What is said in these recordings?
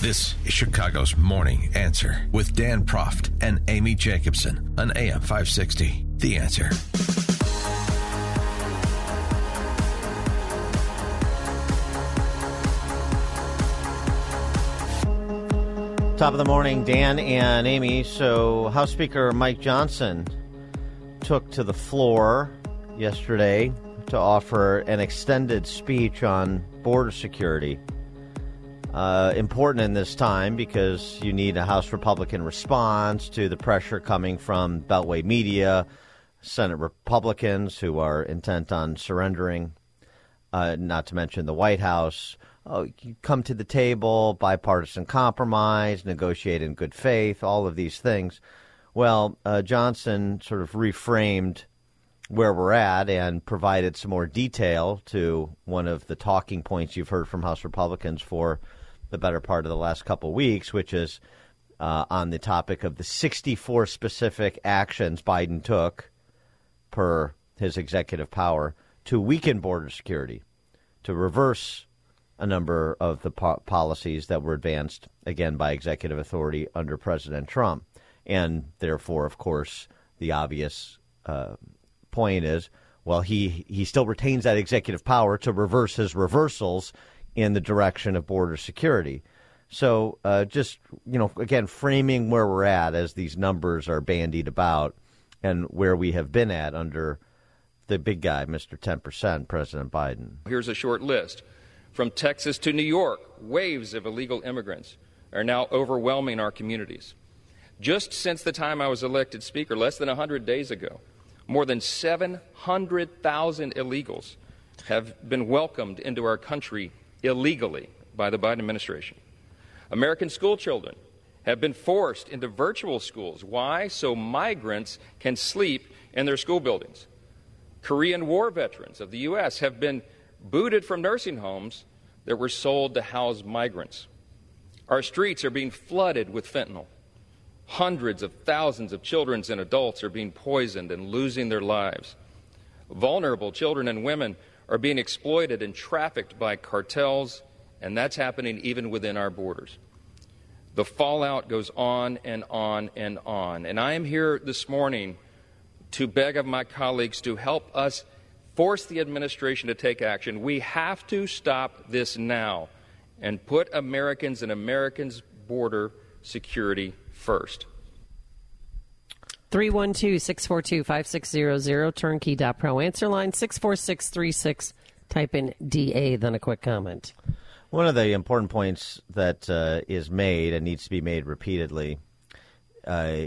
This is Chicago's Morning Answer with Dan Proft and Amy Jacobson on AM 560. The Answer. Top of the morning, Dan and Amy. So, House Speaker Mike Johnson took to the floor yesterday to offer an extended speech on border security. Uh, important in this time because you need a House Republican response to the pressure coming from Beltway media, Senate Republicans who are intent on surrendering, uh, not to mention the White House. Oh, come to the table, bipartisan compromise, negotiate in good faith, all of these things. Well, uh, Johnson sort of reframed where we're at and provided some more detail to one of the talking points you've heard from House Republicans for the better part of the last couple weeks, which is uh, on the topic of the 64 specific actions Biden took per his executive power to weaken border security, to reverse a number of the po- policies that were advanced, again, by executive authority under President Trump. And therefore, of course, the obvious uh, point is well, he, he still retains that executive power to reverse his reversals in the direction of border security. So, uh, just you know, again, framing where we're at as these numbers are bandied about, and where we have been at under the big guy, Mr. Ten Percent, President Biden. Here's a short list: from Texas to New York, waves of illegal immigrants are now overwhelming our communities. Just since the time I was elected Speaker, less than 100 days ago, more than 700,000 illegals have been welcomed into our country illegally by the Biden administration. American school children have been forced into virtual schools. Why? So migrants can sleep in their school buildings. Korean War veterans of the U.S. have been booted from nursing homes that were sold to house migrants. Our streets are being flooded with fentanyl. Hundreds of thousands of children and adults are being poisoned and losing their lives. Vulnerable children and women are being exploited and trafficked by cartels, and that's happening even within our borders. The fallout goes on and on and on. And I am here this morning to beg of my colleagues to help us force the administration to take action. We have to stop this now and put Americans and Americans' border security first. 312 642 5600, turnkey.pro. Answer line 64636. Type in DA, then a quick comment. One of the important points that uh, is made and needs to be made repeatedly, uh,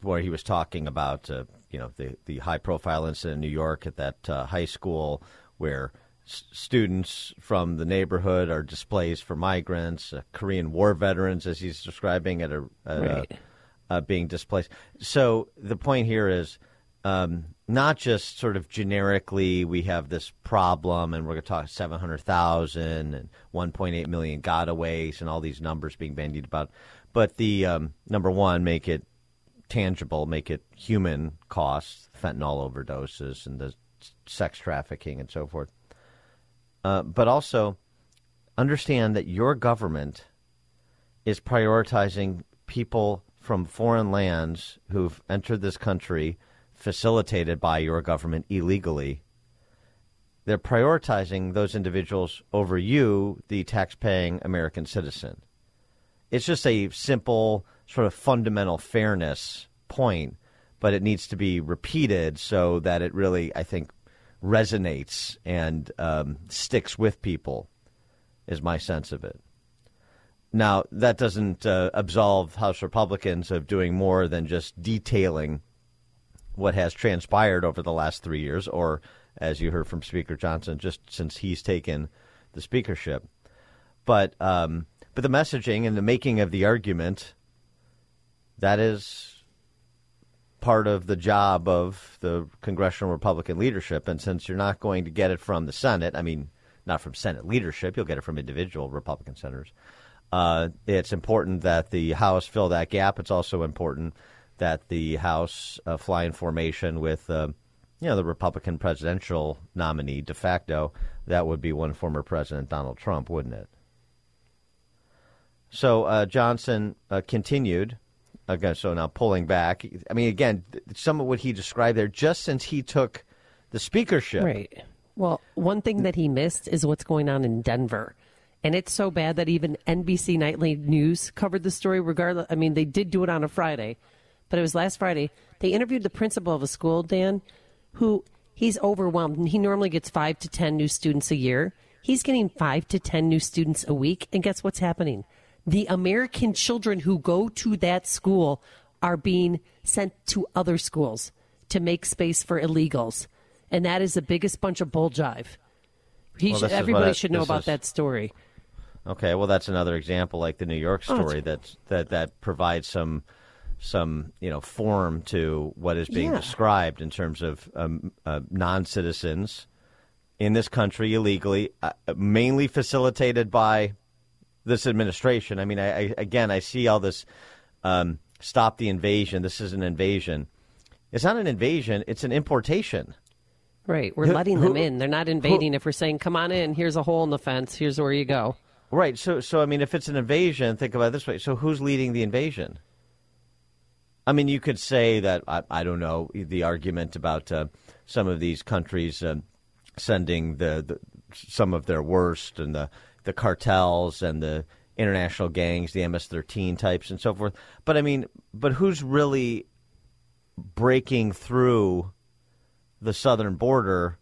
where he was talking about, uh, you know, the, the high profile incident in New York at that uh, high school where s- students from the neighborhood are displaced for migrants, uh, Korean War veterans, as he's describing, at a, at Right. a uh, being displaced. So the point here is um, not just sort of generically we have this problem and we're going to talk 700,000 and 1.8 million gotaways and all these numbers being bandied about, but the um, number one, make it tangible, make it human costs, fentanyl overdoses and the sex trafficking and so forth. Uh, but also understand that your government is prioritizing people from foreign lands who've entered this country facilitated by your government illegally. They're prioritizing those individuals over you, the tax-paying American citizen. It's just a simple, sort of fundamental fairness point, but it needs to be repeated so that it really, I think, resonates and um, sticks with people, is my sense of it. Now, that doesn't uh, absolve House Republicans of doing more than just detailing what has transpired over the last three years, or as you heard from Speaker Johnson, just since he's taken the speakership. but um, but the messaging and the making of the argument that is part of the job of the congressional Republican leadership. And since you're not going to get it from the Senate, I mean, not from Senate leadership, you'll get it from individual Republican senators. Uh, it's important that the House fill that gap. It's also important that the House uh, fly in formation with, uh, you know, the Republican presidential nominee de facto. That would be one former President Donald Trump, wouldn't it? So uh, Johnson uh, continued. Okay, so now pulling back. I mean, again, some of what he described there, just since he took the speakership. Right. Well, one thing that he missed is what's going on in Denver. And it's so bad that even NBC Nightly News covered the story, regardless. I mean, they did do it on a Friday, but it was last Friday. They interviewed the principal of a school, Dan, who he's overwhelmed. He normally gets five to 10 new students a year. He's getting five to 10 new students a week. And guess what's happening? The American children who go to that school are being sent to other schools to make space for illegals. And that is the biggest bunch of bull jive. Well, should, everybody should know about is- that story. Okay, well, that's another example, like the New York Oh, story, that that that provides some some you know form to what is being Yeah. described in terms of um, uh, non citizens in this country illegally, uh, mainly facilitated by this administration. I mean, I, I again, I see all this um, stop the invasion. This is an invasion. It's not an invasion. It's an importation. Right. We're letting them in. They're not invading if we're saying, come on in, here's a hole in the fence, here's where you go. Right. So, so I mean, if it's an invasion, think about it this way. So, who's leading the invasion? I mean, you could say that I, I don't know the argument about uh, some of these countries uh, sending the, the some of their worst and the the cartels and the international gangs, the MS-13 types, and so forth. But I mean, but who's really breaking through the southern border?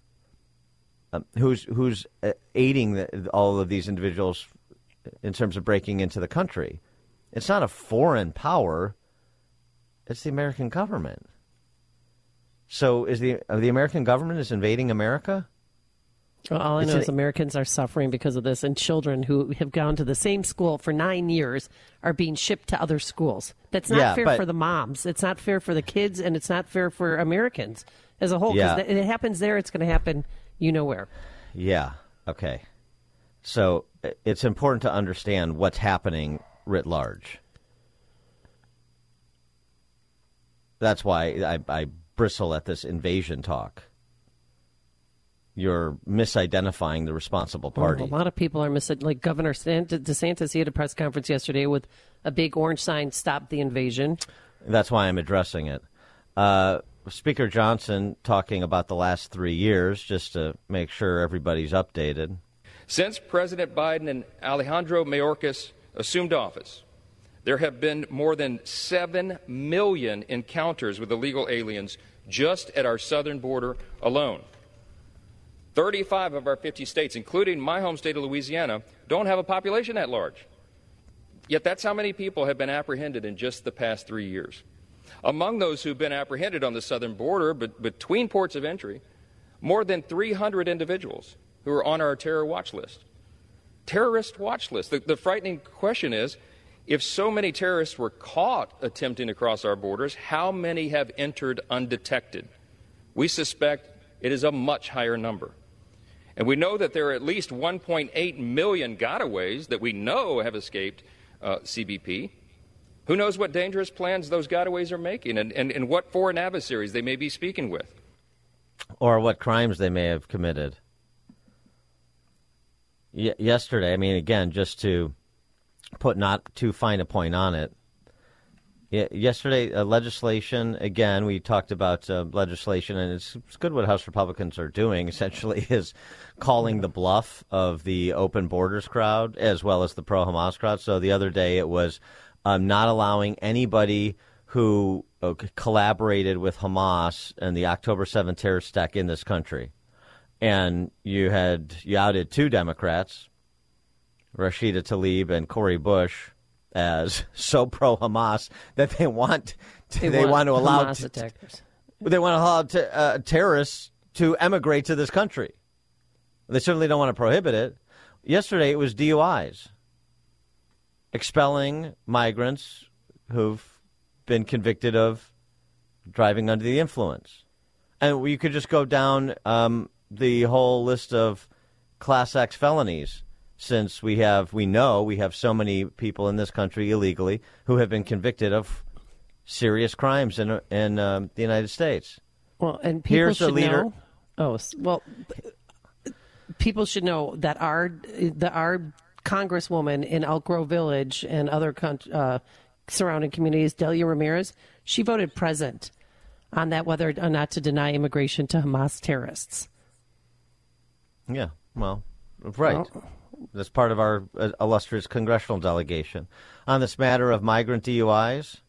Um, who's who's uh, aiding the, all of these individuals in terms of breaking into the country? It's not a foreign power. It's the American government. So is the uh, the American government is invading America? Well, all I It's know an- is Americans are suffering because of this, and children who have gone to the same school for nine years are being shipped to other schools. That's not Yeah, fair but- for the moms. It's not fair for the kids, and it's not fair for Americans as a whole. Because Yeah. it happens there, it's going to happen you know where. Yeah. Okay. So it's important to understand what's happening writ large. That's why I, I bristle at this invasion talk. You're misidentifying the responsible party. A lot of people are missing. Like Governor DeSantis, he had a press conference yesterday with a big orange sign, "Stop the invasion." That's why I'm addressing it. Uh, Speaker Johnson talking about the last three years, just to make sure everybody's updated. Since President Biden and Alejandro Mayorkas assumed office, there have been more than 7 million encounters with illegal aliens just at our southern border alone. 35 of our 50 states, including my home state of Louisiana, don't have a population that large. Yet that's how many people have been apprehended in just the past three years. Among those who've been apprehended on the southern border, but between ports of entry, more than 300 individuals who are on our terror watch list. Terrorist watch list. The, the frightening question is if so many terrorists were caught attempting to cross our borders, how many have entered undetected? We suspect it is a much higher number. And we know that there are at least 1.8 million gotaways that we know have escaped uh, CBP. Who knows what dangerous plans those gotaways are making and, and, and what foreign adversaries they may be speaking with? or what crimes they may have committed. Y- yesterday, I mean, again, just to put not too fine a point on it. Yesterday, uh, legislation. Again, we talked about uh, legislation, and it's, it's good what House Republicans are doing. Essentially, is calling the bluff of the open borders crowd as well as the pro Hamas crowd. So the other day, it was um, not allowing anybody who uh, collaborated with Hamas and the October 7th terrorist attack in this country. And you had you outed two Democrats, Rashida Tlaib and Cori Bush, as so pro Hamas that they want to, they, want, to allow Hamas t- attackers. they want to allow t- uh, terrorists to emigrate to this country. They certainly don't want to prohibit it. Yesterday it was DUIs. expelling migrants who've been convicted of driving under the influence. And you could just go down um, the whole list of Class X felonies since we have, we know we have so many people in this country illegally who have been convicted of serious crimes in, in um, the United States. Well, and people Here's should the leader- know. Oh, well, people should know that our the our congresswoman in Elk Grove Village and other uh, surrounding communities, Delia Ramirez, she voted present on that whether or not to deny immigration to Hamas terrorists. Yeah, well, right. Well- That's part of our uh, illustrious congressional delegation. On this matter of migrant DUIs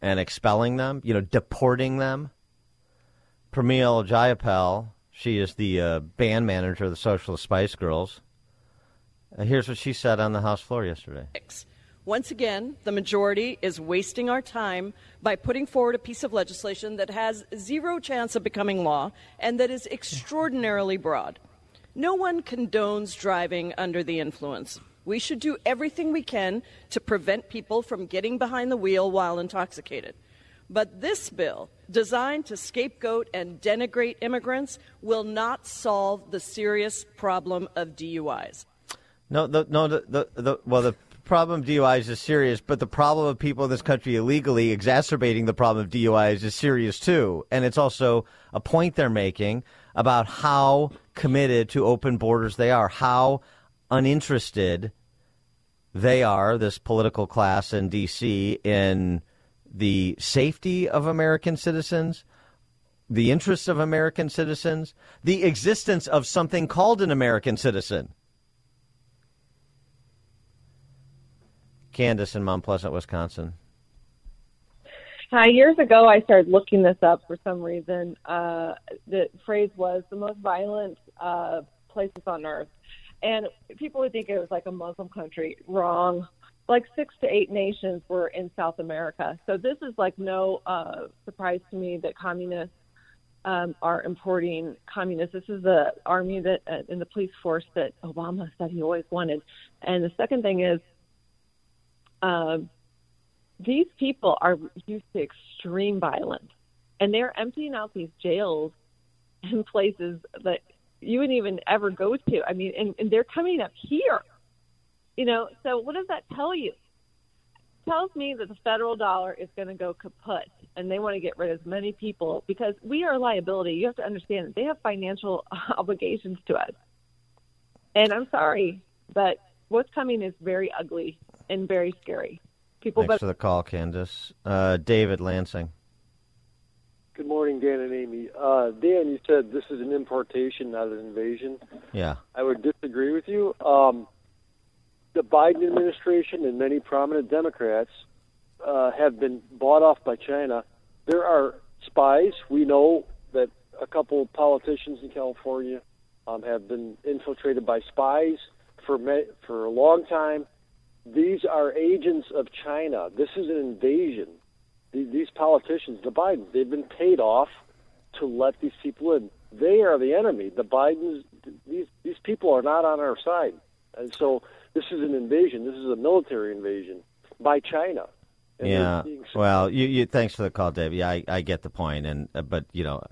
and expelling them, you know, deporting them, Pramil Jayapal, she is the uh, band manager of the Socialist Spice Girls. Uh, here's what she said on the House floor yesterday. Once again, the majority is wasting our time by putting forward a piece of legislation that has zero chance of becoming law and that is extraordinarily broad. No one condones driving under the influence. We should do everything we can to prevent people from getting behind the wheel while intoxicated. But this bill, designed to scapegoat and denigrate immigrants, will not solve the serious problem of DUIs. No, the, no, the, the, the well, the problem of DUIs is serious, but the problem of people in this country illegally exacerbating the problem of DUIs is serious too. And it's also a point they're making about how committed to open borders they are, how uninterested they are, this political class in D.C., in the safety of American citizens, the interests of American citizens, the existence of something called an American citizen. Candace in Mount Pleasant, Wisconsin. Hi. Years ago, I started looking this up for some reason. Uh, the phrase was the most violent uh, places on earth. And people would think it was like a Muslim country. Wrong. Like six to eight nations were in South America. So this is like no uh, surprise to me that communists um, are importing communists. This is the army that uh, the police force that Obama said he always wanted. And the second thing is, um, these people are used to extreme violence, and they're emptying out these jails in places that you wouldn't even ever go to. I mean, and, and they're coming up here. You know, so what does that tell you? It tells me that the federal dollar is going to go kaput, and they want to get rid of as many people because we are a liability. You have to understand that they have financial obligations to us. And I'm sorry, but what's coming is very ugly and very scary. People, Thanks but for the call, Candace. Uh, David Lansing. Good morning, Dan and Amy. Uh, Dan, you said this is an importation, not an invasion. Yeah. I would disagree with you. Um, the Biden administration and many prominent Democrats uh, have been bought off by China. There are spies. We know that a couple of politicians in California um, have been infiltrated by spies for me- for a long time. These are agents of China. This is an invasion. These politicians, the Bidens, they've been paid off to let these people in. They are the enemy. The Bidens, these these people are not on our side, and so this is an invasion. This is a military invasion by China. Yeah. Well, you, you thanks for the call, Dave. Yeah, I, I get the point, and uh, but you know,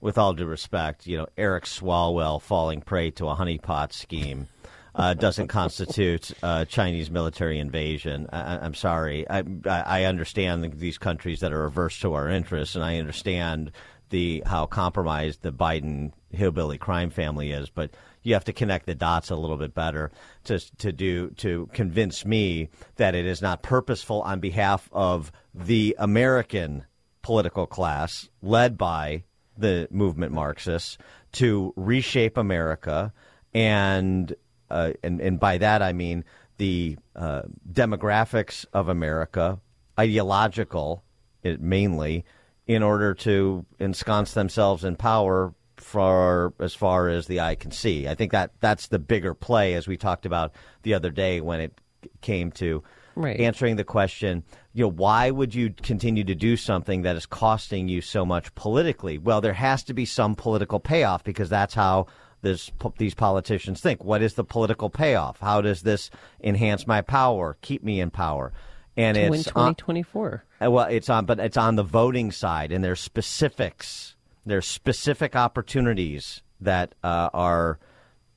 with all due respect, you know, Eric Swalwell falling prey to a honeypot scheme. Uh, doesn't constitute uh, Chinese military invasion. I, I'm sorry. I, I I understand these countries that are averse to our interests, and I understand the how compromised the Biden hillbilly crime family is. But you have to connect the dots a little bit better to to do to convince me that it is not purposeful on behalf of the American political class led by the movement Marxists to reshape America and uh, and and by that I mean the uh, demographics of America, ideological it, mainly, in order to ensconce themselves in power for as far as the eye can see. I think that that's the bigger play, as we talked about the other day when it came to Right. answering the question, you know, why would you continue to do something that is costing you so much politically? Well, there has to be some political payoff because that's how this these politicians think. What is the political payoff? How does this enhance my power, keep me in power? And to it's win 2024. On, well, it's on, but it's on the voting side, and there's specifics. There's specific opportunities that uh, are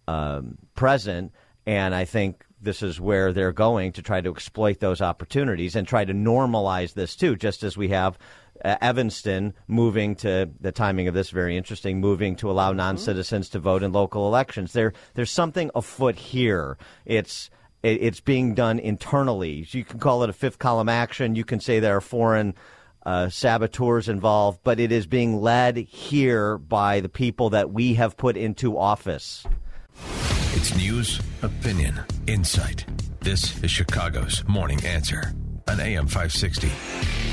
um, present, and I think this is where they're going to try to exploit those opportunities and try to normalize this too, just as we have uh, Evanston moving to the timing of this very interesting, moving to allow mm-hmm. non citizens to vote in local elections. There, there's something afoot here. It's it's being done internally. You can call it a fifth column action. You can say there are foreign uh, saboteurs involved, but it is being led here by the people that we have put into office. It's news, opinion, insight. This is Chicago's Morning Answer on AM 560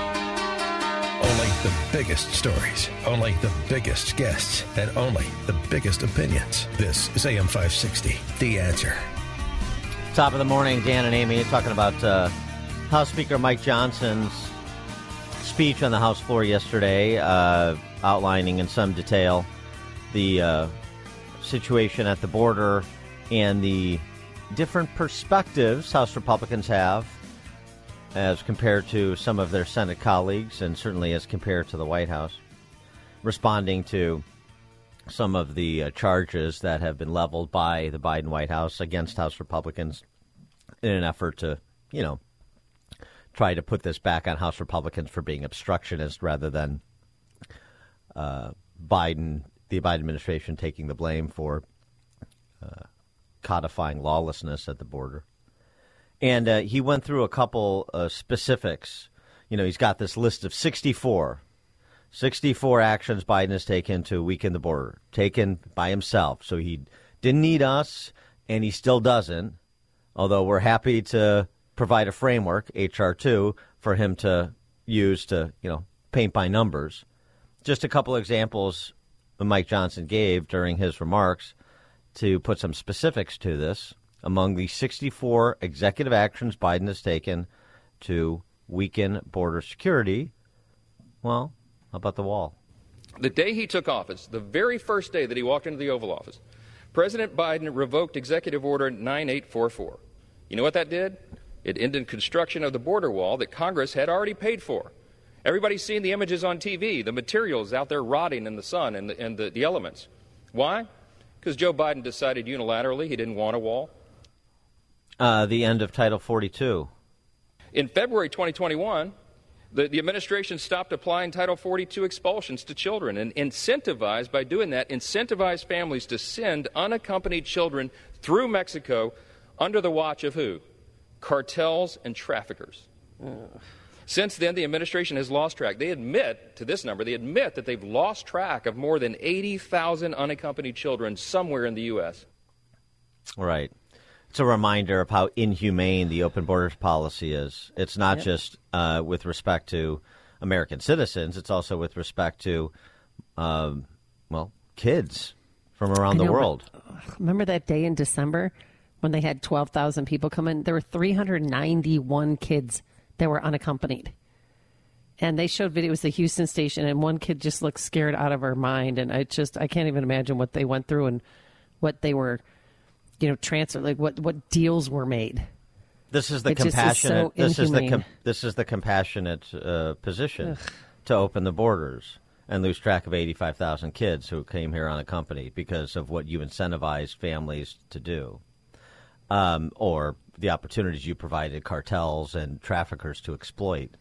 Biggest stories, only the biggest guests, and only the biggest opinions. This is AM 560, The Answer. Top of the morning, Dan and Amy talking about uh, House Speaker Mike Johnson's speech on the House floor yesterday, uh, outlining in some detail the uh, situation at the border and the different perspectives House Republicans have as compared to some of their Senate colleagues, and certainly as compared to the White House, responding to some of the uh, charges that have been leveled by the Biden White House against House Republicans in an effort to, you know, try to put this back on House Republicans for being obstructionist rather than uh, Biden the Biden administration taking the blame for uh, codifying lawlessness at the border. And uh, he went through a couple uh, specifics. You know, he's got this list of 64, 64 actions Biden has taken to weaken the border, taken by himself. So he didn't need us, and he still doesn't. Although we're happy to provide a framework, HR two, for him to use to, you know, paint by numbers. Just a couple examples Mike Johnson gave during his remarks to put some specifics to this. Among the 64 executive actions Biden has taken to weaken border security, well, how about the wall? The day he took office, the very first day that he walked into the Oval Office, President Biden revoked Executive Order 9844. You know what that did? It ended construction of the border wall that Congress had already paid for. Everybody's seen the images on TV, the materials out there rotting in the sun and the, and the, the elements. Why? Because Joe Biden decided unilaterally he didn't want a wall. Uh, the end of Title 42. In February 2021, the, the, administration stopped applying Title 42 expulsions to children and incentivized, by doing that, incentivized families to send unaccompanied children through Mexico under the watch of who? Cartels and traffickers. Ugh. Since then, the administration has lost track. They admit to this number, they admit that they've lost track of more than 80,000 unaccompanied children somewhere in the U.S. Right. It's a reminder of how inhumane the open borders policy is. It's not yep. just uh, with respect to American citizens, it's also with respect to, um, well, kids from around the world. Remember that day in December when they had 12,000 people come in? There were 391 kids that were unaccompanied. And they showed videos at the Houston station, and one kid just looked scared out of her mind. And I just, I can't even imagine what they went through and what they were, you know, transferred, like what, what deals were made. This is the it compassionate. Is so this is the com- this is the compassionate uh, position Ugh. to open the borders. and lose track of 85,000 kids who came here unaccompanied because of what you incentivized families to do, um, or the opportunities you provided cartels and traffickers to exploit.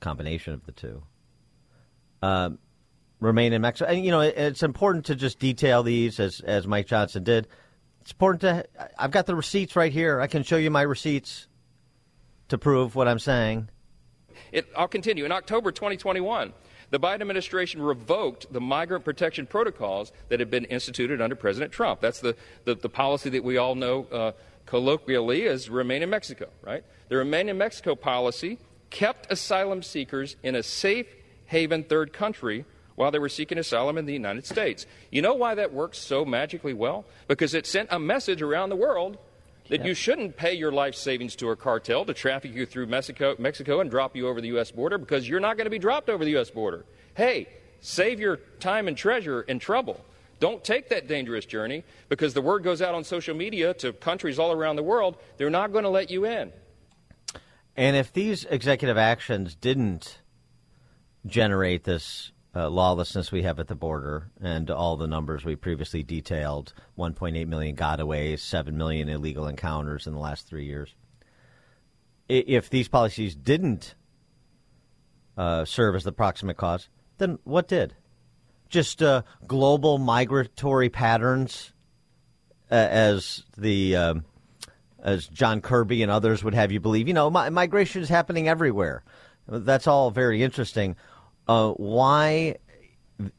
Combination of the two. Um, remain in Mexico, and you know it's important to just detail these as as Mike Johnson did. It's important to. I've got the receipts right here. I can show you my receipts to prove what I'm saying. It, I'll continue. In October 2021, the Biden administration revoked the migrant protection protocols that had been instituted under President Trump. That's the, the, the policy that we all know uh, colloquially as Remain in Mexico, right? The Remain in Mexico policy kept asylum seekers in a safe haven third country while they were seeking asylum in the United States. You know why that works so magically well? Because it sent a message around the world that yep. you shouldn't pay your life savings to a cartel to traffic you through Mexico, Mexico and drop you over the U.S. border because you're not going to be dropped over the U.S. border. Hey, save your time and treasure and trouble. Don't take that dangerous journey because the word goes out on social media to countries all around the world, they're not going to let you in. And if these executive actions didn't generate this uh, lawlessness we have at the border and all the numbers we previously detailed 1.8 million gotaways, 7 million illegal encounters in the last three years. If these policies didn't uh, serve as the proximate cause, then what did? Just uh, global migratory patterns, uh, as the um, as John Kirby and others would have you believe. You know, mi- migration is happening everywhere. That's all very interesting uh, why,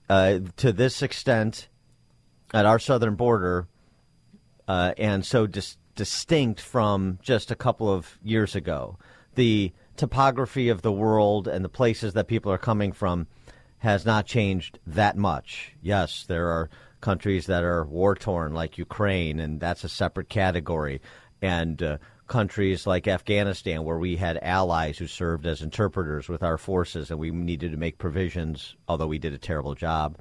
uh, to this extent, at our southern border, uh, and so dis- distinct from just a couple of years ago, the topography of the world and the places that people are coming from has not changed that much. Yes, there are countries that are war torn, like Ukraine, and that's a separate category. And uh, countries like Afghanistan, where we had allies who served as interpreters with our forces, and we needed to make provisions, although we did a terrible job,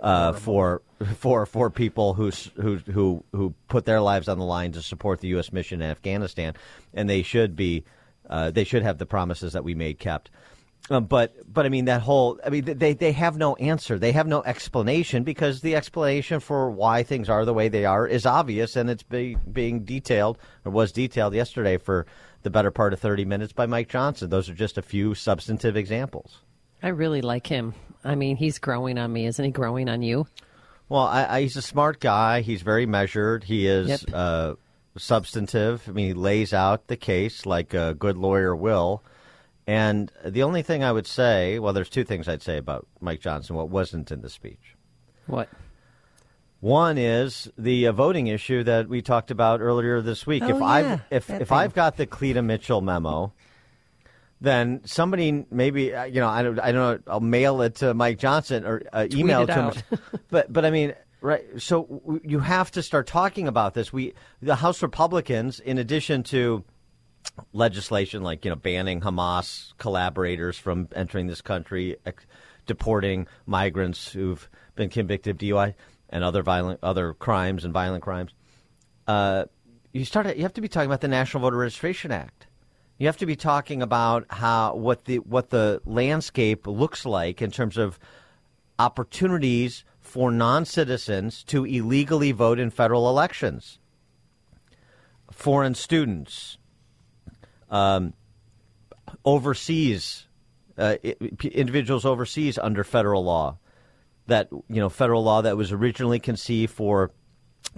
uh, for for for people who who who who put their lives on the line to support the U.S. mission in Afghanistan, and they should be uh, they should have the promises that we made kept. Um, but but I mean that whole I mean they they have no answer. They have no explanation because the explanation for why things are the way they are is obvious and it's be, being detailed or was detailed yesterday for the better part of 30 minutes by Mike Johnson. Those are just a few substantive examples. I really like him. I mean, he's growing on me, isn't he? Growing on you? Well, I, I, he's a smart guy. He's very measured. He is yep. uh, substantive. I mean, he lays out the case like a good lawyer will. And the only thing I would say, well, there's two things I'd say about Mike Johnson, what wasn't in the speech. What? One is the uh, voting issue that we talked about earlier this week. Oh, if yeah, I've if if I've got the Cleta Mitchell memo, then somebody maybe uh, you know I don't I don't know I'll mail it to Mike Johnson or uh, email it to out. him. but but I mean right so w- you have to start talking about this. We the House Republicans in addition to legislation like you know banning Hamas collaborators from entering this country, ex- deporting migrants who've been convicted of DUI and other violent other crimes and violent crimes. Uh, you start. You have to be talking about the National Voter Registration Act. You have to be talking about how what the what the landscape looks like in terms of opportunities for non citizens to illegally vote in federal elections. Foreign students, um, overseas, uh, individuals overseas under federal law. That you know, federal law that was originally conceived for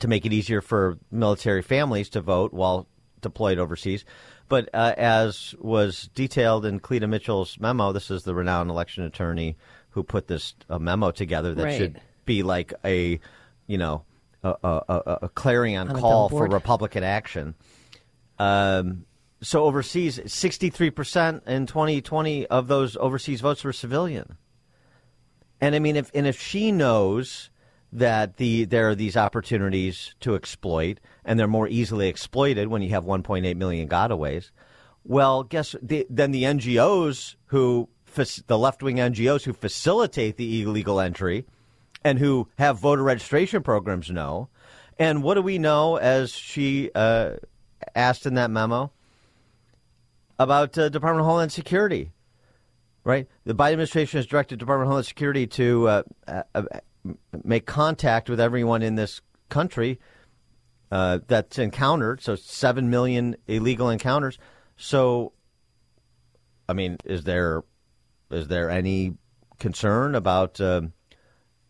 to make it easier for military families to vote while deployed overseas. But uh, as was detailed in Cleta Mitchell's memo, this is the renowned election attorney who put this uh, memo together that right. should be like a, you know, a, a, a, clarion On call for. Republican action. Um, so overseas, 63% in 2020 of those overseas votes were civilian. And I mean, if and if she knows that the there are these opportunities to exploit, and they're more easily exploited when you have 1.8 million gotaways, well, guess the, then the NGOs who the left wing NGOs who facilitate the illegal entry and who have voter registration programs know. And what do we know, as she uh, asked in that memo, about uh, Department of Homeland Security? right? The Biden administration has directed Department of Homeland Security to uh, uh, uh, make contact with everyone in this country uh, that's encountered. So seven million illegal encounters. So, I mean, is there is there any concern about um,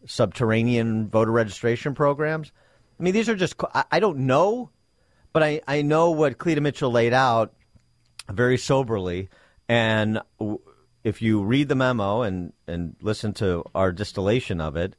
subterranean voter registration programs? I mean, these are just I, I don't know, but I I know what Cleta Mitchell laid out very soberly, and if you read the memo and and listen to our distillation of it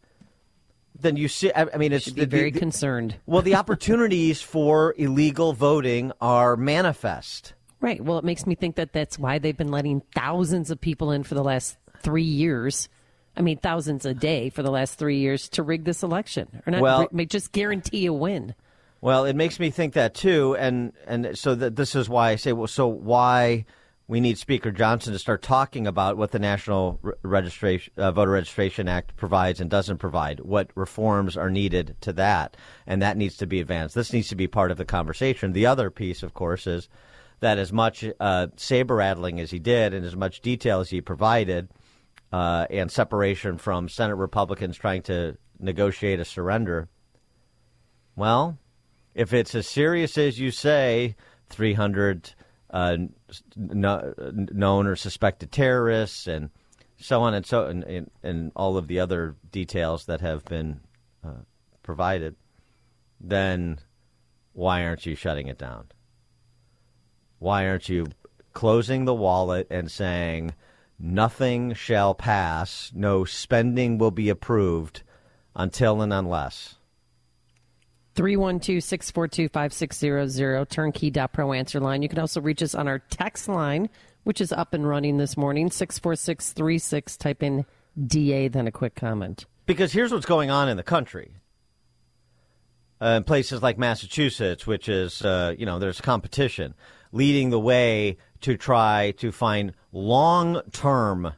then you see. I, I mean, it's the, very the- concerned. Well, the opportunities for illegal voting are manifest. Right. Well, it makes me think that that's why they've been letting thousands of people in for the last three years. I mean, thousands a day for the last three years to rig this election, or not? Well- ri- just guarantee a win. Well, it makes me think that too, and and so that this is why I say, well, so why we need Speaker Johnson to start talking about what the National Re- Registration uh, Voter Registration Act provides and doesn't provide, what reforms are needed to that, and that needs to be advanced. This needs to be part of the conversation. The other piece, of course, is that as much uh, saber rattling as he did and as much detail as he provided, uh, and separation from Senate Republicans trying to negotiate a surrender. Well, if it's as serious as you say, 300 uh, no, known or suspected terrorists and so on and so and, and, and all of the other details that have been uh, provided, then why aren't you shutting it down? Why aren't you closing the wallet and saying nothing shall pass, no spending will be approved until and unless? 312 642 5600, turnkey.pro answer line. You can also reach us on our text line, which is up and running this morning, 64636. Type in DA, then a quick comment. Because here's what's going on in the country. Uh, in places like Massachusetts, which is, uh, you know, there's competition, leading the way to try to find long term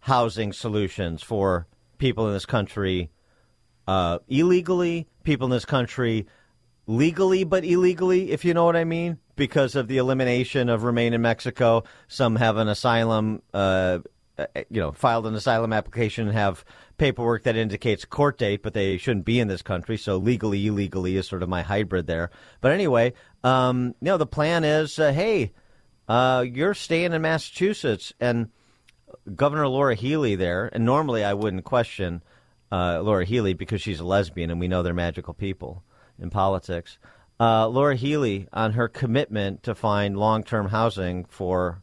housing solutions for people in this country uh, illegally, people in this country legally but illegally, if you know what I mean, because of the elimination of remain in Mexico. Some have an asylum, uh, uh, you know, filed an asylum application and have paperwork that indicates court date, but they shouldn't be in this country. So legally, illegally is sort of my hybrid there. But anyway, um, you know, the plan is, uh, hey, uh, you're staying in Massachusetts and Governor Maura Healey there, and normally I wouldn't question uh, Maura Healey because she's a lesbian, and we know they're magical people in politics. Uh, Maura Healey on her commitment to find long-term housing for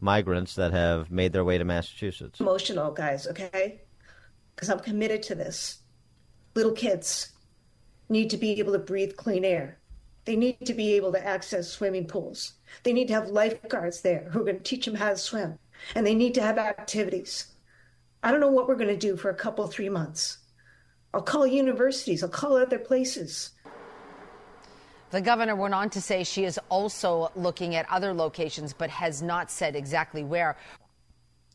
migrants that have made their way to Massachusetts. emotional, guys, okay? Because I'm committed to this. Little kids need to be able to breathe clean air. They need to be able to access swimming pools. They need to have lifeguards there who are going to teach them how to swim. And they need to have activities. I don't know what we're going to do for a couple, three months. I'll call universities, I'll call other places. The governor went on to say she is also looking at other locations, but has not said exactly where.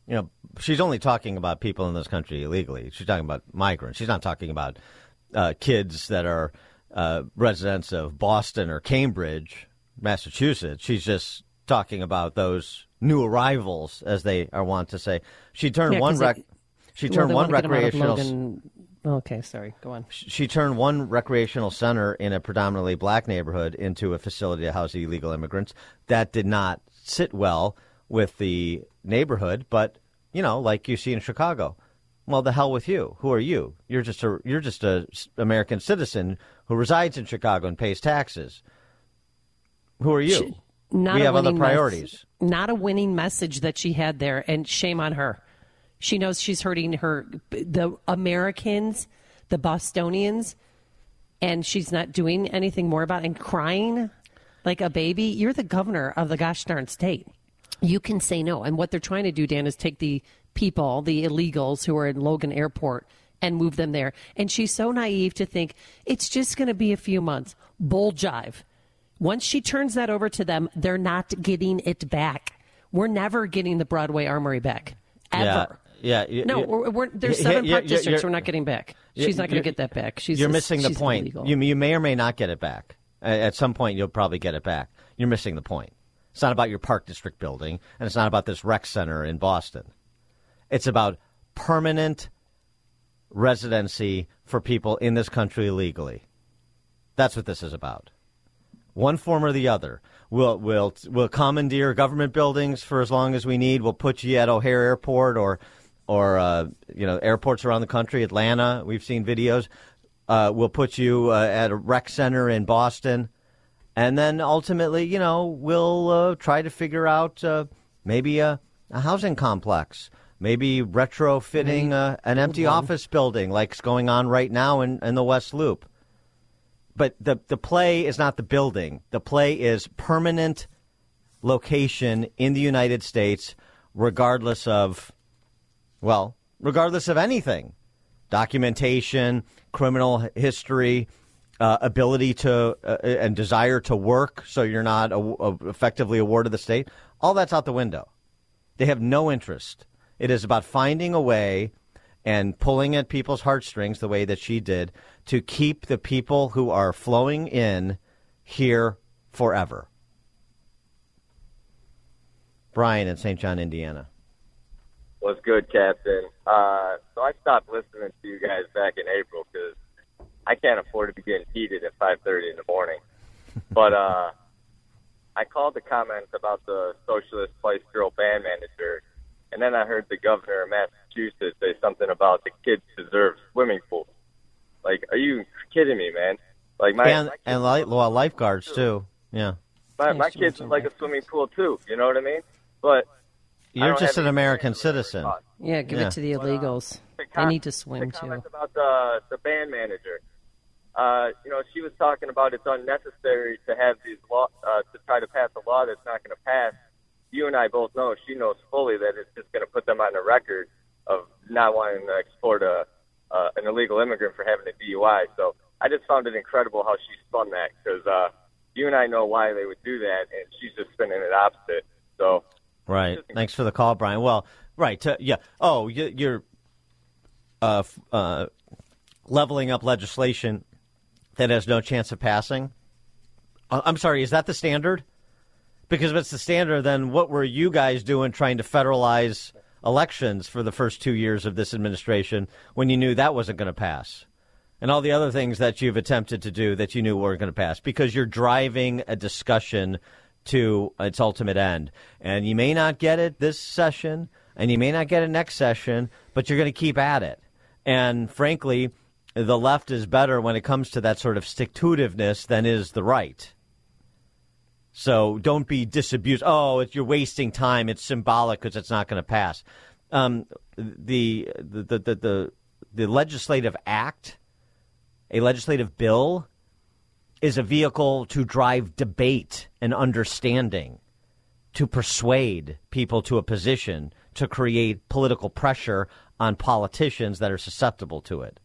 You know, she's only talking about people in this country illegally. She's talking about migrants. She's not talking about uh, kids that are uh, residents of Boston or Cambridge, Massachusetts. She's just talking about those new arrivals, as they are wont to say. She turned Yeah, one 'cause rec- they- she turned they one wanna get 'em out of recreational. Logan- Okay, sorry. Go on. She turned one recreational center in a predominantly black neighborhood into a facility to house illegal immigrants. That did not sit well with the neighborhood, but you know, like you see in Chicago. Well, the hell with you. Who are you? You're just a you're just a American citizen who resides in Chicago and pays taxes. Who are you? Not we have other winning mes- priorities. not a winning message that she had there, and shame on her. She knows she's hurting her the Americans, the Bostonians, and she's not doing anything more about it and crying like a baby. You're the governor of the gosh darn state. You can say no. And what they're trying to do, Dan, is take the people, the illegals who are in Logan Airport, and move them there. And she's so naive to think it's just going to be a few months. Bull jive. Once she turns that over to them, they're not getting it back. We're never getting the Broadway Armory back. Ever. Yeah. Yeah. No, you- we're, we're, there's seven park districts we're not getting back. She's not going to get that back. She's you're missing the point. illegal. You, you may or may not get it back. At some point, you'll probably get it back. You're missing the point. It's not about your park district building, and it's not about this rec center in Boston. It's about permanent residency for people in this country illegally. That's what this is about. One form or the other. We'll, we'll, we'll commandeer government buildings for as long as we need. We'll put you at O'Hare Airport or, or uh, you know, airports around the country, Atlanta. We've seen videos. Uh, we'll put you uh, at a rec center in Boston. And then ultimately, you know, we'll uh, try to figure out uh, maybe a, a housing complex maybe retrofitting uh, an empty office building like's going on right now in, in the West Loop. But the, the play is not the building. The play is permanent location in the United States, regardless of, well, regardless of anything documentation, criminal history, uh, ability to uh, and desire to work so you're not a, a effectively a ward of the state. All that's out the window. They have no interest it is about finding a way and pulling at people's heartstrings the way that she did to keep the people who are flowing in here forever. Brian in St. John, Indiana. What's good, Captain? Uh, so I stopped listening to you guys back in April because I can't afford to be getting heated at 5:30 in the morning. but uh, I called the comments about the Socialist Spice Girl band manager and then I heard the governor of Massachusetts say something about the kids deserve swimming pools. Like, are you kidding me, man? Like my and my and li- well, lifeguards too. too. Yeah. My my kids like a swimming pool too. You know what I mean? But you're just an American citizen. Yeah, give yeah. it to the illegals. But, uh, the they need to swim the too. About the the band manager. Uh, you know, she was talking about it's unnecessary to have these law uh, to try to pass a law that's not going to pass you and I both know she knows fully that it's just going to put them on a record of not wanting to export a uh, an illegal immigrant for having a DUI. So I just found it incredible how she spun that because uh, you and I know why they would do that, and she's just spinning it opposite. So right. Thanks for the call, Brian. Well, right. To, yeah. Oh, you're uh, uh, leveling up legislation that has no chance of passing. Uh, I'm sorry. Is that the standard? Because if it's the standard, then what were you guys doing trying to federalize elections for the first two years of this administration when you knew that wasn't going to pass? And all the other things that you've attempted to do that you knew weren't going to pass because you're driving a discussion to its ultimate end. And you may not get it this session, and you may not get it next session, but you're going to keep at it. And frankly, the left is better when it comes to that sort of stick to itiveness than is the right. So don't be disabused. Oh, you're wasting time. It's symbolic because it's not going to pass. Um, the, the, the, the, the legislative act, a legislative bill, is a vehicle to drive debate and understanding, to persuade people to a position, to create political pressure on politicians that are susceptible to it.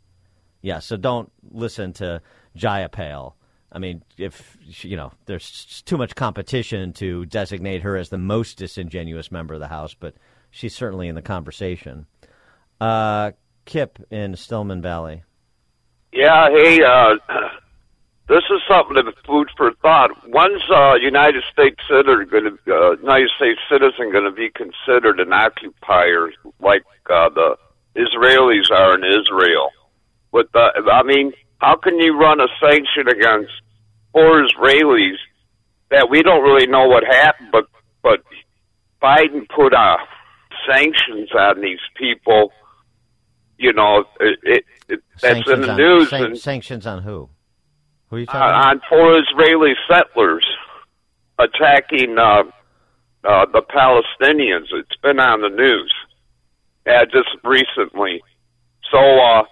Yeah, so don't listen to Jayapal I mean, if you know, there's too much competition to designate her as the most disingenuous member of the House, but she's certainly in the conversation. Uh, Kip in Stillman Valley. Yeah, hey, uh, this is something of food for thought. When's uh, United States citizen going to uh, United States citizen going to be considered an occupier like uh, the Israelis are in Israel? With the, I mean, how can you run a sanction against four Israelis that we don't really know what happened, but but Biden put uh, sanctions on these people. You know, it, it, it that's in the on, news. San- and, sanctions on who? Who are you talking uh, about? On four Israeli settlers attacking uh, uh, the Palestinians. It's been on the news. Yeah, just recently. So uh,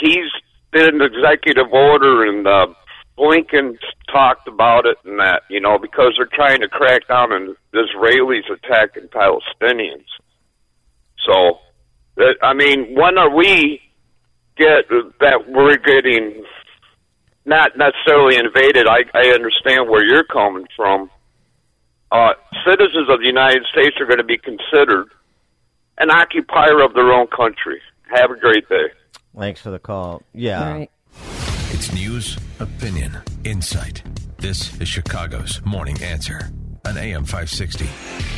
he's did an executive order, and uh, Blinken talked about it, and that you know because they're trying to crack down on Israelis attacking Palestinians. So, I mean, when are we get that we're getting not necessarily invaded? I, I understand where you're coming from. Uh, citizens of the United States are going to be considered an occupier of their own country. Have a great day. Thanks for the call. Yeah. It's news, opinion, insight. This is Chicago's Morning Answer on AM 560.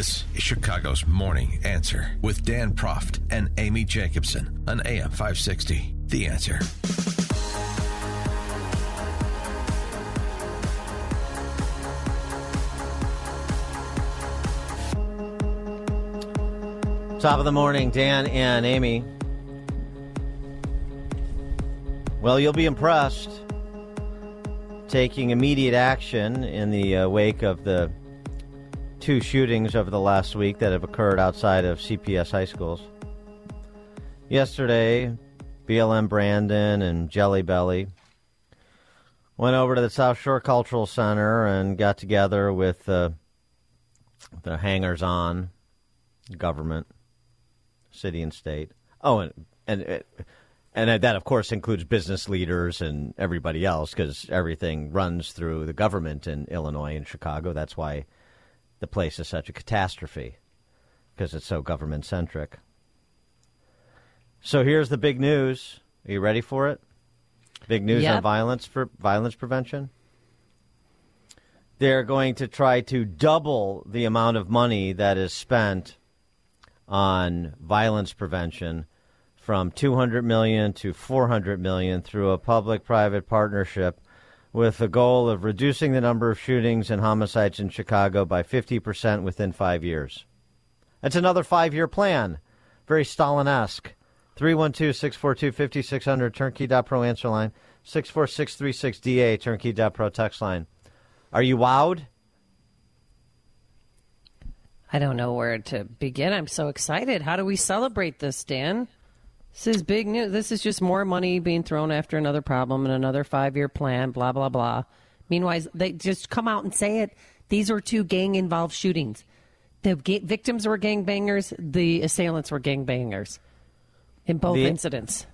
This is Chicago's Morning Answer with Dan Proft and Amy Jacobson on AM 560. The Answer. Top of the morning, Dan and Amy. Well, you'll be impressed. Taking immediate action in the uh, wake of the two shootings over the last week that have occurred outside of CPS high schools. Yesterday, BLM Brandon and Jelly Belly went over to the South Shore Cultural Center and got together with uh, the hangers on government city and state. Oh, and and and that of course includes business leaders and everybody else because everything runs through the government in Illinois and Chicago. That's why the place is such a catastrophe because it's so government centric. So here's the big news. Are you ready for it? Big news Yep. on violence for violence prevention. They're going to try to double the amount of money that is spent on violence prevention from 200 million to 400 million through a public-private partnership with the goal of reducing the number of shootings and homicides in Chicago by 50% within 5 years. That's another 5-year plan. Very Stalin-esque. 312-642-5600 turnkey.pro answer line 64636DA turnkey.pro text line. Are you wowed? I don't know where to begin. I'm so excited. How do we celebrate this, Dan? This is big news. This is just more money being thrown after another problem and another five year plan, blah, blah, blah. Meanwhile, they just come out and say it. These were two gang involved shootings. The ga- victims were gangbangers, the assailants were gangbangers in both The- incidents.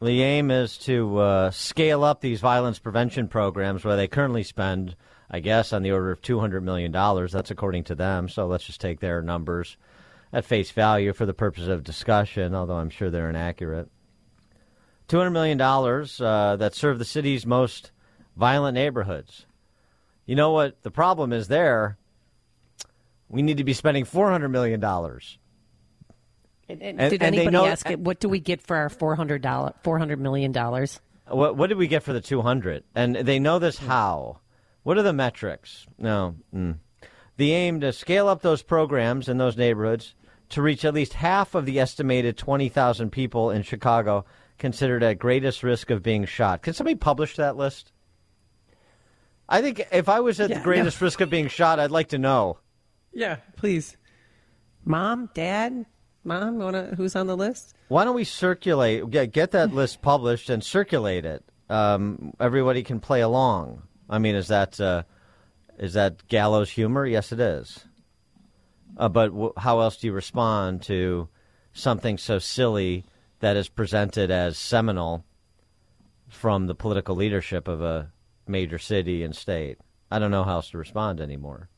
The aim is to uh, scale up these violence prevention programs where they currently spend, I guess, on the order of $200 million. That's according to them. So let's just take their numbers at face value for the purpose of discussion, although I'm sure they're inaccurate. $200 million uh, that serve the city's most violent neighborhoods. You know what the problem is there? We need to be spending $400 million. And, and And- did anybody know- ask it, what do we get for our $400, $400 million? What, what did we get for the 200? And they know this how. What are the metrics? No. Mm. The aim to scale up those programs in those neighborhoods to reach at least half of the estimated 20,000 people in Chicago considered at greatest risk of being shot. Can somebody publish that list? I think if I was at Yeah, the greatest risk of being shot, I'd like to know. Yeah, please. Mom, Dad, Mom, wanna, who's on the list? Why don't we circulate, get, get that list published and circulate it? Um, everybody can play along. I mean, is that uh, is that gallows humor? Yes, it is. Uh, but w- how else do you respond to something so silly that is presented as seminal from the political leadership of a major city and state? I don't know how else to respond anymore.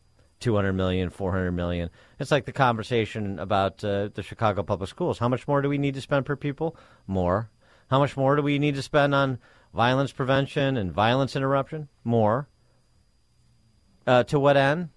200 million, 400 million. It's like the conversation about uh, the Chicago public schools. How much more do we need to spend per pupil? More. How much more do we need to spend on violence prevention and violence interruption? More. Uh, to what end?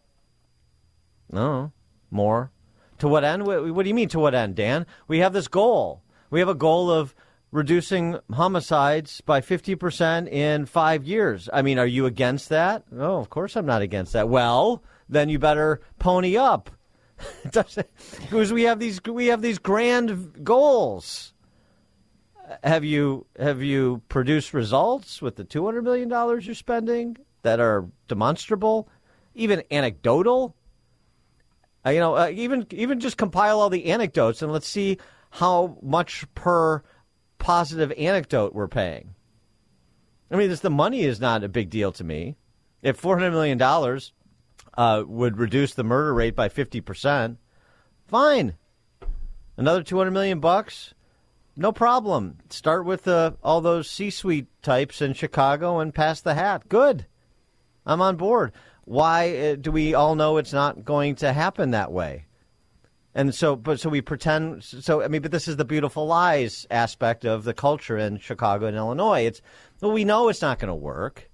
No. More. To what end? What, do you mean to what end, Dan? We have this goal. We have a goal of reducing homicides by 50% in five years. I mean, are you against that? No, of course I'm not against that. Well, then you better pony up. Because we have these we have these grand goals. Have you have you produced results with the two hundred million dollars you're spending that are demonstrable, even anecdotal? Uh, you know, uh, even even just compile all the anecdotes and let's see how much per positive anecdote we're paying. I mean, this, the money is not a big deal to me. If four hundred million dollars uh, would reduce the murder rate by fifty percent, fine. Another two hundred million bucks, no problem. Start with uh, all those C-suite types in Chicago and pass the hat. Good, I'm on board. Why uh, do we all know it's not going to happen that way? And so, but so we pretend. So I mean, but this is the beautiful lies aspect of the culture in Chicago and Illinois. It's well, we know it's not going to work,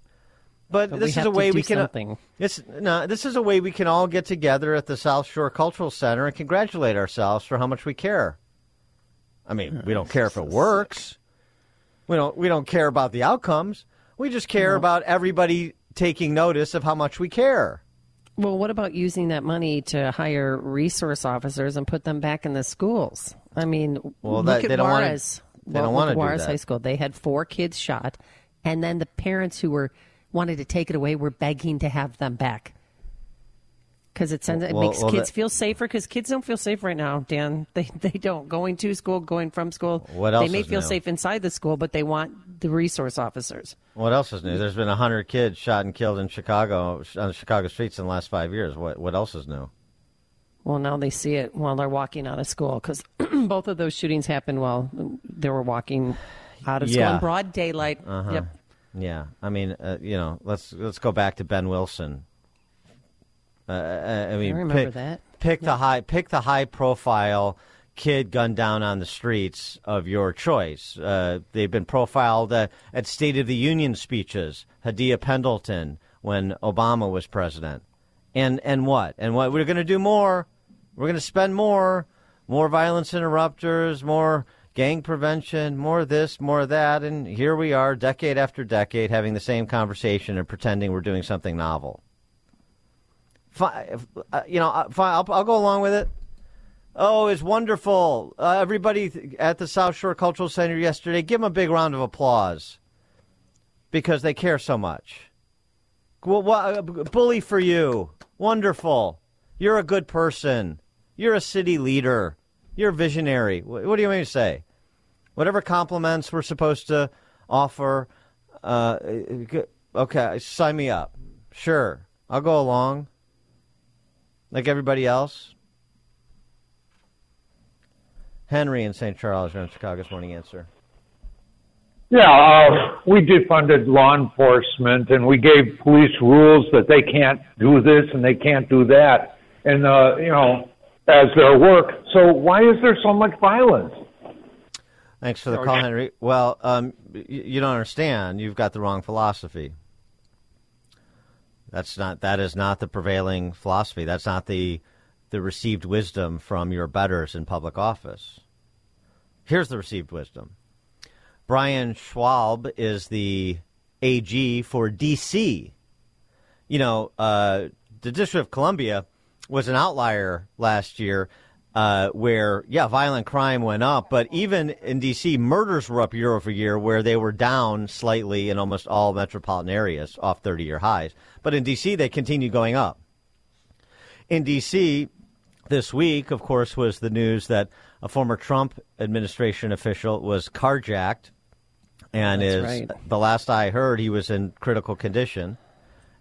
but, But this is a way we can. something. It's no. This is a way we can all get together at the South Shore Cultural Center and congratulate ourselves for how much we care. I mean, we don't care if it works. We don't. We don't care about the outcomes. We just care about everybody taking notice of how much we care. Well, what about using that money to hire resource officers and put them back in the schools? I mean, Well, look that- at they don't wanna- Juarez. they don't wanna at do Juarez that. High School. They had four kids shot, and then the parents who were wanted to take it away were begging to have them back because it sends it Well- makes well, kids that- feel safer. Because kids don't feel safe right now, Dan. They they don't going to school, going from school. What else They may feel new? safe inside the school, but they want the resource officers. What else is new? There's been hundred kids shot and killed in Chicago on the Chicago streets in the last five years. What what else is new? Well, now they see it while they're walking out of school because both of those shootings happened while they were walking out of school Yeah. in broad daylight. Uh-huh. Yep. Yeah, I mean, uh, you know, let's let's go back to Ben Wilson. Uh, I I mean, remember pick, that. Pick the high, pick the high profile kid gunned down on the streets of your choice. Uh, they've been profiled uh, at State of the Union speeches. Hadiya Pendleton when Obama was president, and and what and what we're going to do more. We're going to spend more, more violence interrupters, more gang prevention, more this, more that, and here we are, decade after decade, having the same conversation and pretending we're doing something novel. Fine, uh, you know, uh, fine, I'll, I'll go along with it. Oh, it's wonderful! Uh, everybody at the South Shore Cultural Center yesterday, give them a big round of applause because they care so much. Well, uh, bully for you! Wonderful! You're a good person. You're a city leader. You're a visionary. Wh- What do you mean to say? Whatever compliments we're supposed to offer, uh, okay, sign me up. Sure, I'll go along. Like everybody else. Henry in St. Charles, you're on Chicago's Morning Answer. Yeah, uh, we defunded law enforcement and we gave police rules that they can't do this and they can't do that, and uh, you know, as their work. So why is there so much violence? Thanks for the call, Henry. Well, um, y- you don't understand. You've got the wrong philosophy. That's not. That is not the prevailing philosophy. That's not the the received wisdom from your betters in public office. Here's the received wisdom. Brian Schwalb is the AG for D.C. You know, uh, the District of Columbia was an outlier last year uh, where, yeah, violent crime went up, but even in D.C., murders were up year over year, where they were down slightly in almost all metropolitan areas off 30 year highs. But in D.C., they continued going up. In D.C., this week, of course, was the news that a former Trump administration official was carjacked, and That's is right. the last I heard, he was in critical condition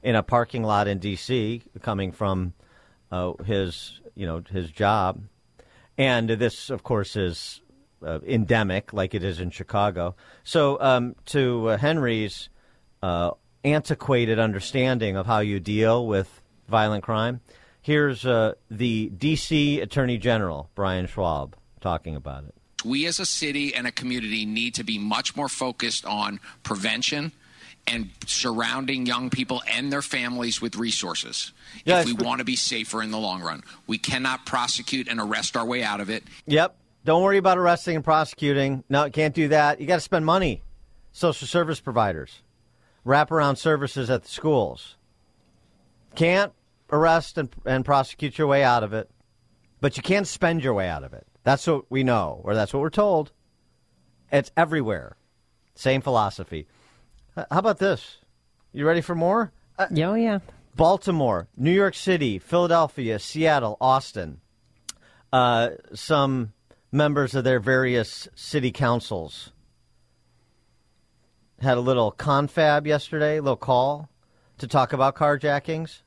in a parking lot in D.C. coming from uh, his, you know, his job, and this, of course, is uh, endemic, like it is in Chicago. So, um, to uh, Henry's uh, antiquated understanding of how you deal with violent crime, here's uh, the D.C. Attorney General Brian Schwalb talking about it. We as a city and a community need to be much more focused on prevention and surrounding young people and their families with resources Yeah, if we want to be safer in the long run. We cannot prosecute and arrest our way out of it. Yep. Don't worry about arresting and prosecuting. No, can't do that. You got to spend money. Social service providers, wraparound services at the schools. Can't arrest and, and prosecute your way out of it, but you can't spend your way out of it. That's what we know, or that's what we're told. It's everywhere. Same philosophy. How about this? You ready for more? Uh, oh, yeah. Baltimore, New York City, Philadelphia, Seattle, Austin. Uh, some members of their various city councils had a little confab yesterday, a little call to talk about carjackings.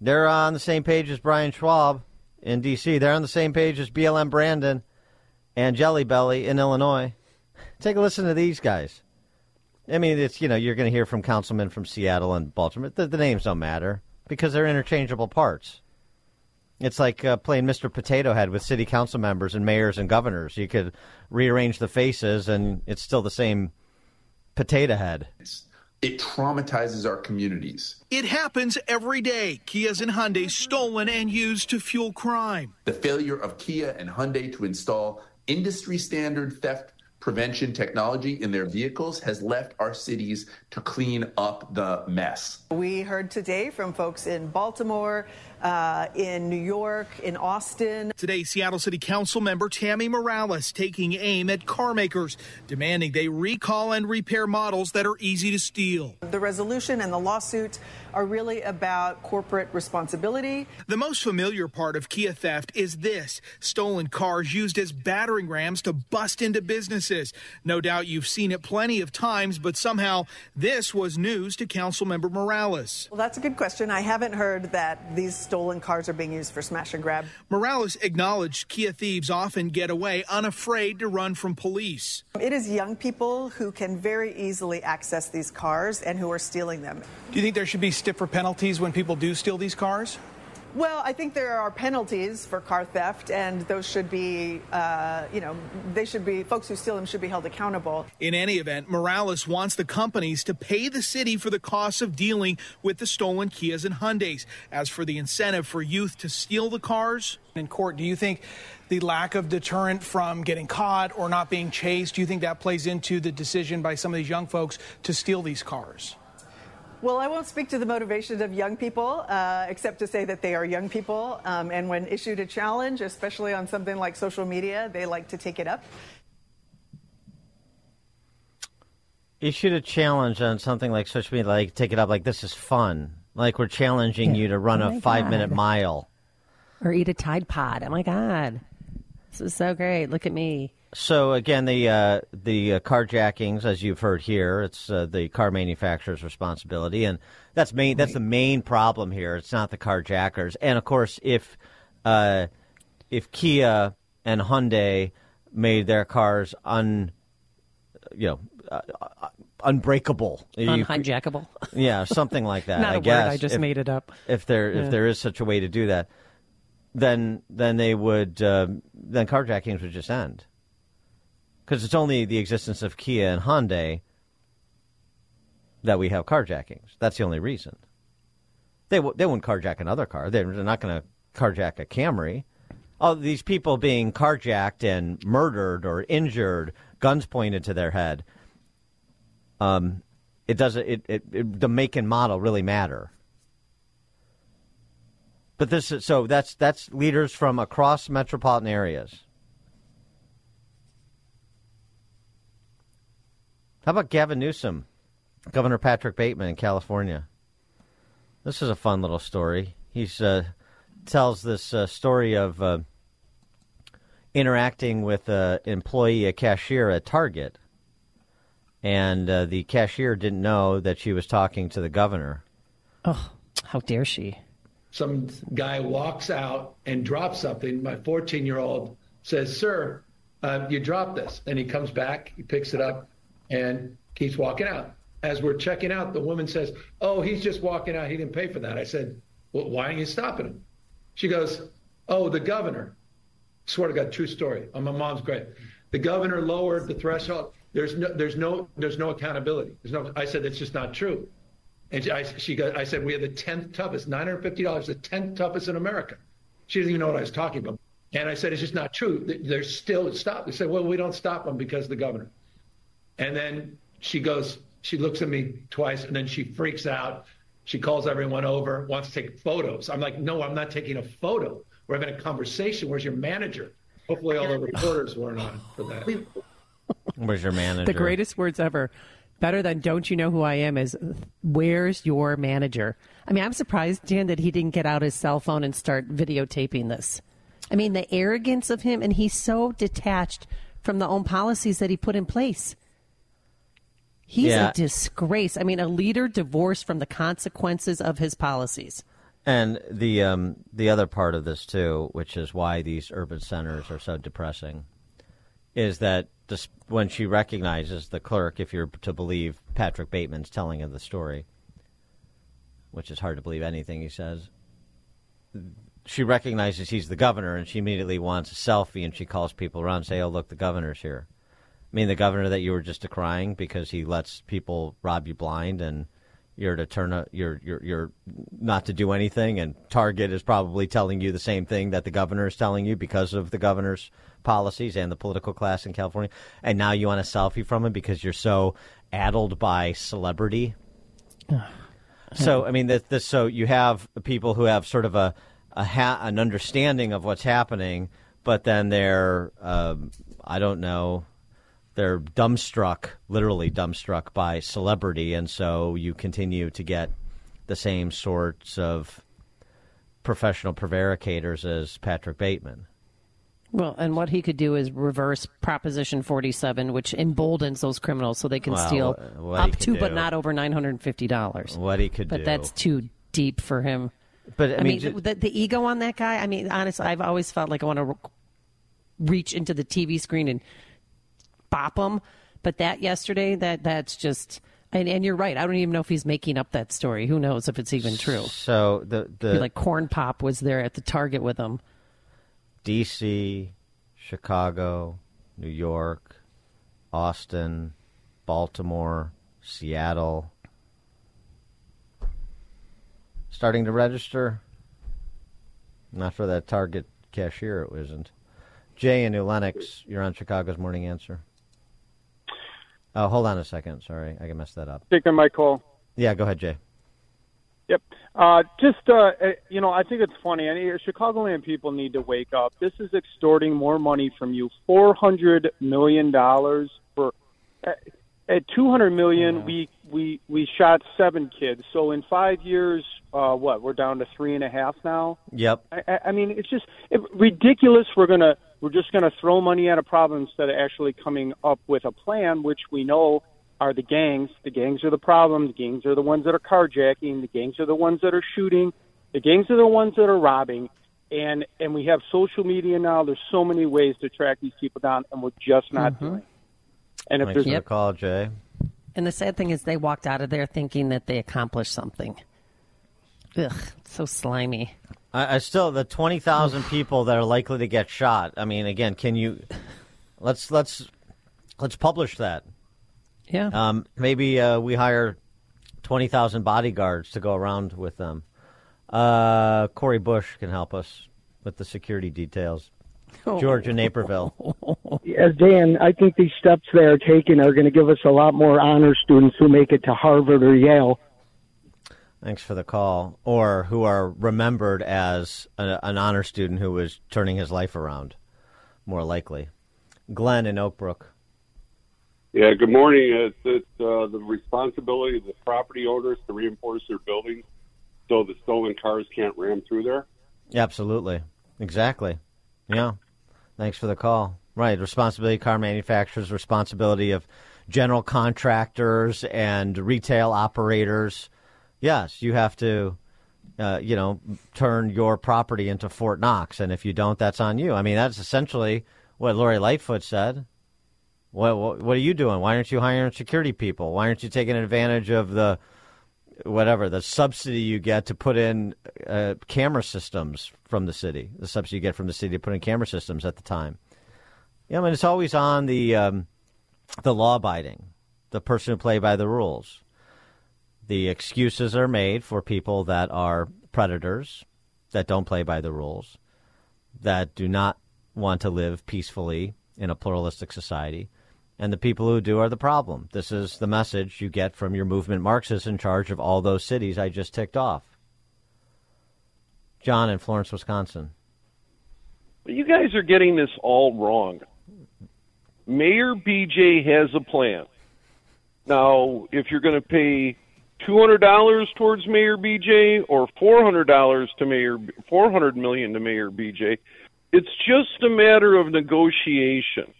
They're on the same page as Brian Schwalb in D.C. They're on the same page as BLM Brandon and Jelly Belly in Illinois. Take a listen to these guys. I mean, it's you know you're going to hear from councilmen from Seattle and Baltimore. The, the, names don't matter because they're interchangeable parts. It's like uh, playing Mr. Potato Head with city council members and mayors and governors. You could rearrange the faces, and it's still the same potato head. It traumatizes our communities. It happens every day. Kias and Hyundai stolen and used to fuel crime. The failure of Kia and Hyundai to install industry standard theft prevention technology in their vehicles has left our cities to clean up the mess. We heard today from folks in Baltimore, uh, in New York, in Austin. Today, Seattle City Council member Tammy Morales taking aim at car makers, demanding they recall and repair models that are easy to steal. The resolution and the lawsuit are really about corporate responsibility. The most familiar part of Kia theft is this stolen cars used as battering rams to bust into businesses. No doubt you've seen it plenty of times, but somehow this was news to Councilmember Morales. Well, that's a good question. I haven't heard that these stolen cars are being used for smash and grab. Morales acknowledged Kia thieves often get away unafraid to run from police. It is young people who can very easily access these cars and who are stealing them. Do you think there should be stiffer penalties when people do steal these cars? Well, I think there are penalties for car theft, and those should be, uh, you know, they should be, folks who steal them should be held accountable. In any event, Morales wants the companies to pay the city for the costs of dealing with the stolen Kias and Hyundais. As for the incentive for youth to steal the cars, in court, do you think the lack of deterrent from getting caught or not being chased, do you think that plays into the decision by some of these young folks to steal these cars? Well, I won't speak to the motivations of young people, uh, except to say that they are young people. Um, and when issued a challenge, especially on something like social media, they like to take it up. Issued a challenge on something like social media, like take it up, like this is fun. Like we're challenging yeah. you to run oh a five God. minute mile. Or eat a Tide Pod. Oh my God. This is so great. Look at me. So again, the uh, the uh, carjackings, as you've heard here, it's uh, the car manufacturer's responsibility, and that's main. That's the main problem here. It's not the carjackers, and of course, if uh, if Kia and Hyundai made their cars un, you know, uh, uh, unbreakable, unhijackable, yeah, something like that. not I a guess. word. I just if, made it up. If there yeah. if there is such a way to do that, then then they would then carjackings would just end because it's only the existence of Kia and Hyundai that we have carjackings. That's the only reason. They w- they wouldn't carjack another car. They're not going to carjack a Camry. All these people being carjacked and murdered or injured, guns pointed to their head. Um, it doesn't. It, it, it the make and model really matter. But this is so that's that's leaders from across metropolitan areas. How about Gavin Newsom, Governor Patrick Bateman in California? This is a fun little story. He uh, tells this uh, story of uh, interacting with an employee, a cashier at Target, and uh, the cashier didn't know that she was talking to the governor. Oh, how dare she! Some guy walks out and drops something. My 14 year old says, Sir, uh, you dropped this. And he comes back, he picks it up, and keeps walking out. As we're checking out, the woman says, Oh, he's just walking out. He didn't pay for that. I said, Well, why aren't you stopping him? She goes, Oh, the governor. Swear to God, true story. On my mom's grave. The governor lowered the threshold. There's no, there's no, there's no accountability. There's no. I said that's just not true. And she, I, she I said we have the tenth toughest, nine hundred fifty dollars, the tenth toughest in America. She doesn't even know what I was talking about. And I said, it's just not true. They're still stopped. They said, well, we don't stop them because the governor. And then she goes, she looks at me twice and then she freaks out. She calls everyone over, wants to take photos. I'm like, no, I'm not taking a photo. We're having a conversation. Where's your manager? Hopefully, all the reporters weren't on for that. Where's your manager? The greatest words ever. Better than "Don't you know who I am?" is "Where's your manager?" I mean, I'm surprised, Dan, that he didn't get out his cell phone and start videotaping this. I mean, the arrogance of him, and he's so detached from the own policies that he put in place. He's Yeah. a disgrace. I mean, a leader divorced from the consequences of his policies. And the um, the other part of this too, which is why these urban centers are so depressing, is that this, when she recognizes the clerk, if you're to believe Patrick Bateman's telling of the story, which is hard to believe anything he says, she recognizes he's the governor, and she immediately wants a selfie, and she calls people around and say, "Oh, look, the governor's here." I mean, the governor that you were just decrying because he lets people rob you blind and you're to turn a, you're you're you're not to do anything and Target is probably telling you the same thing that the governor is telling you because of the governor's policies and the political class in California. And now you want a selfie from him because you're so addled by celebrity? So I mean this, this so you have people who have sort of a a ha- an understanding of what's happening but then they're um, I don't know they're dumbstruck, literally dumbstruck by celebrity, and so you continue to get the same sorts of professional prevaricators as Patrick Bateman. Well, and what he could do is reverse Proposition 47, which emboldens those criminals so they can Well, steal up to, but not over $950. What he could but do. that's too deep for him. But, I mean, the, the, the ego on that guy. I mean, honestly, I've always felt like I want to reach into the TV screen and bop him. But that yesterday, that that's just. And, and you're right. I don't even know if he's making up that story. Who knows if it's even true? So the the like Corn Pop was there at the Target with him. D.C., Chicago, New York, Austin, Baltimore, Seattle. Starting to register. Not for that Target cashier, it wasn't. Jay and New Lenox, you're on Chicago's Morning Answer. Oh, hold on a second. Sorry, I messed that up. taking my call. Yeah, go ahead, Jay. Yep. Uh, just, uh, uh, you know, I think it's funny. I mean, Chicagoland people need to wake up. This is extorting more money from you. Four hundred million dollars for at, at two hundred million. We we we shot seven kids. So in five years, uh, what? We're down to three and a half now. Yep. I, I- I mean, it's just it, ridiculous. We're gonna we're just gonna throw money at a problem instead of actually coming up with a plan, which we know are the gangs. The gangs are the problem. The gangs are the ones that are carjacking. The gangs are the ones that are shooting. The gangs are the ones that are robbing. And and we have social media now. There's so many ways to track these people down, and we're just not mm-hmm. doing. it. And if Thanks there's for the call, Jay. And the sad thing is, they walked out of there thinking that they accomplished something. Ugh, so slimy. I, I still the twenty thousand people that are likely to get shot. I mean, again, can you? Let's let's let's publish that. Yeah. Um, maybe uh, we hire twenty thousand bodyguards to go around with them. Uh, Cori Bush can help us with the security details. George in Naperville. As Dan, I think these steps they are taking are going to give us a lot more honor students who make it to Harvard or Yale. Thanks for the call. Or who are remembered as a, an honor student who was turning his life around, more likely. Glenn in Oak Brook. Yeah, good morning. It's, it's uh, the responsibility of the property owners to reinforce their buildings so the stolen cars can't ram through there. Absolutely. Exactly. Yeah. Thanks for the call. Right. Responsibility of car manufacturers, responsibility of general contractors and retail operators. Yes, you have to, uh, you know, turn your property into Fort Knox. And if you don't, that's on you. I mean, that's essentially what Lori Lightfoot said. What, what, what are you doing? Why aren't you hiring security people? Why aren't you taking advantage of the whatever the subsidy you get to put in uh, camera systems from the city, the subsidy you get from the city to put in camera systems at the time. Yeah, I mean it's always on the um, the law abiding, the person who play by the rules. The excuses are made for people that are predators, that don't play by the rules, that do not want to live peacefully in a pluralistic society, and the people who do are the problem. This is the message you get from your movement Marxists in charge of all those cities I just ticked off. John in Florence, Wisconsin. You guys are getting this all wrong. Mayor BJ has a plan. Now, if you're going to pay $200 towards Mayor BJ or $400 to Mayor 400 million to Mayor BJ, it's just a matter of negotiation.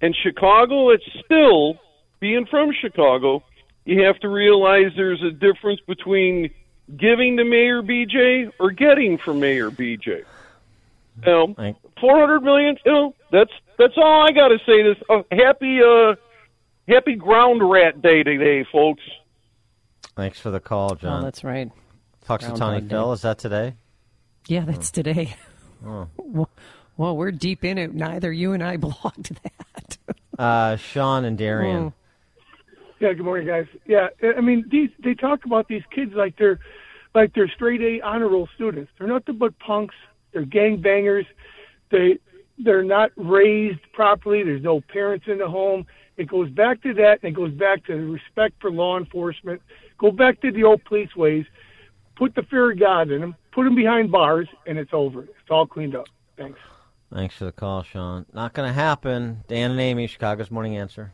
And Chicago, it's still being from Chicago, you have to realize there's a difference between giving to Mayor BJ or getting from Mayor BJ. You know, four hundred million. You know, that's that's all I got to say. This uh, happy uh, happy ground rat day today, folks. Thanks for the call, John. Oh, that's right. Punxsutawney Groundhog Phil, is that today? Yeah, that's today. Oh. Well, well, we're deep in it. Neither you and I belong to that. Uh, Sean and Darien. Yeah, good morning, guys. Yeah, I mean, these they talk about these kids like they're like they're straight A honor roll students. They're nothing but punks. They're gangbangers. They they're not raised properly. There's no parents in the home. It goes back to that, and it goes back to the respect for law enforcement. Go back to the old police ways. Put the fear of God in them. Put them behind bars, and it's over. It's all cleaned up. Thanks. Thanks for the call, Sean. Not going to happen. Dan and Amy, Chicago's Morning Answer.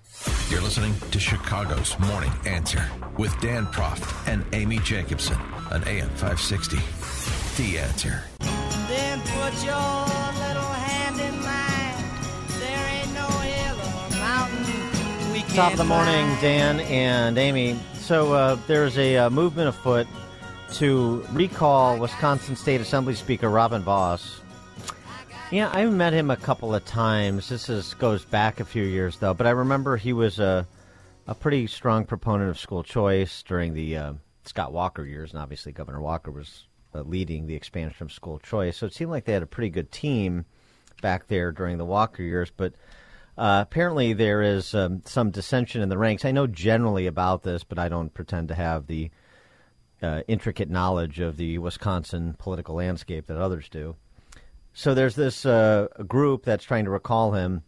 You're listening to Chicago's Morning Answer with Dan Proft and Amy Jacobson on AM 560. The Answer. Top of the morning. Dan and Amy. So uh, there's a uh, movement afoot to recall Wisconsin State Assembly Speaker Robin Vos. Yeah, I've met him a couple of times. This is goes back a few years though, but I remember he was a a pretty strong proponent of school choice during the uh, Scott Walker years, and obviously Governor Walker was uh, leading the expansion of school choice. So it seemed like they had a pretty good team back there during the Walker years, but. Uh, apparently, there is um, some dissension in the ranks. I know generally about this, but I don't pretend to have the uh, intricate knowledge of the Wisconsin political landscape that others do. So there's this uh, group that's trying to recall him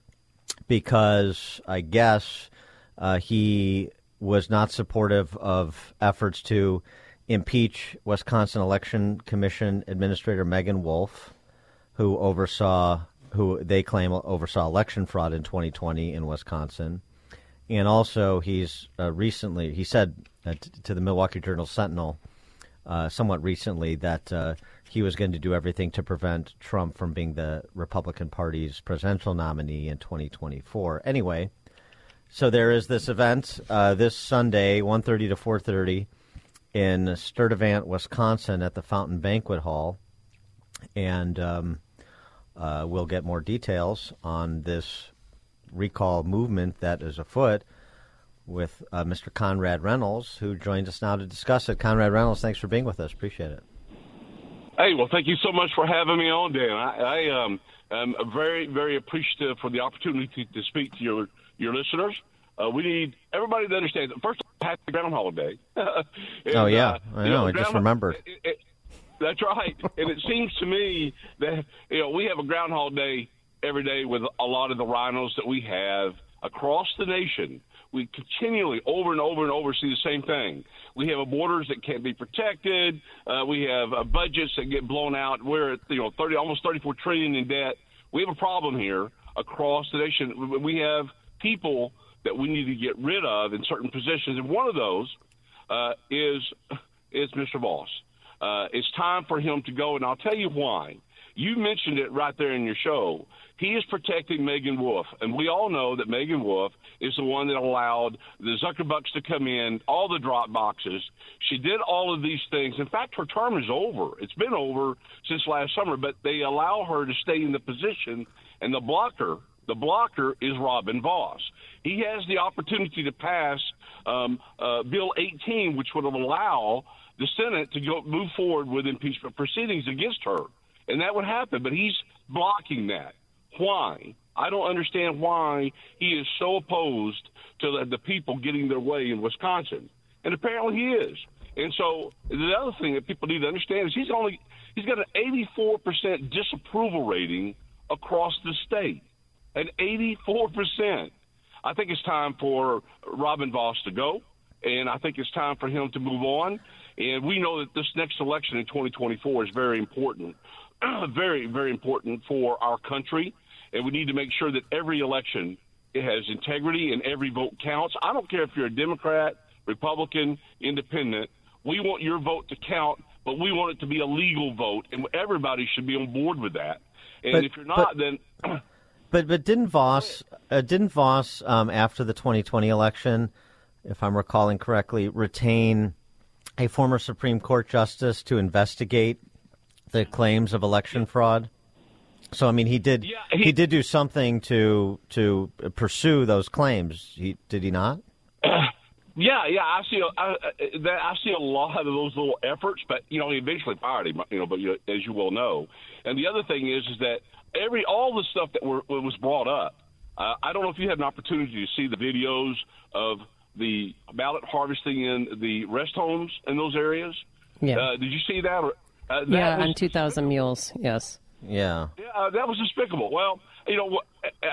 because I guess uh, he was not supportive of efforts to impeach Wisconsin Election Commission Administrator Meagan Wolfe, who oversaw who they claim oversaw election fraud in 2020 in Wisconsin. And also, he's uh, recently, he said uh, t- to the Milwaukee Journal Sentinel uh, somewhat recently that uh, he was going to do everything to prevent Trump from being the Republican Party's presidential nominee in 2024. Anyway, so there is this event uh, this Sunday, 1.30 to 4.30 in Sturtevant, Wisconsin at the Fountain Banquet Hall. And... Um, uh, we'll get more details on this recall movement that is afoot with uh, Mr. Conrad Reynolds, who joins us now to discuss it. Conrad Reynolds, thanks for being with us. Appreciate it. Hey, well, thank you so much for having me on, Dan. I, I um, am very, very appreciative for the opportunity to speak to your your listeners. Uh, we need everybody to understand that first, happy Groundhog Day. And, oh yeah, uh, I know. I just remembered. it- it- that's right. and it seems to me that you know we have a Groundhog Day every day with a lot of the RINOs that we have across the nation. We continually, over and over and over, see the same thing. We have borders that can't be protected. Uh, we have uh, budgets that get blown out. We're at you know thirty, almost thirty-four trillion in debt. We have a problem here across the nation. We have people that we need to get rid of in certain positions, and one of those uh, is is Mr. Vos. Uh, it's time for him to go, and I'll tell you why. You mentioned it right there in your show. He is protecting Meagan Wolfe, and we all know that Meagan Wolfe is the one that allowed the Zuckerbucks to come in, all the drop boxes. She did all of these things. In fact, her term is over. It's been over since last summer, but they allow her to stay in the position, and the blocker, the blocker is Robin Vos. He has the opportunity to pass um, uh, Bill 18, which would allow the Senate to go move forward with impeachment proceedings against her, and that would happen. But he's blocking that. Why? I don't understand why he is so opposed to the, the people getting their way in Wisconsin, and apparently he is. And so the other thing that people need to understand is he's only he's got an 84% disapproval rating across the state. At 84%. I think it's time for Robin Vos to go, and I think it's time for him to move on. And we know that this next election in 2024 is very important, very, very important for our country. And we need to make sure that every election it has integrity and every vote counts. I don't care if you're a Democrat, Republican, Independent. We want your vote to count, but we want it to be a legal vote, and everybody should be on board with that. And But- if you're not, but- then But but didn't Vos uh, didn't Vos um, after the 2020 election, if I'm recalling correctly, retain a former Supreme Court justice to investigate the claims of election fraud? So I mean, he did he, he- did do something to to pursue those claims. He did he not? Yeah, yeah, I see. A, I, I- see a lot of those little efforts, but you know, he eventually fired him. You know, but you, as you well know, and the other thing is, is that every all the stuff that were was brought up. Uh, I don't know if you had an opportunity to see the videos of the ballot harvesting in the rest homes in those areas. Yeah. Uh, did you see that? Uh, that yeah, was, on 2,000 Mules. Yes. Yeah. yeah, uh, that was despicable. Well, you know,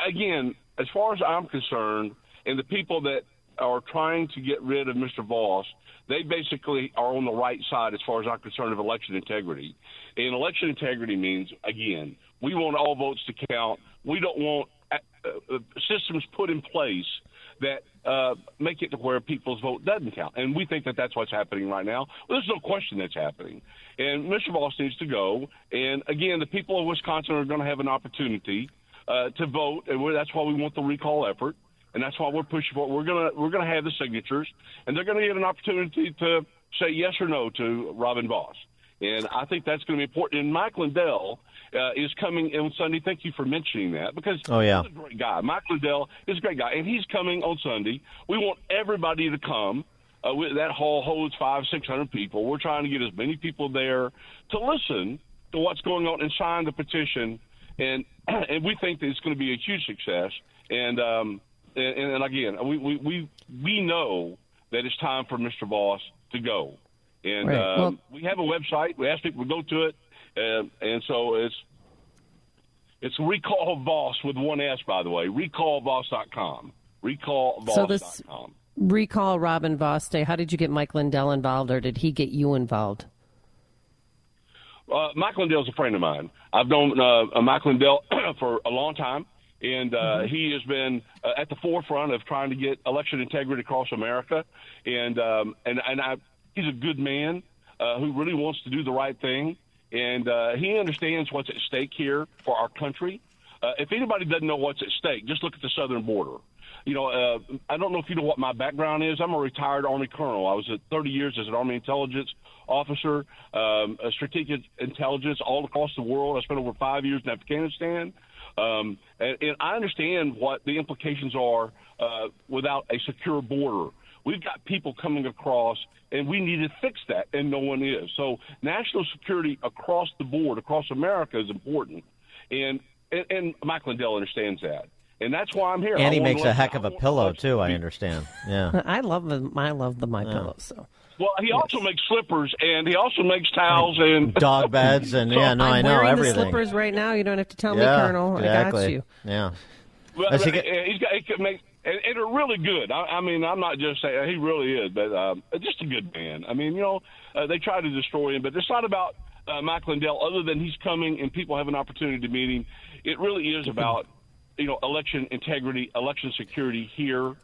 again, as far as I'm concerned, and the people that are trying to get rid of Mr. Vos, they basically are on the right side as far as I'm concerned of election integrity. And election integrity means, again, we want all votes to count. We don't want uh, uh, systems put in place that uh, make it to where people's vote doesn't count. And we think that that's what's happening right now. Well, there's no question that's happening. And Mr. Vos needs to go. And again, the people of Wisconsin are going to have an opportunity uh, to vote, and that's why we want the recall effort, and that's why we're pushing for it. We're gonna we're gonna have the signatures, and they're going to get an opportunity to say yes or no to Robin Vos. And I think that's going to be important. And Mike Lindell uh, is coming on Sunday. Thank you for mentioning that because Oh, yeah. he's a great guy. Mike Lindell is a great guy, and he's coming on Sunday. We want everybody to come. Uh, we, that hall holds five, six hundred people. We're trying to get as many people there to listen to what's going on and sign the petition. And and we think that it's going to be a huge success. And um, and, and again, we, we we we know that it's time for Mr. Vos to go. And Right. um, Well- we have a website. We ask people to go to it, and and so it's it's recall Vos with one S, by the way. Recallvos.com. Recallvos.com. So this recall Robin Vos Day. How did you get Mike Lindell involved, or did he get you involved? Uh, Mike Lindell's a friend of mine. I've known uh, Mike Lindell for a long time, and uh, he has been uh, at the forefront of trying to get election integrity across America. And um, and and I, he's a good man uh, who really wants to do the right thing, and uh, he understands what's at stake here for our country. Uh, if anybody doesn't know what's at stake, just look at the southern border. You know, uh, I don't know if you know what my background is. I'm a retired Army colonel. I was at 30 years as an Army intelligence officer, um, strategic intelligence all across the world. I spent over five years in Afghanistan. Um, and, and I understand what the implications are uh, without a secure border. We've got people coming across, and we need to fix that, and no one is. So, national security across the board, across America, is important. And and, and Mike Lindell understands that, and that's why I'm here. And he makes a heck of a pillow too. I understand. Yeah. I love the I love the my pillow. So Well, he also makes slippers, and he also makes towels and Dog beds and yeah, no, I'm I know wearing everything. the slippers right now. You don't have to tell yeah, me, Colonel. exactly. I got you. Yeah. Well, he uh, get- he's got he can make and, and they're really good. I, I mean, I'm not just saying he really is, but um, just a good man. I mean, you know, uh, they try to destroy him, but it's not about uh, Mike Lindell. Other than he's coming and people have an opportunity to meet him, it really is about you know election integrity, election security here.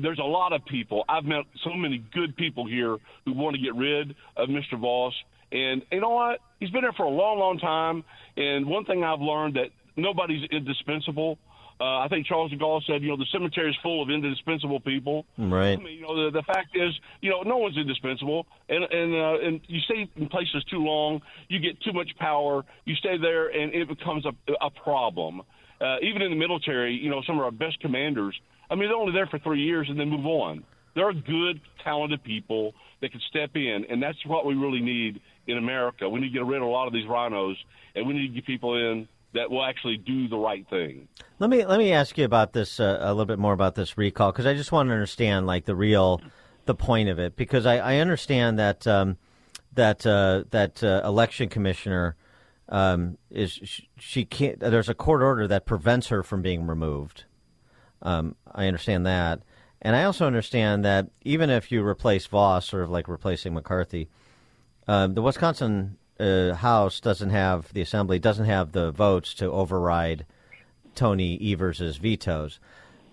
There's a lot of people. I've met so many good people here who want to get rid of Mr. Vos. And you know what? He's been there for a long, long time. And one thing I've learned that nobody's indispensable. Uh, I think Charles de Gaulle said, you know, the cemetery is full of indispensable people. Right. I mean, you know, the, the fact is, you know, no one's indispensable, and and uh, and you stay in places too long, you get too much power, you stay there, and it becomes a a problem. Uh, even in the military, you know, some of our best commanders, I mean, they're only there for three years and then move on. There are good, talented people that can step in, and that's what we really need in America. We need to get rid of a lot of these RINOs, and we need to get people in that will actually do the right thing. Let me let me ask you about this uh, a little bit more about this recall because I just want to understand like the real the point of it because I, I understand that um, that uh, that uh, election commissioner um, is she, she can't. There's a court order that prevents her from being removed. Um, I understand that, and I also understand that even if you replace Vos, sort of like replacing McCarthy, um, the Wisconsin uh, House doesn't have the Assembly doesn't have the votes to override Tony Evers' vetoes.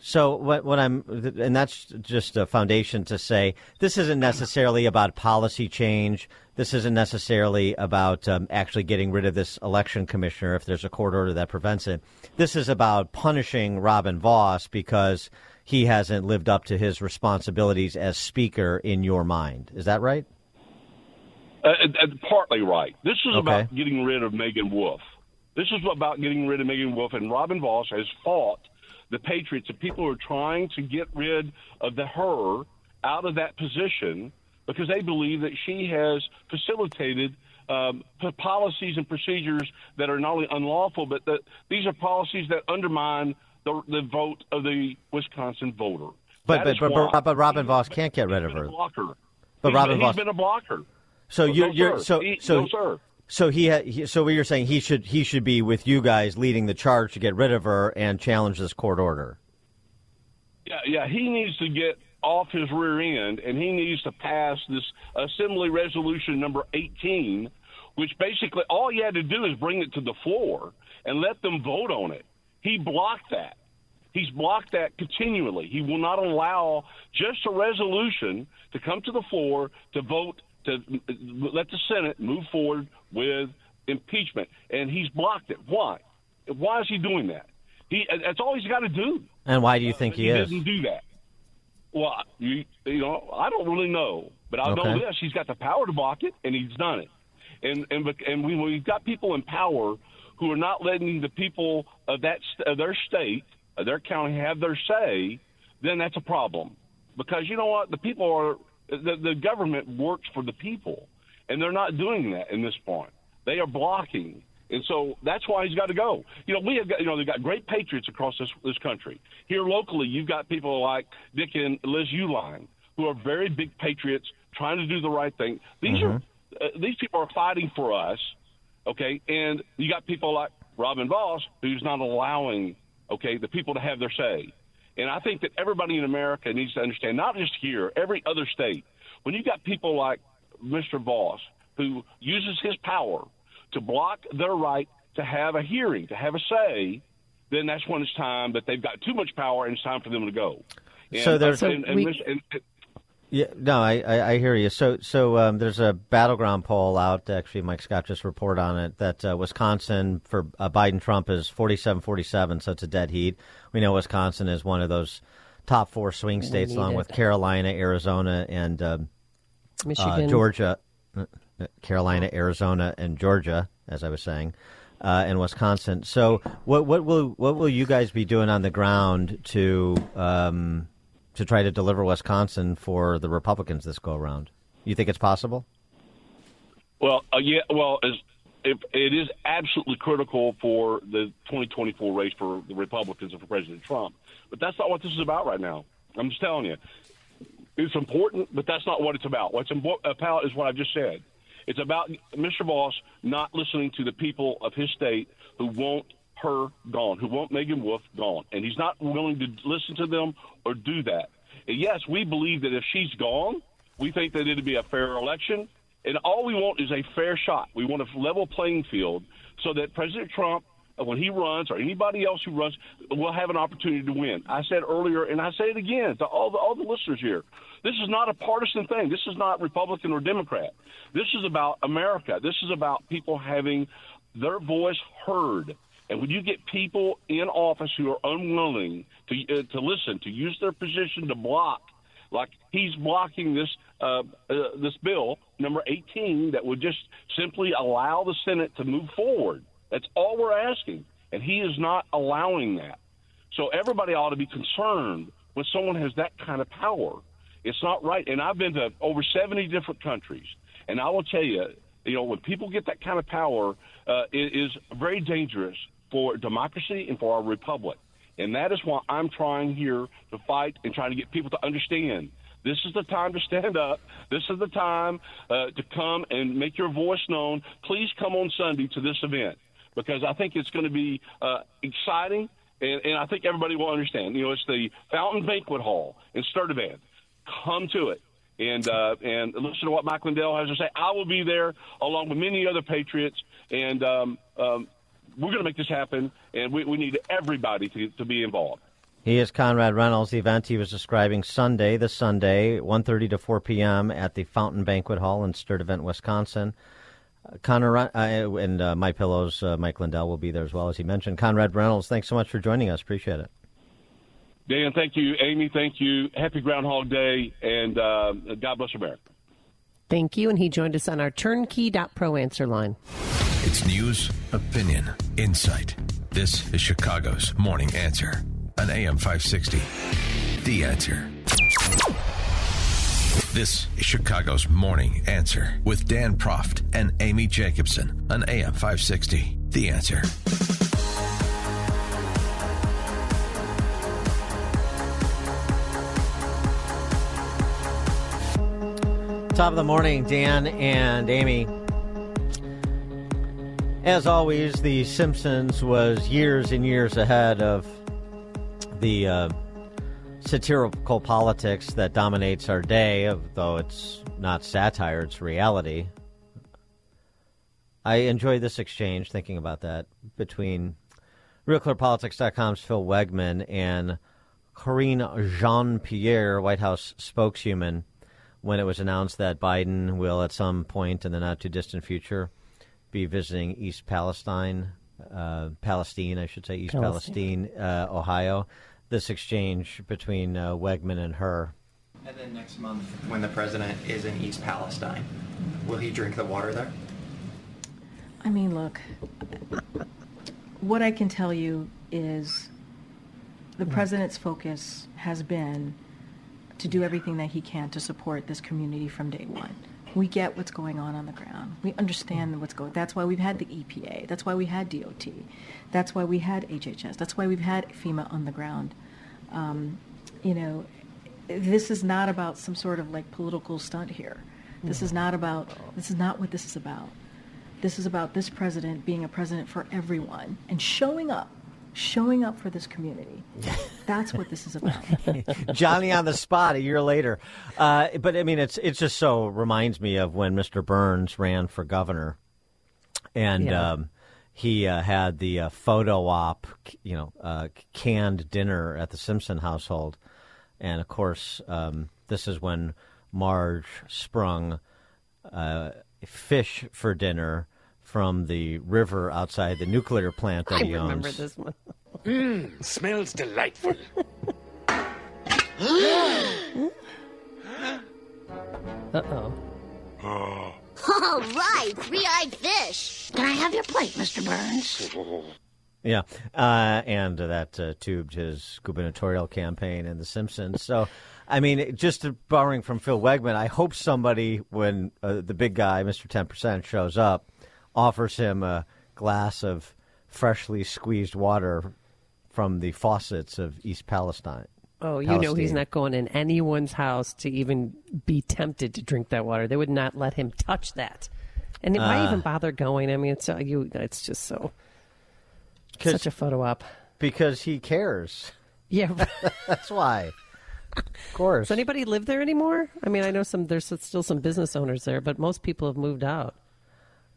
So what, what I'm, and that's just a foundation to say this isn't necessarily about policy change. This isn't necessarily about um, actually getting rid of this election commissioner if there's a court order that prevents it. This is about punishing Robin Vos because he hasn't lived up to his responsibilities as speaker in your mind. Is that right? Uh, partly right. This is Okay. about getting rid of Meagan Wolfe. This is about getting rid of Meagan Wolfe, and Robin Vos has fought the Patriots. The people who are trying to get rid of the her out of that position because they believe that she has facilitated um, policies and procedures that are not only unlawful, but that these are policies that undermine the, the vote of the Wisconsin voter. But That but, but, but but Robin Vos can't get rid of her. blocker. But He's Robin been, Vos. he's been a blocker. So oh, you're, no, you're so He- so no, sir. So he, ha, he so what you're saying he should he should be with you guys leading the charge to get rid of her and challenge this court order. Yeah, yeah, he needs to get off his rear end, and he needs to pass this Assembly Resolution number 18, which basically all he had to do is bring it to the floor and let them vote on it. He blocked that. He's blocked that continually. He will not allow just a resolution to come to the floor to vote to let the Senate move forward with impeachment, and he's blocked it. Why? Why is he doing that? He that's all he's got to do. And why do you think he, is he is? didn't do that. Well, you, you know, I don't really know, but I know this: he's got the power to block it, and he's done it. And and and we, we've got people in power who are not letting the people of that of their state, of their county, have their say. Then that's a problem, because you know what? The people are the, the government works for the people, and they're not doing that in this point. They are blocking. And so that's why he's got to go. You know, we have got, you know, they've got great patriots across this, this country. Here locally, you've got people like Dick and Liz Uihlein, who are very big patriots trying to do the right thing. These are, uh, these people are fighting for us, okay? And you got people like Robin Vos, who's not allowing, okay, the people to have their say. And I think that everybody in America needs to understand, not just here, every other state, when you got people like Mr. Vos, who uses his power to block their right to have a hearing, to have a say, then that's when it's time that they've got too much power and it's time for them to go. And, So there's- and, and, we- Mich- and- Yeah, no, I, I, I hear you. So, so um, there's a battleground poll out. Actually, Mike Scott just reported on it that uh, Wisconsin for uh, Biden Trump is 47-47, so it's a dead heat. We know Wisconsin is one of those top four swing states, along need with. Carolina, Arizona, and um, uh, Michigan. Georgia, uh, Carolina, Arizona, and Georgia, as I was saying. Uh, and Wisconsin. So, what what will what will you guys be doing on the ground to um, to try to deliver Wisconsin for the Republicans this go around? You think it's possible? Well, uh, yeah, well, as, if it is absolutely critical for the 2024 race for the Republicans and for President Trump, but that's not what this is about right now. I'm just telling you, it's important, but that's not what it's about. What's about is what I just said. It's about Mr. Vos not listening to the people of his state who want her gone, who want Meagan Wolfe gone, and he's not willing to listen to them or do that. Yes, we believe that if she's gone, we think that it'd be a fair election, and all we want is a fair shot. We want a level playing field so that President Trump, when he runs, or anybody else who runs, will have an opportunity to win. I said earlier, and I say it again to all the all the listeners here: this is not a partisan thing. This is not Republican or Democrat. This is about America. This is about people having their voice heard. And when you get people in office who are unwilling to uh, to listen, to use their position to block, like he's blocking this uh, uh, this bill number 18 that would just simply allow the Senate to move forward. That's all we're asking, and he is not allowing that. So everybody ought to be concerned when someone has that kind of power. It's not right. And I've been to over 70 different countries, and I will tell you, you know, when people get that kind of power, uh, it is very dangerous for democracy and for our republic. And that is why I'm trying here to fight and trying to get people to understand This is the time to stand up. This is the time uh, to come and make your voice known. Please come on Sunday to this event because I think it's going to be uh, exciting, and, and I think everybody will understand. You know, it's the Fountain Banquet Hall in Sturtevant. Come to it and uh, and listen to what Mike Lindell has to say. I will be there along with many other Patriots, and um, um, we're going to make this happen. And we, we need everybody to, to be involved. He is Conrad Reynolds. The event he was describing Sunday, this Sunday, 1.30 to 4 p.m. at the Fountain Banquet Hall in Sturtevant, Wisconsin. Uh, Conrad uh, and uh, My Pillow's uh, Mike Lindell will be there as well as he mentioned. Conrad Reynolds, thanks so much for joining us. Appreciate it. Dan, thank you. Amy, thank you. Happy Groundhog Day, and uh, God bless America. Thank you. And he joined us on our turnkey.pro answer line. It's news, opinion, insight. This is Chicago's Morning Answer on AM 560. The Answer. This is Chicago's Morning Answer with Dan Proft and Amy Jacobson on AM 560. The Answer. Top of the morning, Dan and Amy. As always, The Simpsons was years and years ahead of the uh, satirical politics that dominates our day, though it's not satire, it's reality. I enjoy this exchange, thinking about that, between RealClearPolitics.com's Phil Wegmann and Karine Jean-Pierre, White House spokeswoman, when it was announced that Biden will, at some point in the not too distant future, be visiting East Palestine, uh, Palestine, I should say, East Palestine, Palestine. uh, Ohio. This exchange between uh, Wegmann and her. And then next month, when the president is in East Palestine, will he drink the water there? I mean, look, what I can tell you is the president's focus has been to do everything that he can to support this community from day one. We get what's going on on the ground. We understand what's going. That's why we've had the EPA. That's why we had DOT. That's why we had HHS. That's why we've had FEMA on the ground. Um, you know, this is not about some sort of like political stunt here. This is not about. This is not what this is about. This is about this president being a president for everyone and showing up, showing up for this community. That's what this is about. Johnny on the spot a year later. Uh, but I mean, it's it's just so reminds me of when Mr. Burns ran for governor, and Yeah. um, he uh, had the uh, photo op, you know, uh, canned dinner at the Simpson household, and of course, um, this is when Marge sprung uh, fish for dinner from the river outside the nuclear plant that I he remember owns. this one. Mmm, smells delightful. Uh oh. Oh. All right, three-eyed fish. Can I have your plate, Mr. Burns? Yeah, uh, and that uh, tubed his gubernatorial campaign in The Simpsons. So, I mean, just borrowing from Phil Wegmann, I hope somebody, when uh, the big guy, Mr. Ten Percent, shows up, offers him a glass of freshly squeezed water from the faucets of East Palestine. Oh, you know he's not going in anyone's house to even be tempted to drink that water. They would not let him touch that. And why Uh, even bother going? I mean, it's uh, you. It's just so such a photo op. because he cares. Yeah, that's why. Of course. Does anybody live there anymore? I mean, I know some. There's still some business owners there, but most people have moved out.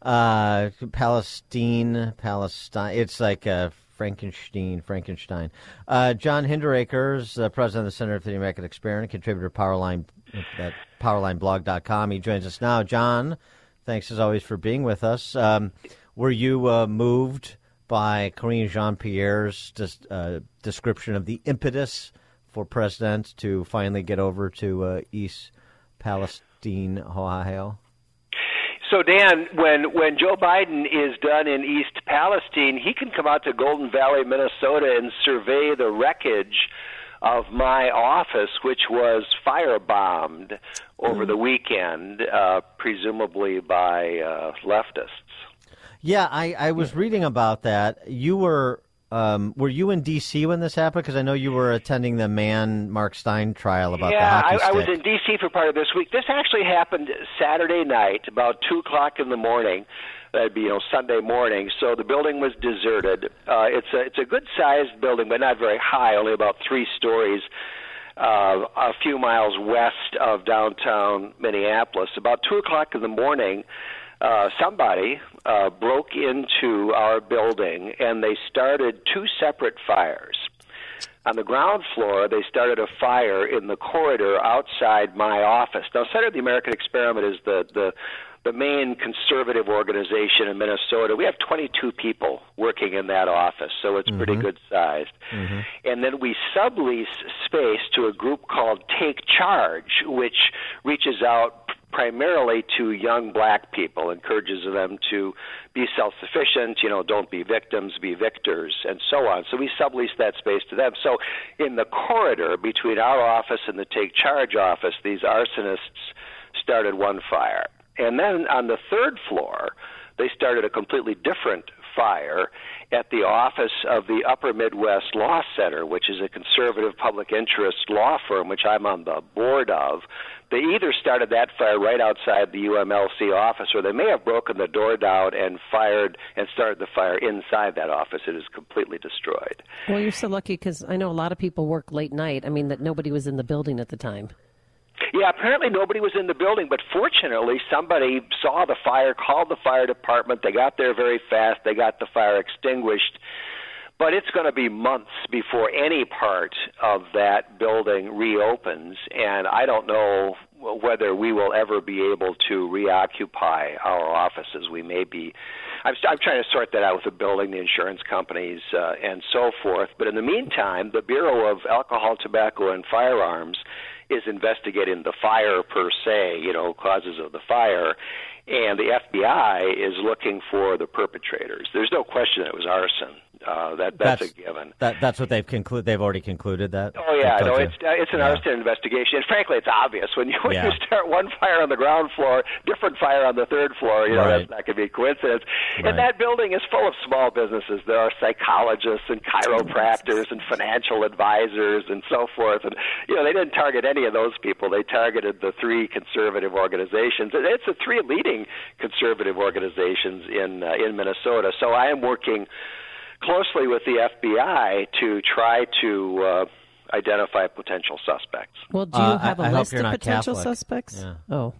Uh, Palestine, Palestine. It's like uh, Frankenstein, Frankenstein. Uh, John Hinderaker's, uh, president of the Center for the American Experiment, contributor to Powerline at PowerlineBlog.com. He joins us now. John, thanks as always for being with us. Um, were you uh, moved by Karine Jean-Pierre's dis- uh, description of the impetus for president to finally get over to uh, East Palestine, Ohio? So Dan, when when Joe Biden is done in East Palestine, he can come out to Golden Valley, Minnesota, and survey the wreckage of my office, which was firebombed over the weekend, uh, presumably by uh, leftists. Yeah, I, I was reading about that. You were um, were you in D.C. when this happened? Because I know you were attending the man Mark Steyn trial about yeah, the hockey I, I was in D.C. for part of this week. This actually happened Saturday night, about two o'clock in the morning. That'd be you know Sunday morning. So the building was deserted. Uh, it's a it's a good sized building, but not very high, only about three stories. Uh, a few miles west of downtown Minneapolis. About two o'clock in the morning, uh, somebody uh, broke into our building and they started two separate fires. On the ground floor, they started a fire in the corridor outside my office. Now, Center of the American Experiment is the the the main conservative organization in Minnesota. We have 22 people working in that office, so it's pretty Mhm. good sized. And then we sublease space to a group called Take Charge, which reaches out primarily to young black people, encourages them to be self sufficient, you know, don't be victims, be victors, and so on. So we sublease that space to them. So in the corridor between our office and the Take Charge office, these arsonists started one fire. And then on the third floor, they started a completely different fire at the office of the Upper Midwest Law Center, which is a conservative public interest law firm, which I'm on the board of. They either started that fire right outside the UMLC office, or they may have broken the door down and fired and started the fire inside that office. It is completely destroyed. Well, you're so lucky because I know a lot of people work late night. I mean, that nobody was in the building at the time. Yeah, apparently nobody was in the building, but fortunately somebody saw the fire, called the fire department. They got there very fast. They got the fire extinguished. But it's going to be months before any part of that building reopens, and I don't know whether we will ever be able to reoccupy our offices. We may be. I'm, I'm trying to sort that out with the building, the insurance companies, uh, and so forth. But in the meantime, the Bureau of Alcohol, Tobacco, and Firearms is investigating the fire per se, you know, causes of the fire, and the FBI is looking for the perpetrators. There's no question it was arson. Uh, that that's, a given. That, that's what they've concluded. They've already concluded that. Oh yeah, no, it's uh, it's an Yeah. arson investigation. And frankly, it's obvious when you when Yeah. you start one fire on the ground floor, different fire on the third floor. You know, Right. that's not going to be a coincidence. Right. And that building is full of small businesses. There are psychologists and chiropractors and financial advisors and so forth. And you know, they didn't target any of those people. They targeted the three conservative organizations. It's the three leading conservative organizations in uh, in Minnesota. So I am working closely with the FBI to try to uh, identify potential suspects. Well, do you Uh, have a I- I hope list of potential Catholic. suspects? Yeah. Oh.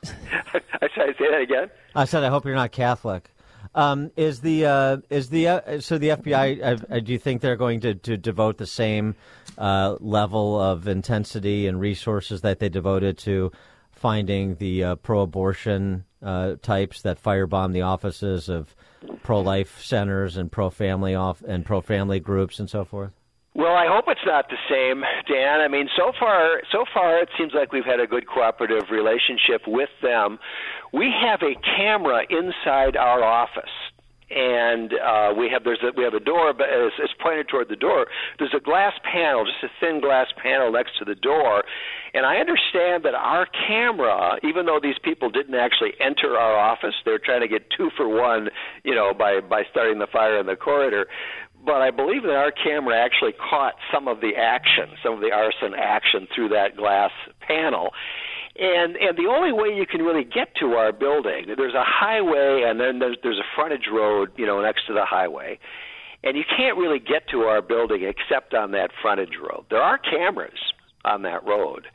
I say, say that again. I said I hope you're not Catholic. Um, is the uh, is the uh, so the FBI? Uh, uh, do you think they're going to, to devote the same uh, level of intensity and resources that they devoted to finding the uh, pro-abortion uh, types that firebomb the offices of pro-life centers and pro-family off and pro-family groups and so forth? Well, I hope it's not the same, Dan. I mean, so far, so far, it seems like we've had a good cooperative relationship with them. We have a camera inside our office, and uh, we have there's a, we have a door, but it's, it's pointed toward the door. There's a glass panel, just a thin glass panel next to the door, and I understand that our camera, even though these people didn't actually enter our office, they're trying to get two for one, you know, by by starting the fire in the corridor. But I believe that our camera actually caught some of the action, some of the arson action through that glass panel. And and the only way you can really get to our building, there's a highway and then there's there's a frontage road, you know, next to the highway. And you can't really get to our building except on that frontage road. There are cameras on that road.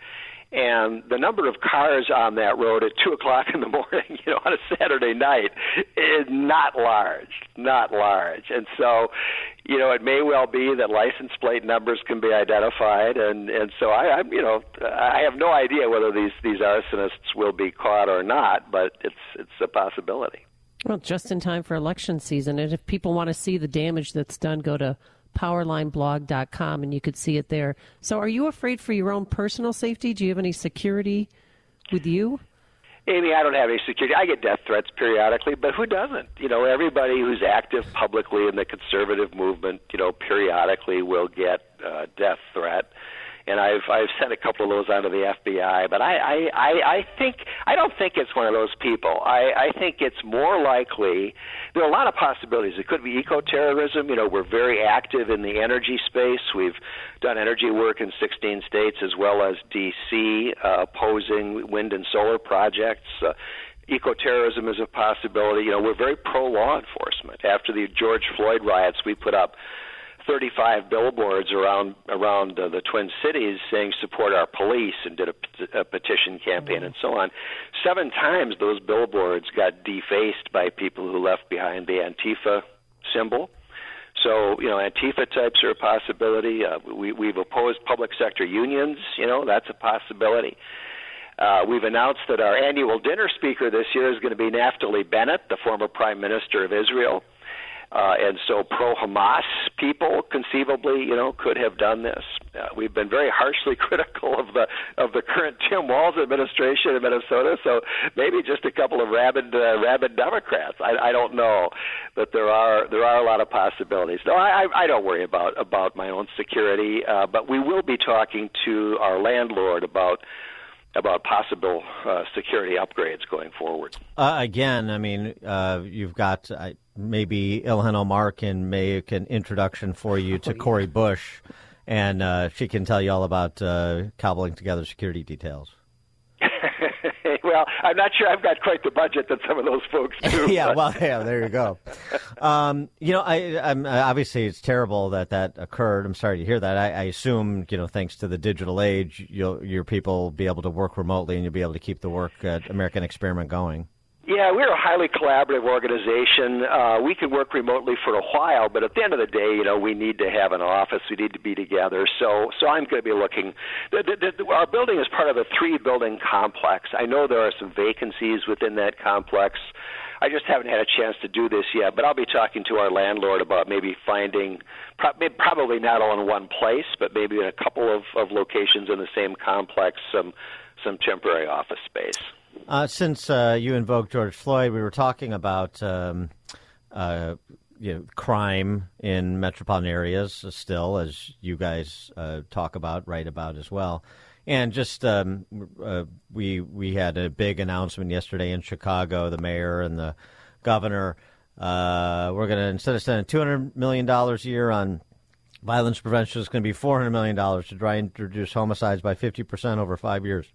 And the number of cars on that road at two o'clock in the morning, you know, on a Saturday night, is not large, not large. And so, you know, it may well be that license plate numbers can be identified, and and so I, I'm, you know, I have no idea whether these these arsonists will be caught or not, but it's it's a possibility. Well, just in time for election season. And if people want to see the damage that's done, go to powerlineblog.com and you could see it there. So, are you afraid for your own personal safety? Do you have any security with you? Amy, I don't have any security. I get death threats periodically, but who doesn't? You know, everybody who's active publicly in the conservative movement, you know, periodically will get a death threat. And I've I've sent a couple of those out to the FBI. But I I I, I think I don't think it's one of those people. I I think it's more likely. There are a lot of possibilities. It could be eco-terrorism. You know, we're very active in the energy space. We've done energy work in 16 states as well as D.C. Uh, opposing wind and solar projects. Uh, eco-terrorism is a possibility. You know, we're very pro law enforcement. After the George Floyd riots, we put up 35 billboards around around uh, the Twin Cities saying support our police and did a, a petition campaign mm-hmm. and so on. Seven times those billboards got defaced by people who left behind the Antifa symbol. So you know, Antifa types are a possibility. Uh, we, we've opposed public sector unions. You know, that's a possibility. Uh, we've announced that our annual dinner speaker this year is going to be Naftali Bennett, the former Prime Minister of Israel. Uh, and so pro-Hamas people conceivably, you know, could have done this. Uh, we've been very harshly critical of the of the current Tim Walz administration in Minnesota. So maybe just a couple of rabid uh, rabid Democrats. I, I don't know, but there are there are a lot of possibilities. No, I, I don't worry about about my own security. Uh, but we will be talking to our landlord about about possible uh, security upgrades going forward. Uh, again, I mean, uh, you've got uh, maybe Ilhan Omar can make an introduction for you to Cori Bush, and uh, she can tell you all about uh, cobbling together security details. well, I'm not sure I've got quite the budget that some of those folks do. yeah, but. well, yeah, there you go. um, you know, I, I'm obviously it's terrible that that occurred. I'm sorry to hear that. I, I assume, you know, thanks to the digital age, you'll, your people will be able to work remotely and you'll be able to keep the work at American Experiment going. Yeah, we're a highly collaborative organization. Uh, we can work remotely for a while, but at the end of the day, you know, we need to have an office. We need to be together. So, so I'm going to be looking. The, the, the, our building is part of a three-building complex. I know there are some vacancies within that complex. I just haven't had a chance to do this yet, but I'll be talking to our landlord about maybe finding, probably not all in one place, but maybe in a couple of, of locations in the same complex, some some temporary office space. Uh, since uh, you invoked George Floyd, we were talking about um, uh, you know, crime in metropolitan areas still, as you guys uh, talk about, write about as well. And just um, uh, we we had a big announcement yesterday in Chicago. The mayor and the governor. Uh, we're going to instead of spending two hundred million dollars a year on violence prevention, it's going to be four hundred million dollars to try and reduce homicides by fifty percent over five years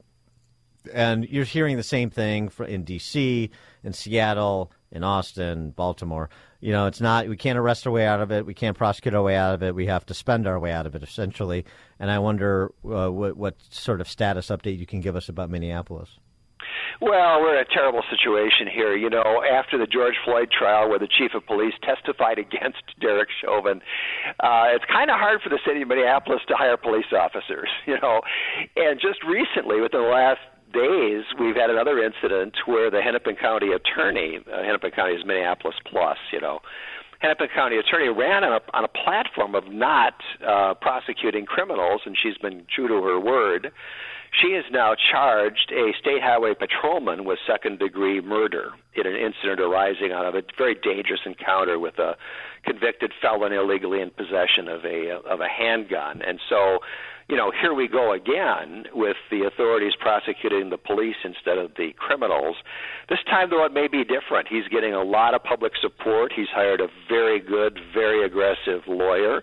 and you're hearing the same thing in D.C., in Seattle, in Austin, Baltimore. You know, it's not we can't arrest our way out of it. We can't prosecute our way out of it. We have to spend our way out of it, essentially. And I wonder uh, what, what sort of status update you can give us about Minneapolis. Well, we're in a terrible situation here. You know, after the George Floyd trial, where the chief of police testified against Derek Chauvin, uh, it's kind of hard for the city of Minneapolis to hire police officers. You know, and just recently, within the last days, we've had another incident where the Hennepin County attorney, uh, Hennepin County is Minneapolis plus, you know, Hennepin County attorney ran on a, on a platform of not uh, prosecuting criminals, and she's been true to her word. She has now charged a state highway patrolman with second degree murder in an incident arising out of a very dangerous encounter with a convicted felon illegally in possession of a of a handgun. And so you know, here we go again with the authorities prosecuting the police instead of the criminals. This time, though, it may be different. He's getting a lot of public support. He's hired a very good, very aggressive lawyer.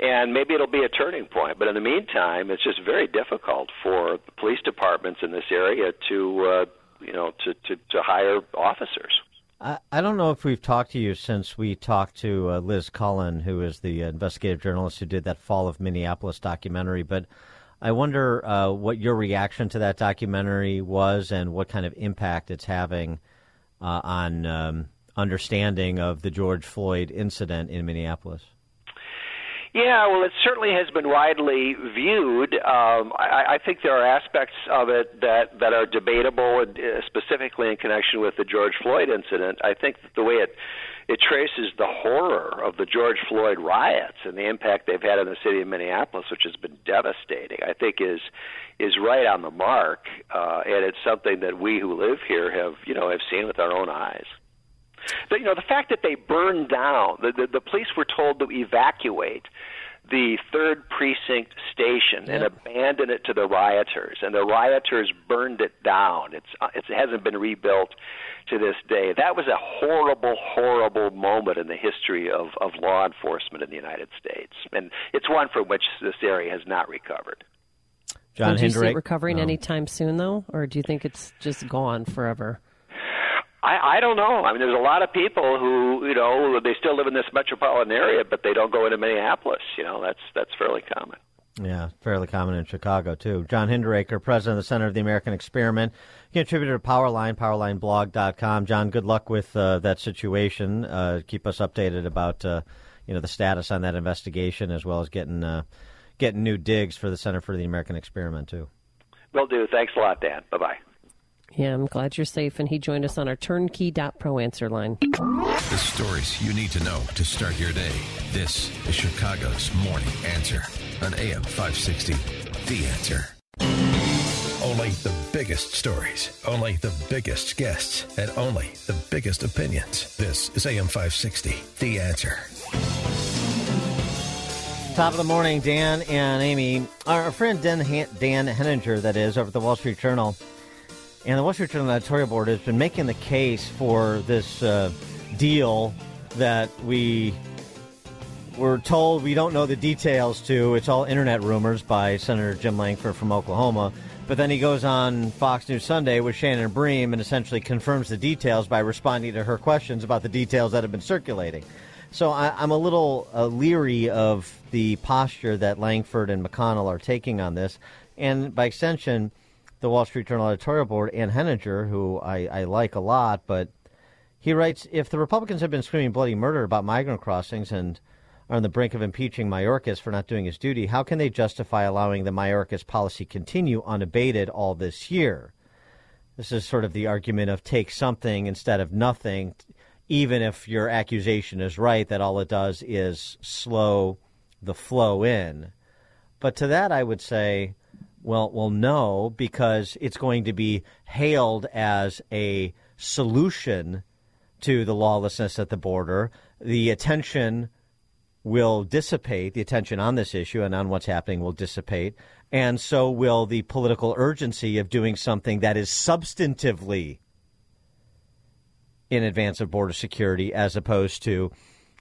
And maybe it'll be a turning point. But in the meantime, it's just very difficult for the police departments in this area to, uh, you know, to, to, to hire officers. I, I don't know if we've talked to you since we talked to uh, Liz Collin, who is the investigative journalist who did that Fall of Minneapolis documentary, but I wonder uh, what your reaction to that documentary was and what kind of impact it's having uh, on um, understanding of the George Floyd incident in Minneapolis. Yeah, well, it certainly has been widely viewed. Um, I, I think there are aspects of it that that are debatable, uh, specifically in connection with the George Floyd incident. I think that the way it it traces the horror of the George Floyd riots and the impact they've had on the city of Minneapolis, which has been devastating. I think is is right on the mark, uh, and it's something that we who live here have you know have seen with our own eyes. The, you know, the fact that they burned down, the, the, the police were told to evacuate the third precinct station and abandoned it to the rioters, and the rioters burned it down. It's uh, it hasn't been rebuilt to this day. That was a horrible, horrible moment in the history of, of law enforcement in the United States, and it's one from which this area has not recovered. John And do you see it recovering No. anytime soon, though, or do you think it's just gone forever? I, I don't know. I mean, there's a lot of people who, you know, they still live in this metropolitan area, but they don't go into Minneapolis. You know, that's that's fairly common. Yeah, fairly common in Chicago, too. John Hinderaker, president of the Center of the American Experiment, contributor to Powerline, powerlineblog.com. John, good luck with uh, that situation. Uh, keep us updated about, uh, you know, the status on that investigation as well as getting, uh, getting new digs for the Center for the American Experiment, too. Will do. Thanks a lot, Dan. Bye bye. Yeah, I'm glad you're safe. And he joined us on our turnkey.pro answer line. The stories you need to know to start your day. This is Chicago's Morning Answer on AM 560. The Answer. Only the biggest stories, only the biggest guests, and only the biggest opinions. This is AM 560. The Answer. Top of the morning, Dan and Amy. Our friend Dan, Han- Dan Henninger, that is, over at the Wall Street Journal, and the Wall Street Journal editorial board has been making the case for this uh, deal that we were told we don't know the details to. It's all internet rumors by Senator Jim Lankford from Oklahoma. But then he goes on Fox News Sunday with Shannon Bream and essentially confirms the details by responding to her questions about the details that have been circulating. So I, I'm a little uh, leery of the posture that Lankford and McConnell are taking on this, and by extension, the Wall Street Journal editorial board and Henninger, who I, I like a lot, but he writes if the Republicans have been screaming bloody murder about migrant crossings and are on the brink of impeaching Mayorkas for not doing his duty, how can they justify allowing the Mayorkas policy continue unabated all this year? This is sort of the argument of take something instead of nothing, even if your accusation is right that all it does is slow the flow in. But to that, I would say, well, well, no, because it's going to be hailed as a solution to the lawlessness at the border. The attention will dissipate, the attention on this issue and on what's happening will dissipate, and so will the political urgency of doing something that is substantively in advance of border security as opposed to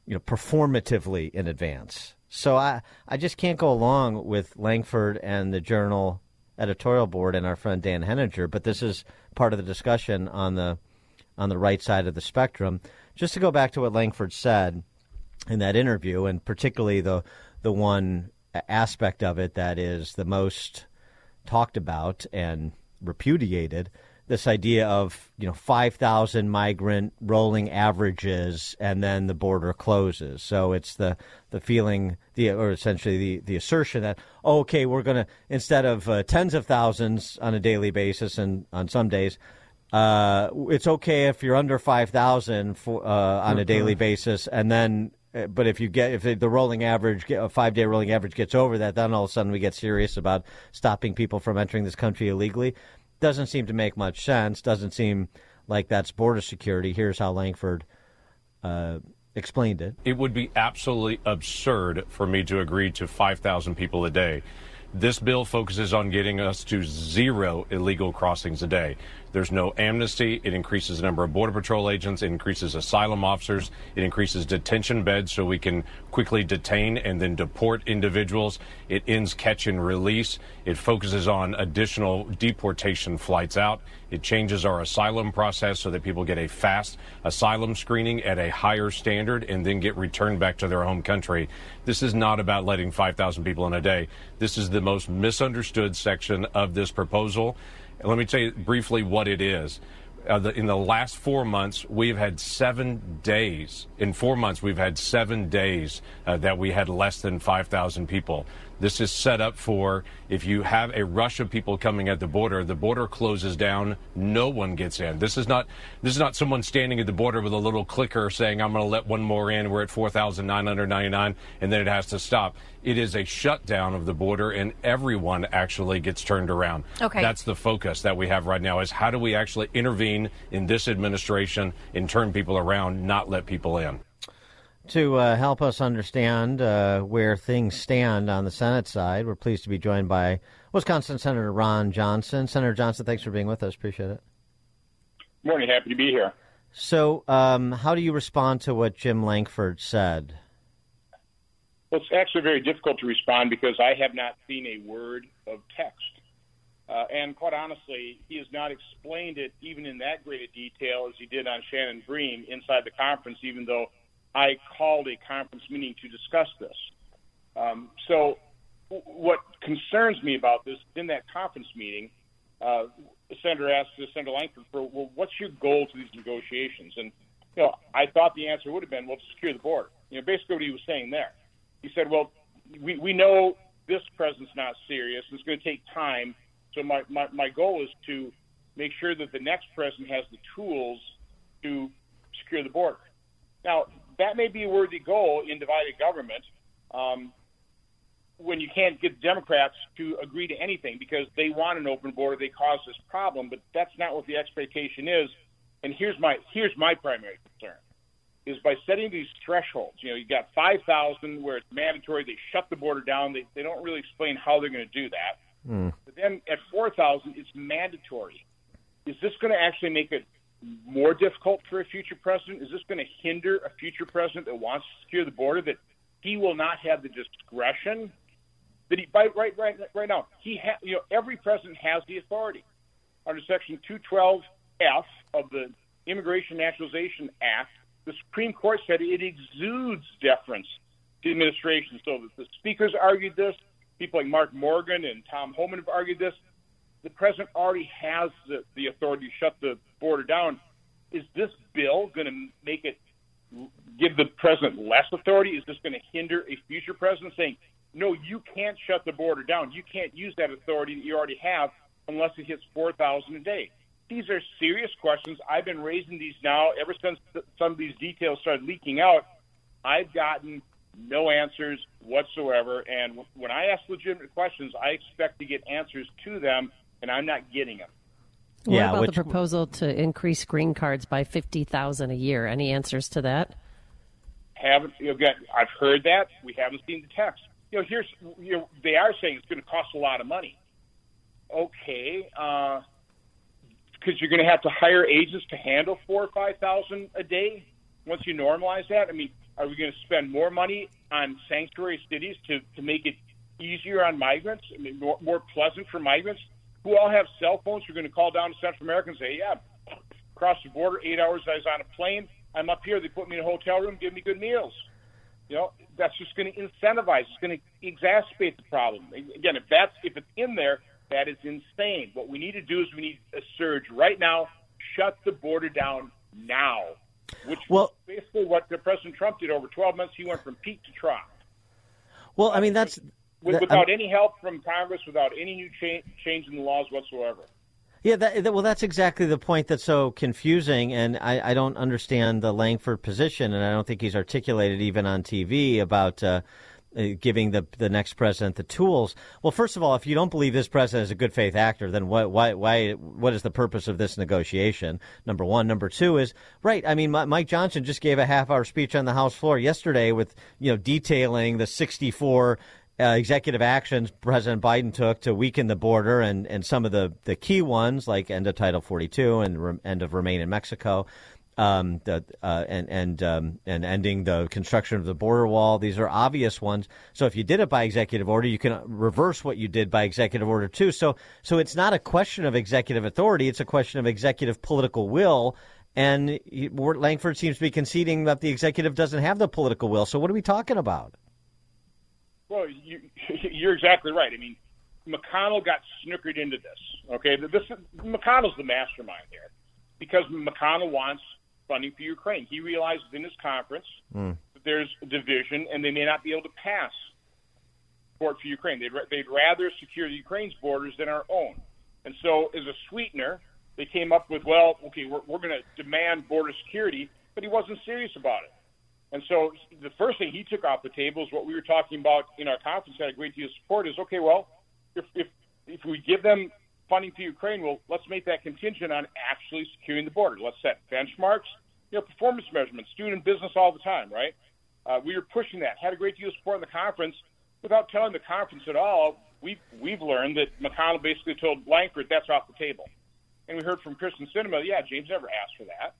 you know performatively in advance. So I I just can't go along with Lankford and the Journal editorial board and our friend Dan Henninger, but this is part of the discussion on the on the right side of the spectrum. Just to go back to what Lankford said in that interview, and particularly the the one aspect of it that is the most talked about and repudiated this idea of you know 5000 migrant rolling averages and then the border closes so it's the the feeling the or essentially the the assertion that oh, okay we're going to instead of uh, tens of thousands on a daily basis and on some days uh, it's okay if you're under 5000 uh, on a daily Mhm. basis and then uh, but if you get if the rolling average a five day rolling average gets over that then all of a sudden we get serious about stopping people from entering this country illegally doesn't seem to make much sense doesn't seem like that's border security here's how lankford uh, explained it It would be absolutely absurd for me to agree to 5,000 people a day. This bill focuses on getting us to zero illegal crossings a day. There's no amnesty. It increases the number of Border Patrol agents. It increases asylum officers. It increases detention beds so we can quickly detain and then deport individuals. It ends catch and release. It focuses on additional deportation flights out. It changes our asylum process so that people get a fast asylum screening at a higher standard and then get returned back to their home country. This is not about letting 5,000 people in a day. This is the most misunderstood section of this proposal. Let me tell you briefly what it is. Uh, the, in the last four months, we've had seven days. In four months, we've had seven days uh, that we had less than 5,000 people. This is set up for if you have a rush of people coming at the border, the border closes down, no one gets in. This is not this is not someone standing at the border with a little clicker saying I'm going to let one more in. We're at 4,999 and then it has to stop. It is a shutdown of the border and everyone actually gets turned around. Okay. That's the focus that we have right now is how do we actually intervene in this administration and turn people around, not let people in. To uh, help us understand uh, where things stand on the Senate side, we're pleased to be joined by Wisconsin Senator Ron Johnson. Senator Johnson, thanks for being with us. Appreciate it. Morning. Happy to be here. So, um, how do you respond to what Jim Lankford said? Well, it's actually very difficult to respond because I have not seen a word of text. Uh, and quite honestly, he has not explained it even in that great a detail as he did on Shannon Bream inside the conference, even though I called a conference meeting to discuss this. Um, so, what concerns me about this in that conference meeting, uh, the senator asked Senator Lankford for, well, what's your goal to these negotiations? And you know, I thought the answer would have been, well, to secure the border. You know, basically what he was saying there. He said, well, we, we know this president's not serious. It's going to take time. So my, my, my goal is to make sure that the next president has the tools to secure the border. Now, that may be a worthy goal in divided government um, when you can't get Democrats to agree to anything because they want an open border, they cause this problem, but that's not what the expectation is. And here's my here's my primary concern is by setting these thresholds. You know, you got 5,000 where it's mandatory. They shut the border down. They, they don't really explain how they're going to do that. Mm. But then at 4,000, it's mandatory. Is this going to actually make it more difficult for a future president? Is this going to hinder a future president that wants to secure the border that he will not have the discretion that he right right right right now he ha, you know every president has the authority under section 212F of the Immigration Naturalization Act the Supreme Court said it exudes deference to administration. So the, the speakers argued this. People like Mark Morgan and Tom Homan have argued this. The president already has the, the authority to shut the border down. Is this bill going to make it give the president less authority? Is this going to hinder a future president saying, no, you can't shut the border down. You can't use that authority that you already have unless it hits 4,000 a day. These are serious questions. I've been raising these now ever since th- some of these details started leaking out. I've gotten no answers whatsoever. And w- when I ask legitimate questions, I expect to get answers to them, and I'm not getting them. What Yeah, about which- the proposal to increase green cards by 50,000 a year? Any answers to that? Haven't you know, again? I've heard that. We haven't seen the text. You know, here's you know they are saying it's going to cost a lot of money. Okay, uh, because you're going to have to hire agents to handle four or five thousand a day once you normalize that. I mean, are we going to spend more money on sanctuary cities to to make it easier on migrants? I mean, more, more pleasant for migrants who all have cell phones. Who are going to call down to Central America and say, "Yeah, across the border, eight hours. I was on a plane. I'm up here. They put me in a hotel room, give me good meals." You know, that's just going to incentivize. It's going to exacerbate the problem. Again, if that's if it's in there, that is insane. What we need to do is we need a surge right now. Shut the border down now. Which Well- is basically what the President Trump did over 12 months. He went from peak to trough. Well, I mean that's With, that- without I'm- any help from Congress, without any new cha- change in the laws whatsoever. Yeah, that, that- well, that's exactly the point that's so confusing, and I, I don't understand the Lankford position, and I don't think he's articulated even on TV about uh, giving the the next president the tools. Well, first of all, if you don't believe this president is a good faith actor, then what why why what is the purpose of this negotiation? Number one, number two is right. I mean, Mi- Mike Johnson just gave a half hour speech on the House floor yesterday with you know detailing the sixty four uh, executive actions President Biden took to weaken the border and, and some of the, the key ones like end of Title 42 and re- end of Remain in Mexico, um, the, uh, and and um, and ending the construction of the border wall. These are obvious ones. So if you did it by executive order, you can reverse what you did by executive order too. So so it's not a question of executive authority; it's a question of executive political will. And Lankford seems to be conceding that the executive doesn't have the political will. So what are we talking about? Well, you, you're exactly right. I mean, McConnell got snookered into this. Okay, this McConnell's the mastermind here because McConnell wants funding for Ukraine. He realizes in his conference hmm. that there's a division and they may not be able to pass support for Ukraine. They'd, they'd rather secure Ukraine's borders than our own. And so, as a sweetener, they came up with, well, okay, we're, we're going to demand border security, but he wasn't serious about it. And so the first thing he took off the table is what we were talking about in our conference had a great deal of support is okay, well, if if if we give them funding to Ukraine, well, let's make that contingent on actually securing the border. Let's set benchmarks, you know, performance measurements, in business all the time, right? Uh, we were pushing that, had a great deal of support in the conference without telling the conference at all. We've, we've learned that McConnell basically told Lankford that's off the table. And we heard from Kyrsten Sinema, yeah, James never asked for that.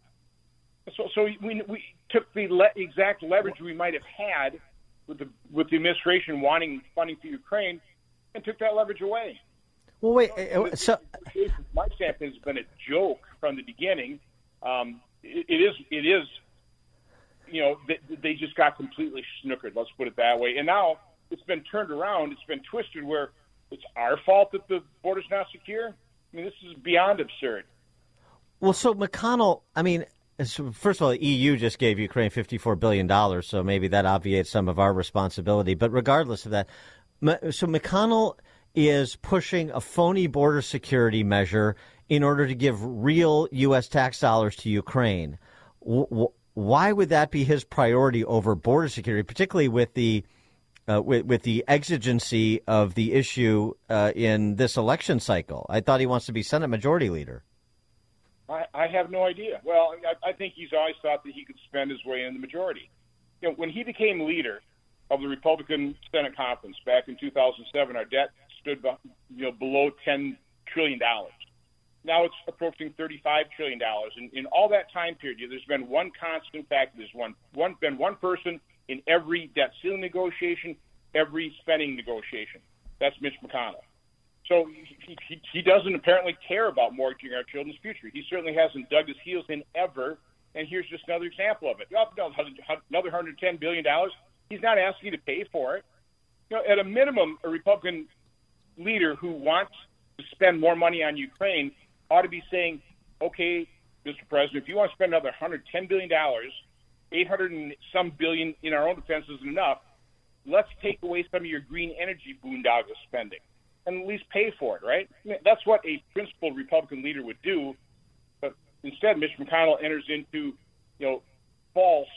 So, so we, we took the le- exact leverage we might have had with the, with the administration wanting funding for Ukraine and took that leverage away. Well, wait. uh, So, my standpoint has been a joke from the beginning. Um, it, it is, it is, you know, they, they just got completely snookered. Let's put it that way. And now it's been turned around. It's been twisted where it's our fault that the border's not secure. I mean, this is beyond absurd. well, so McConnell. I mean, so first of all, the EU just gave Ukraine fifty-four billion dollars, so maybe that obviates some of our responsibility. But regardless of that, so McConnell is pushing a phony border security measure in order to give real U.S. tax dollars to Ukraine. W- why would that be his priority over border security, particularly with the uh, with, with the exigency of the issue uh, in this election cycle? I thought he wants to be Senate Majority Leader. I, I have no idea. Well, I, I think he's always thought that he could spend his way in the majority. You know, when he became leader of the Republican Senate conference back in 2007, our debt stood, you know, below 10 trillion dollars. Now it's approaching 35 trillion dollars. And in all that time period, there's been one constant factor. There's one, one, been one person in every debt ceiling negotiation, every spending negotiation. That's Mitch McConnell. So he, he, he doesn't apparently care about mortgaging our children's future. He certainly hasn't dug his heels in ever. And here's just another example of it. Oh, no, another 110 billion dollars. He's not asking you to pay for it. You know, at a minimum, a Republican leader who wants to spend more money on Ukraine ought to be saying, "Okay, Mr. President, if you want to spend another 110 billion dollars, 800 and some billion in our own defense isn't enough. Let's take away some of your green energy boondoggle spending." and at least pay for it, right? That's what a principled Republican leader would do. But instead, Mitch McConnell enters into, you know, false,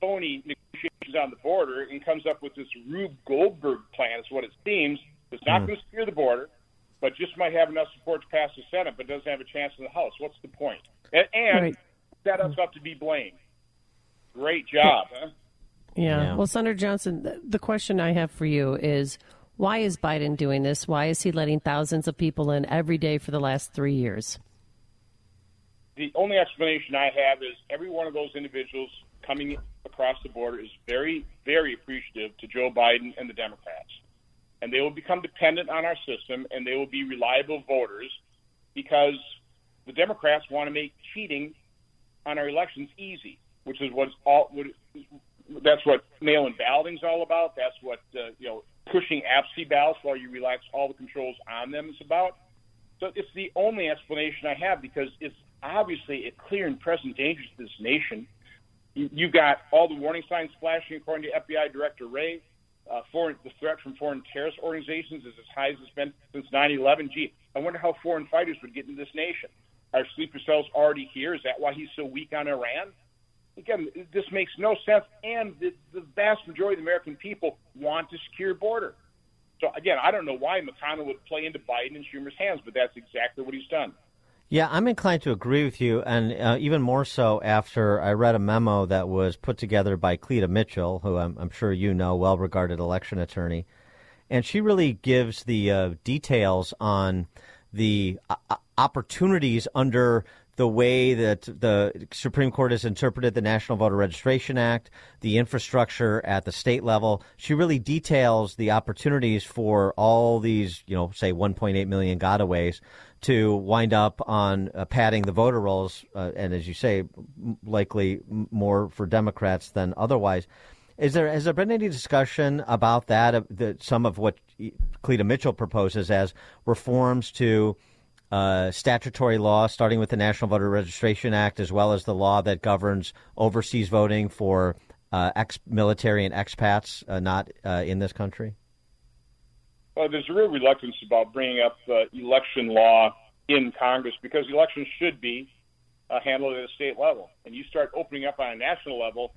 phony negotiations on the border and comes up with this Rube Goldberg plan, is what it seems. It's not going to secure the border, but just might have enough support to pass the Senate, but doesn't have a chance in the House. What's the point? And, and Right. set us up to be blamed. Great job, huh? Yeah. Yeah. Well, Senator Johnson, th- the question I have for you is why is Biden doing this? Why is he letting thousands of people in every day for the last three years? the only explanation I have is every one of those individuals coming across the border is very, very appreciative to Joe Biden and the Democrats. And they will become dependent on our system and they will be reliable voters because the Democrats want to make cheating on our elections easy, which is what's all what, that's what mail-in balloting is all about. That's what uh, you know pushing absentee ballots while you relax all the controls on them is about. So it's the only explanation I have because it's obviously a clear and present danger to this nation. You, you've got all the warning signs flashing, according to FBI Director Wray. Uh, foreign, the threat from foreign terrorist organizations is as high as it's been since 9/11. Gee, I wonder how foreign fighters would get into this nation. Are sleeper cells already here? Is that why he's so weak on Iran? Again, this makes no sense, and the, the vast majority of the American people want a secure border. So again, I don't know why McConnell would play into Biden and Schumer's hands, but that's exactly what he's done. Yeah, I'm inclined to agree with you, and uh, even more so after I read a memo that was put together by Cleta Mitchell, who I'm, I'm sure you know, well regarded election attorney. And she really gives the uh, details on the uh, opportunities under the way that the Supreme Court has interpreted the National Voter Registration Act, the infrastructure at the state level. She really details the opportunities for all these, you know, say 1.8 million gotaways to wind up on uh, padding the voter rolls, uh, and as you say, m- likely more for Democrats than otherwise. Is there has there been any discussion about that? The, some of what Cleta Mitchell proposes as reforms to uh, statutory law, starting with the National Voter Registration Act, as well as the law that governs overseas voting for uh, ex-military and expats uh, not uh, in this country? Well, there's a real reluctance about bringing up uh, election law in Congress because elections should be uh, handled at a state level. And you start opening up on a national level,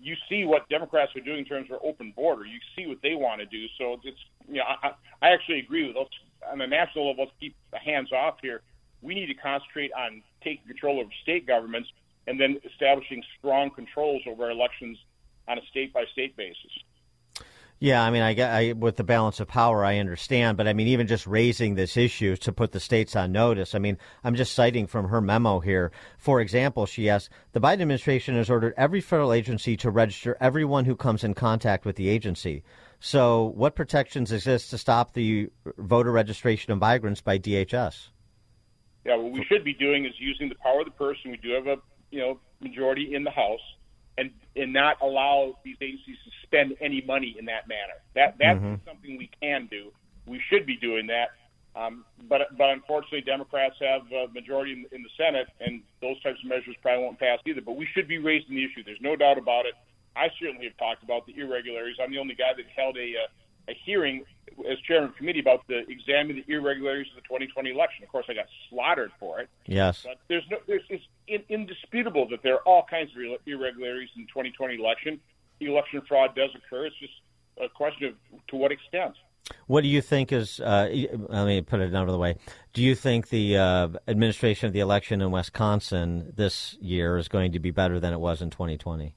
you see what Democrats are doing in terms of open border. You see what they want to do. So it's, you know, I, I actually agree with those. On a national level, let's keep the hands off here. We need to concentrate on taking control over state governments and then establishing strong controls over elections on a state by state basis. Yeah, I mean, I, I with the balance of power, I understand, but I mean, even just raising this issue to put the states on notice. I mean, I'm just citing from her memo here. For example, she asks the Biden administration has ordered every federal agency to register everyone who comes in contact with the agency. So, what protections exist to stop the voter registration of migrants by DHS? Yeah, what we should be doing is using the power of the person. We do have a you know majority in the House, and and not allow these agencies to spend any money in that manner. That that's Mhm. something we can do. We should be doing that. Um, but but unfortunately, Democrats have a majority in, in the Senate, and those types of measures probably won't pass either. But we should be raising the issue. There's no doubt about it. I certainly have talked about the irregularities. I'm the only guy that held a uh, a hearing as chairman of the committee about the examining the irregularities of the 2020 election. Of course, I got slaughtered for it. Yes. But there's no, there's, it's in, indisputable that there are all kinds of irregularities in the 2020 election. Election fraud does occur. It's just a question of to what extent. What do you think is? Uh, let me put it another way. Do you think the uh, administration of the election in Wisconsin this year is going to be better than it was in 2020?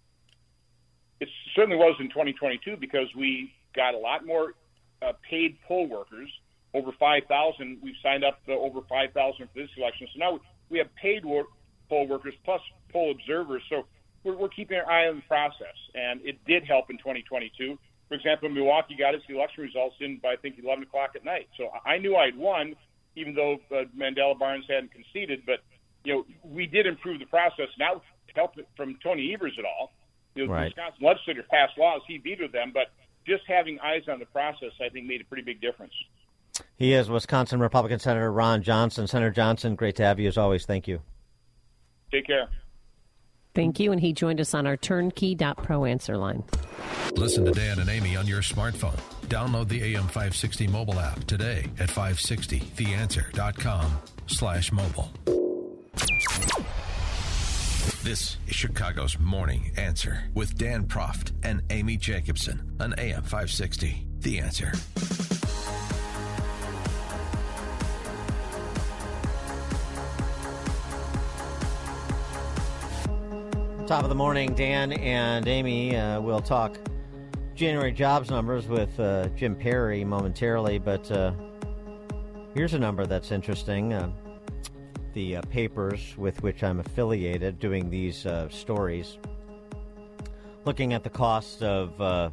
It certainly was in 2022 because we got a lot more uh, paid poll workers. Over 5,000. We've signed up to over 5,000 for this election. So now we have paid wor- poll workers plus poll observers. So we're, we're keeping our eye on the process, and it did help in 2022. For example, Milwaukee got its election results in by I think 11 o'clock at night. So I knew I'd won, even though uh, Mandela Barnes hadn't conceded. But you know, we did improve the process. Now, help from Tony Evers at all. You know, Right. The Wisconsin legislature passed laws; he vetoed them, but just having eyes on the process, I think, made a pretty big difference. He is Wisconsin Republican Senator Ron Johnson. Senator Johnson, great to have you as always. Thank you. Take care. Thank you. And he joined us on our turnkey.pro answer line. Listen to Dan and Amy on your smartphone. Download the AM560 mobile app today at 560theanswer.com slash mobile. This is Chicago's Morning Answer with Dan Proft and Amy Jacobson on AM560. The Answer. Top of the morning, Dan and Amy uh, will talk January jobs numbers with uh, Jim Perry momentarily, but uh, here's a number that's interesting. The uh, papers with which I'm affiliated doing these uh, stories, looking at the cost of uh,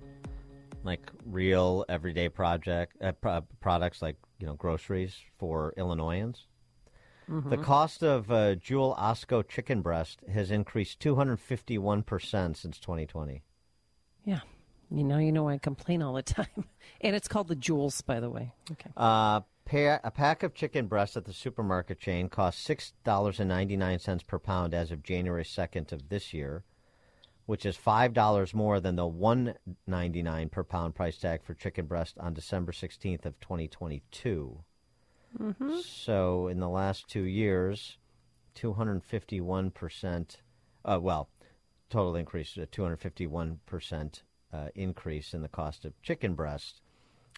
like real everyday project uh, pro- products like you know groceries for Illinoisans. The Mhm. cost of uh, Jewel Osco chicken breast has increased 251% since 2020. Yeah. You know, you know, I complain all the time. And it's called the Jewels, by the way. Okay. Uh, pa- a pack of chicken breasts at the supermarket chain cost $6.99 per pound as of January 2nd of this year, which is $5 more than the $1.99 per pound price tag for chicken breast on December 16th of 2022. Mm-hmm. So in the last two years, 251%, uh, well, total increase, uh, 251% uh, increase in the cost of chicken breast,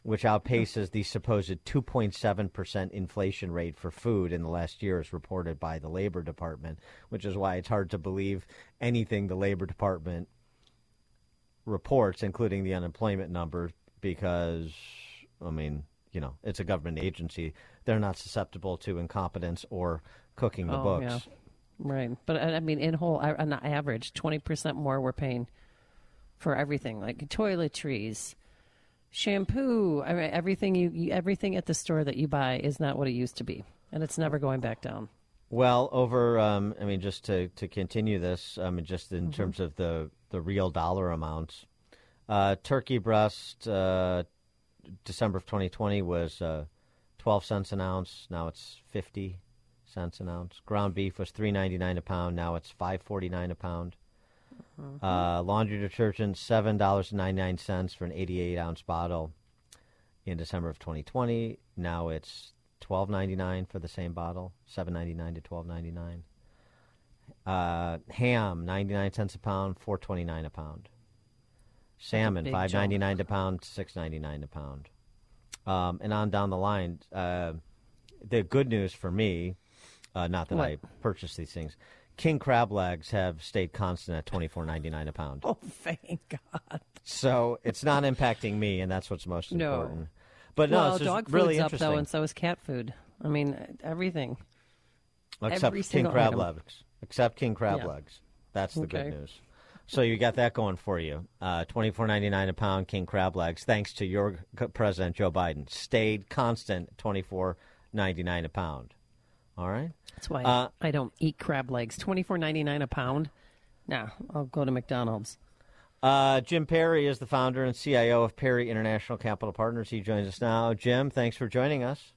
which outpaces the supposed 2.7% inflation rate for food in the last year, as reported by the Labor Department, which is why it's hard to believe anything the Labor Department reports, including the unemployment numbers, because, I mean, you know, it's a government agency. They're not susceptible to incompetence or cooking the Oh, books. yeah. Right. But I mean, in whole, I- on average, 20% more we're paying for everything, like toiletries, shampoo. I mean, everything you, everything at the store that you buy is not what it used to be, and it's never going back down. Well, over, um, I mean, just to, to continue this, I mean, just in Mhm. terms of the, the real dollar amounts, uh, turkey breast, uh, December of 2020 was uh, 12 cents an ounce. Now it's 50 cents an ounce. Ground beef was 3.99 a pound. Now it's 5.49 a pound. Uh, laundry detergent seven dollars and ninety nine cents for an eighty eight ounce bottle in December of 2020. Now it's twelve ninety nine for the same bottle, seven ninety nine to twelve ninety nine. Uh, ham ninety nine cents a pound, four twenty nine a pound. Salmon five ninety nine a pound, six ninety nine a pound. Um, and on down the line, uh, the good news for me, uh, not that I What? purchased these things, king crab legs have stayed constant at twenty four ninety nine a pound. Oh, thank God. So it's not impacting me, and that's what's most No. important. But no, well, it's just dog really food's up interesting. though, and so is cat food. I mean, everything. Except Every king crab item. legs. Except king crab Yeah. legs. That's the Okay. good news. So you got that going for you. Uh, Twenty four ninety nine a pound king crab legs, thanks to your president Joe Biden, stayed constant twenty four ninety nine a pound. All right. That's why Uh, I don't eat crab legs. Twenty four ninety nine a pound. Nah, I'll go to McDonald's. Uh, Jim Perry is the founder and CIO of Perry International Capital Partners. He joins us now. Jim, thanks for joining us.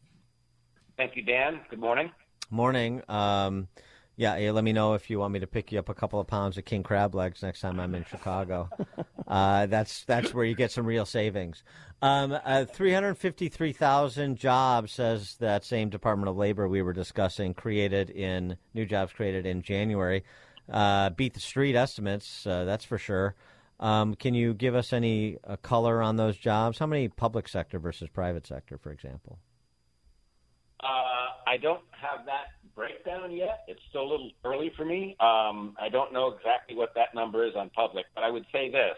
Thank you, Dan. Good morning. Morning. Um, yeah, yeah, let me know if you want me to pick you up a couple of pounds of king crab legs next time I'm in Chicago. uh, that's that's where you get some real savings. Um, uh, 353,000 jobs, says that same Department of Labor we were discussing, created in new jobs created in January. Uh, beat the street estimates, uh, that's for sure. Um, can you give us any uh, color on those jobs? How many public sector versus private sector, for example? Uh, I don't have that breakdown yet. It's still a little early for me. Um, I don't know exactly what that number is on public, but I would say this: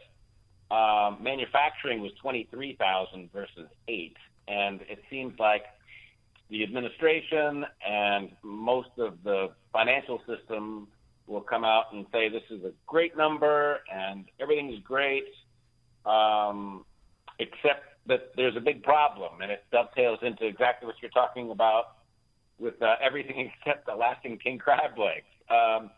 um, manufacturing was twenty three thousand versus eight, and it seems like the administration and most of the financial system will come out and say this is a great number and everything's great, um, except that there's a big problem, and it dovetails into exactly what you're talking about with uh, everything except the lasting king crab legs. Um,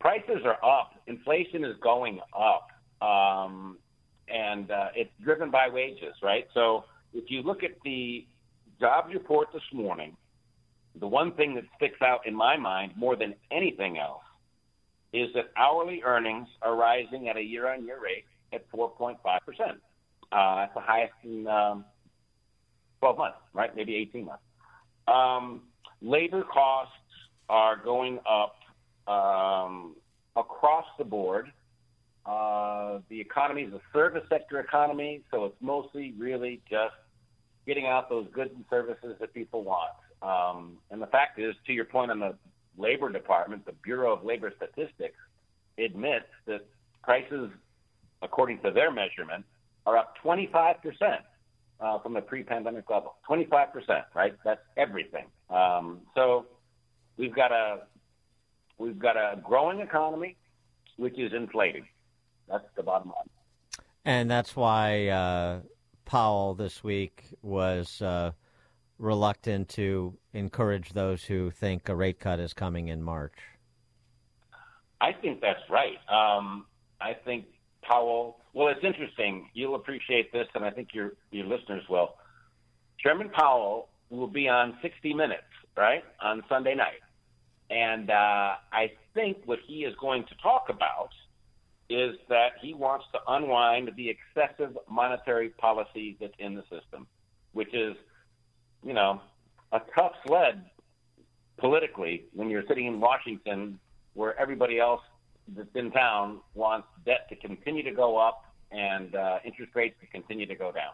prices are up. Inflation is going up, um, and uh, it's driven by wages, right? So if you look at the jobs report this morning, the one thing that sticks out in my mind more than anything else is that hourly earnings are rising at a year-on-year rate at 4.5 percent. Uh, that's the highest in um, 12 months, right? Maybe 18 months. Um, labor costs are going up um, across the board. Uh, the economy is a service sector economy, so it's mostly really just getting out those goods and services that people want. Um, and the fact is, to your point on the Labor Department, the Bureau of Labor Statistics admits that prices, according to their measurement, are up 25% uh, from the pre-pandemic level. 25%, right? That's everything. Um, so we've got a we've got a growing economy, which is inflating. That's the bottom line. And that's why uh, Powell this week was uh, reluctant to encourage those who think a rate cut is coming in March. I think that's right. Um, I think Powell. Well, it's interesting. You'll appreciate this, and I think your your listeners will. Chairman Powell will be on 60 Minutes, right, on Sunday night, and uh, I think what he is going to talk about is that he wants to unwind the excessive monetary policy that's in the system, which is, you know, a tough sled politically when you're sitting in Washington where everybody else that's in town wants debt to continue to go up and uh, interest rates to continue to go down.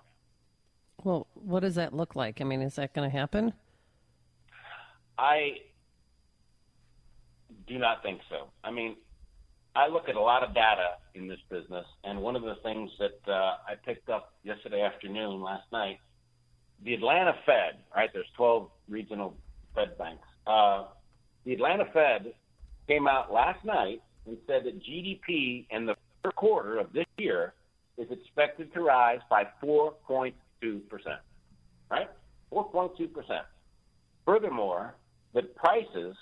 Well, what does that look like? I mean, is that going to happen? I do not think so. I mean, I look at a lot of data in this business, and one of the things that uh, I picked up yesterday afternoon, last night, the Atlanta Fed, right? There's 12 regional Fed banks. Uh, the Atlanta Fed came out last night and said that GDP in the third quarter of this year is expected to rise by 4.2%. Right? 4.2%. Furthermore, the prices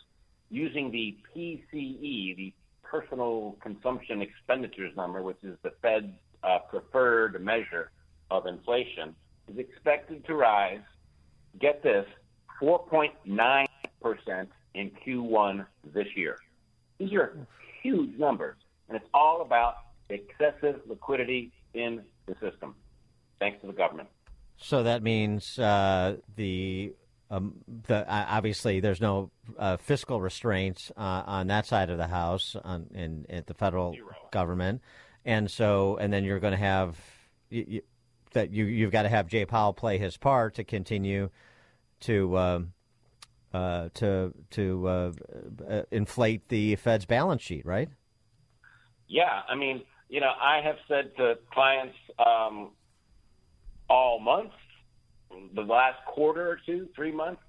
using the PCE, the personal consumption expenditures number, which is the Fed's uh, preferred measure of inflation, is expected to rise, get this, 4.9% in Q1 this year. These are huge numbers, and it's all about excessive liquidity in the system, thanks to the government. So that means uh, the um, the uh, obviously there's no uh, fiscal restraints uh, on that side of the house on, in at the federal government, and so and then you're going to have you, you, that you you've got to have Jay Powell play his part to continue to um, uh, to to uh, uh, inflate the Fed's balance sheet, right? Yeah, I mean, you know, I have said to clients um, all month, the last quarter or two, three months,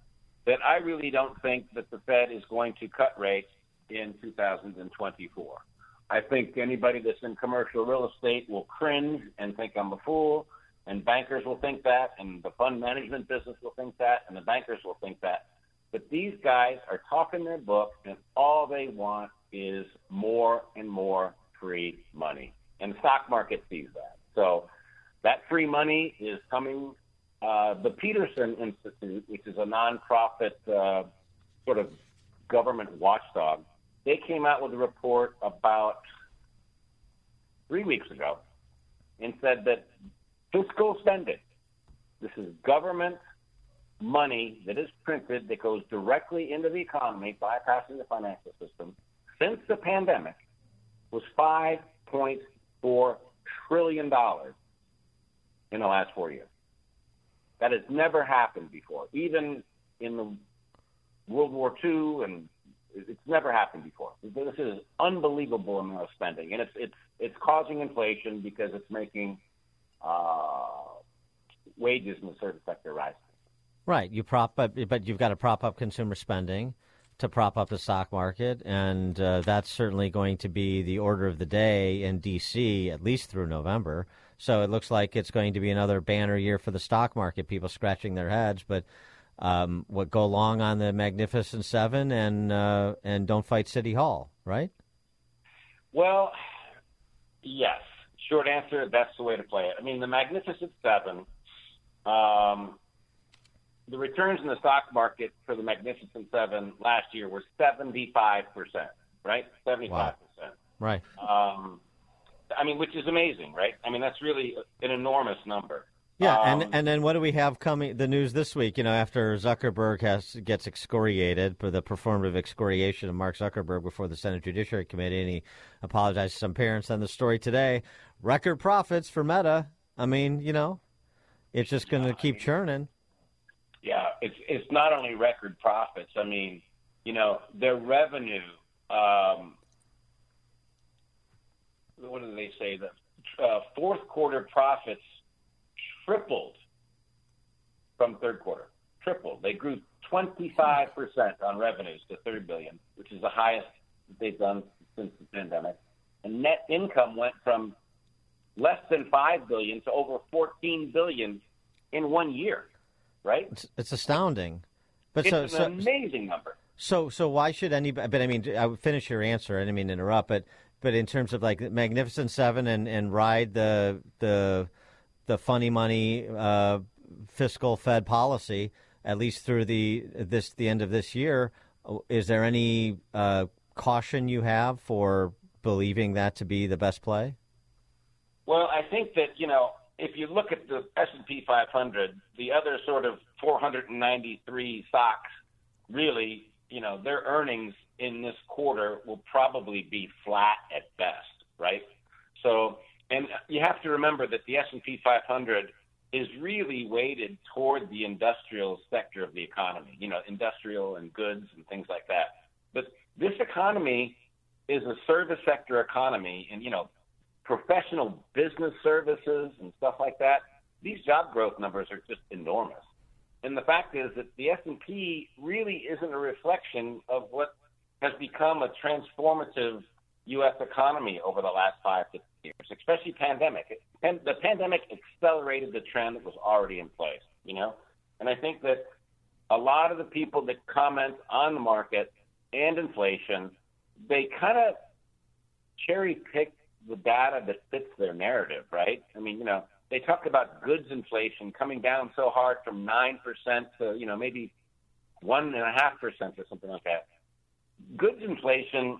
that I really don't think that the Fed is going to cut rates in 2024. I think anybody that's in commercial real estate will cringe and think I'm a fool, and bankers will think that, and the fund management business will think that, and the bankers will think that. But these guys are talking their book, and all they want is more and more free money. And the stock market sees that. So that free money is coming. Uh, the Peterson Institute, which is a nonprofit uh, sort of government watchdog, they came out with a report about three weeks ago and said that fiscal spending, this is government money that is printed that goes directly into the economy, bypassing the financial system, since the pandemic was $5.4 trillion in the last four years. That has never happened before. Even in the World War II, and it's never happened before. This is unbelievable amount of spending, and it's it's it's causing inflation because it's making uh, wages in the service sector rise. Right. You prop up, but you've got to prop up consumer spending to prop up the stock market, and uh, that's certainly going to be the order of the day in D.C. at least through November. So it looks like it's going to be another banner year for the stock market. People scratching their heads, but um, what go long on the Magnificent Seven and uh, and don't fight City Hall, right? Well, yes. Short answer: that's the way to play it. I mean, the Magnificent Seven. Um, the returns in the stock market for the Magnificent Seven last year were seventy-five percent. Right, seventy-five percent. Right. Um, I mean, which is amazing, right? I mean, that's really an enormous number. Yeah, Um, and and then what do we have coming? The news this week, you know, after Zuckerberg has gets excoriated for the performative excoriation of Mark Zuckerberg before the Senate Judiciary Committee, and he apologized to some parents. on the story today: record profits for Meta. I mean, you know, it's just going to keep churning. Yeah, it's it's not only record profits. I mean, you know, their revenue. Um, what do they say? The uh, fourth quarter profits tripled from third quarter. Tripled. They grew 25% on revenues to 30 billion, which is the highest they've done since the pandemic. And net income went from less than 5 billion to over 14 billion in one year, right? It's, it's astounding. But it's so, an so amazing number. So, so why should anybody? But I mean, I would finish your answer. I didn't mean to interrupt, but but in terms of like Magnificent Seven and, and ride the the the funny money uh, fiscal Fed policy at least through the this the end of this year. Is there any uh, caution you have for believing that to be the best play? Well, I think that you know if you look at the S and P 500, the other sort of 493 stocks, really, you know, their earnings in this quarter will probably be flat at best, right? So, and you have to remember that the S and P 500 is really weighted toward the industrial sector of the economy, you know, industrial and goods and things like that. But this economy is a service sector economy, and you know, professional business services and stuff like that, these job growth numbers are just enormous. And the fact is that the S&P really isn't a reflection of what has become a transformative U.S. economy over the last five to years, especially pandemic. And the pandemic accelerated the trend that was already in place, you know? And I think that a lot of the people that comment on the market and inflation, they kind of cherry pick the data that fits their narrative, right? I mean, you know, they talked about goods inflation coming down so hard from nine percent to you know maybe one and a half percent or something like that. Goods inflation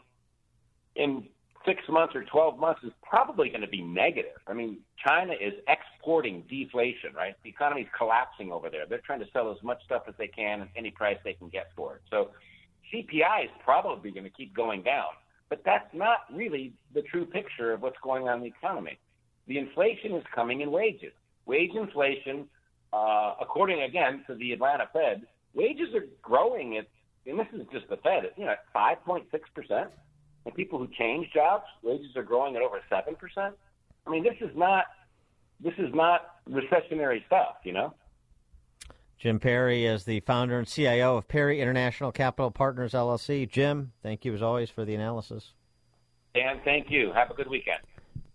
in six months or twelve months is probably going to be negative. I mean, China is exporting deflation, right? The economy is collapsing over there. They're trying to sell as much stuff as they can at any price they can get for it. So CPI is probably going to keep going down. But that's not really the true picture of what's going on in the economy. The inflation is coming in wages. Wage inflation, uh, according again to the Atlanta Fed, wages are growing at and this is just the Fed, you know, 5.6%, and people who change jobs, wages are growing at over 7%. I mean, this is not this is not recessionary stuff, you know. Jim Perry is the founder and CIO of Perry International Capital Partners LLC. Jim, thank you as always for the analysis. Dan, thank you. Have a good weekend.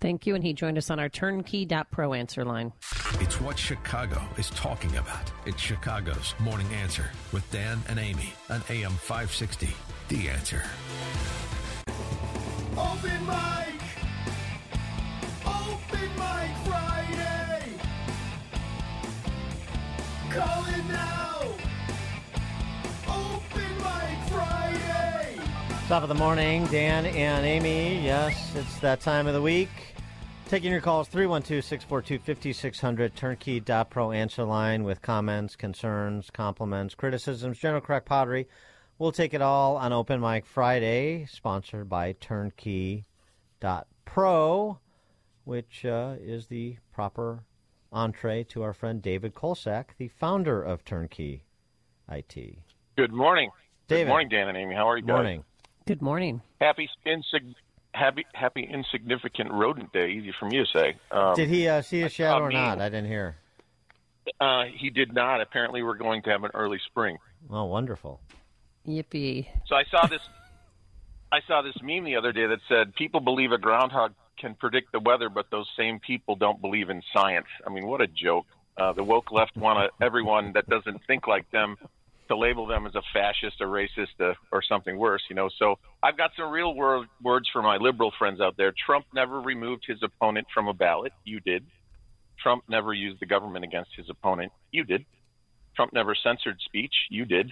Thank you. And he joined us on our turnkey.pro answer line. It's what Chicago is talking about. It's Chicago's Morning Answer with Dan and Amy on AM 560. The Answer. Open mic! Top of the morning, Dan and Amy. Yes, it's that time of the week. Taking your calls 312 642 5600, turnkey.pro answer line with comments, concerns, compliments, criticisms, general crack pottery. We'll take it all on Open Mic Friday, sponsored by turnkey.pro, which uh, is the proper entree to our friend David Kolsak, the founder of Turnkey IT. Good morning. David. Good morning, Dan and Amy. How are you guys? Morning. Good morning. Happy, insig- happy, happy insignificant rodent day. Easy for me to say. Um, Did he uh, see a shadow or not? I didn't hear. Uh, he did not. Apparently, we're going to have an early spring. Oh, wonderful. Yippee. So I saw this. I saw this meme the other day that said people believe a groundhog can predict the weather, but those same people don't believe in science. I mean, what a joke! Uh, the woke left want everyone that doesn't think like them to label them as a fascist, a racist, uh, or something worse. You know. So I've got some real word, words for my liberal friends out there. Trump never removed his opponent from a ballot. You did. Trump never used the government against his opponent. You did. Trump never censored speech. You did.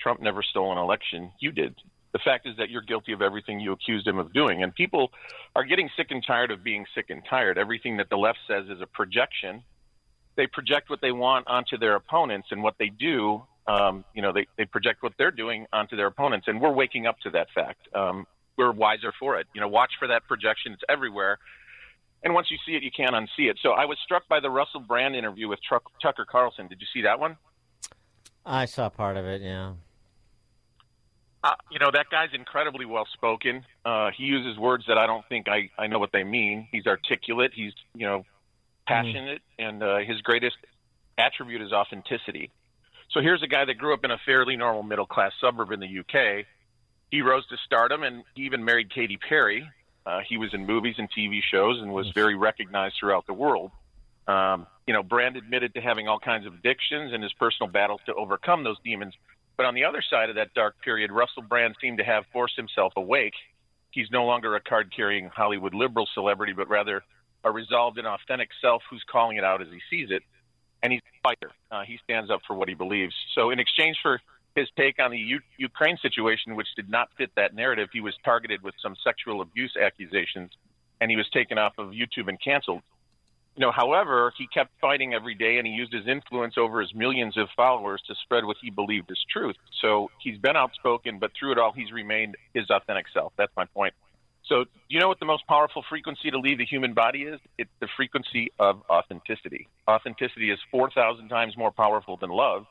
Trump never stole an election. You did. The fact is that you're guilty of everything you accused him of doing. And people are getting sick and tired of being sick and tired. Everything that the left says is a projection. They project what they want onto their opponents, and what they do, um, you know, they, they project what they're doing onto their opponents. And we're waking up to that fact. Um, we're wiser for it. You know, watch for that projection. It's everywhere. And once you see it, you can't unsee it. So I was struck by the Russell Brand interview with Truck, Tucker Carlson. Did you see that one? I saw part of it, yeah. Uh, you know that guy's incredibly well spoken. Uh, he uses words that I don't think I, I know what they mean. He's articulate. He's you know passionate, and uh, his greatest attribute is authenticity. So here's a guy that grew up in a fairly normal middle class suburb in the UK. He rose to stardom, and he even married Katy Perry. Uh, he was in movies and TV shows, and was very recognized throughout the world. Um, you know, Brand admitted to having all kinds of addictions and his personal battles to overcome those demons. But on the other side of that dark period, Russell Brand seemed to have forced himself awake. He's no longer a card carrying Hollywood liberal celebrity, but rather a resolved and authentic self who's calling it out as he sees it. And he's a fighter. Uh, he stands up for what he believes. So, in exchange for his take on the U- Ukraine situation, which did not fit that narrative, he was targeted with some sexual abuse accusations and he was taken off of YouTube and canceled. You know, however, he kept fighting every day and he used his influence over his millions of followers to spread what he believed is truth. So he's been outspoken, but through it all, he's remained his authentic self. That's my point. So, do you know what the most powerful frequency to leave the human body is? It's the frequency of authenticity. Authenticity is 4,000 times more powerful than love.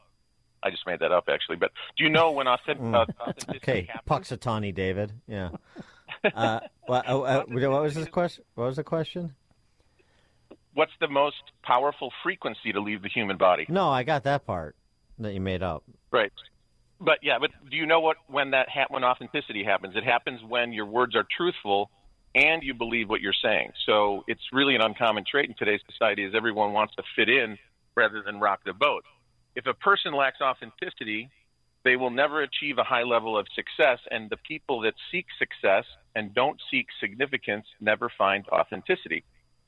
I just made that up, actually. But do you know when authentic, uh, authenticity Okay, Punxsutawney, David. Yeah. Uh, what, uh, uh, what was the question? What was the question? What's the most powerful frequency to leave the human body? No, I got that part that you made up. Right. But yeah, but do you know what when that ha- when authenticity happens? It happens when your words are truthful and you believe what you're saying. So it's really an uncommon trait in today's society is everyone wants to fit in rather than rock the boat. If a person lacks authenticity, they will never achieve a high level of success and the people that seek success and don't seek significance never find authenticity.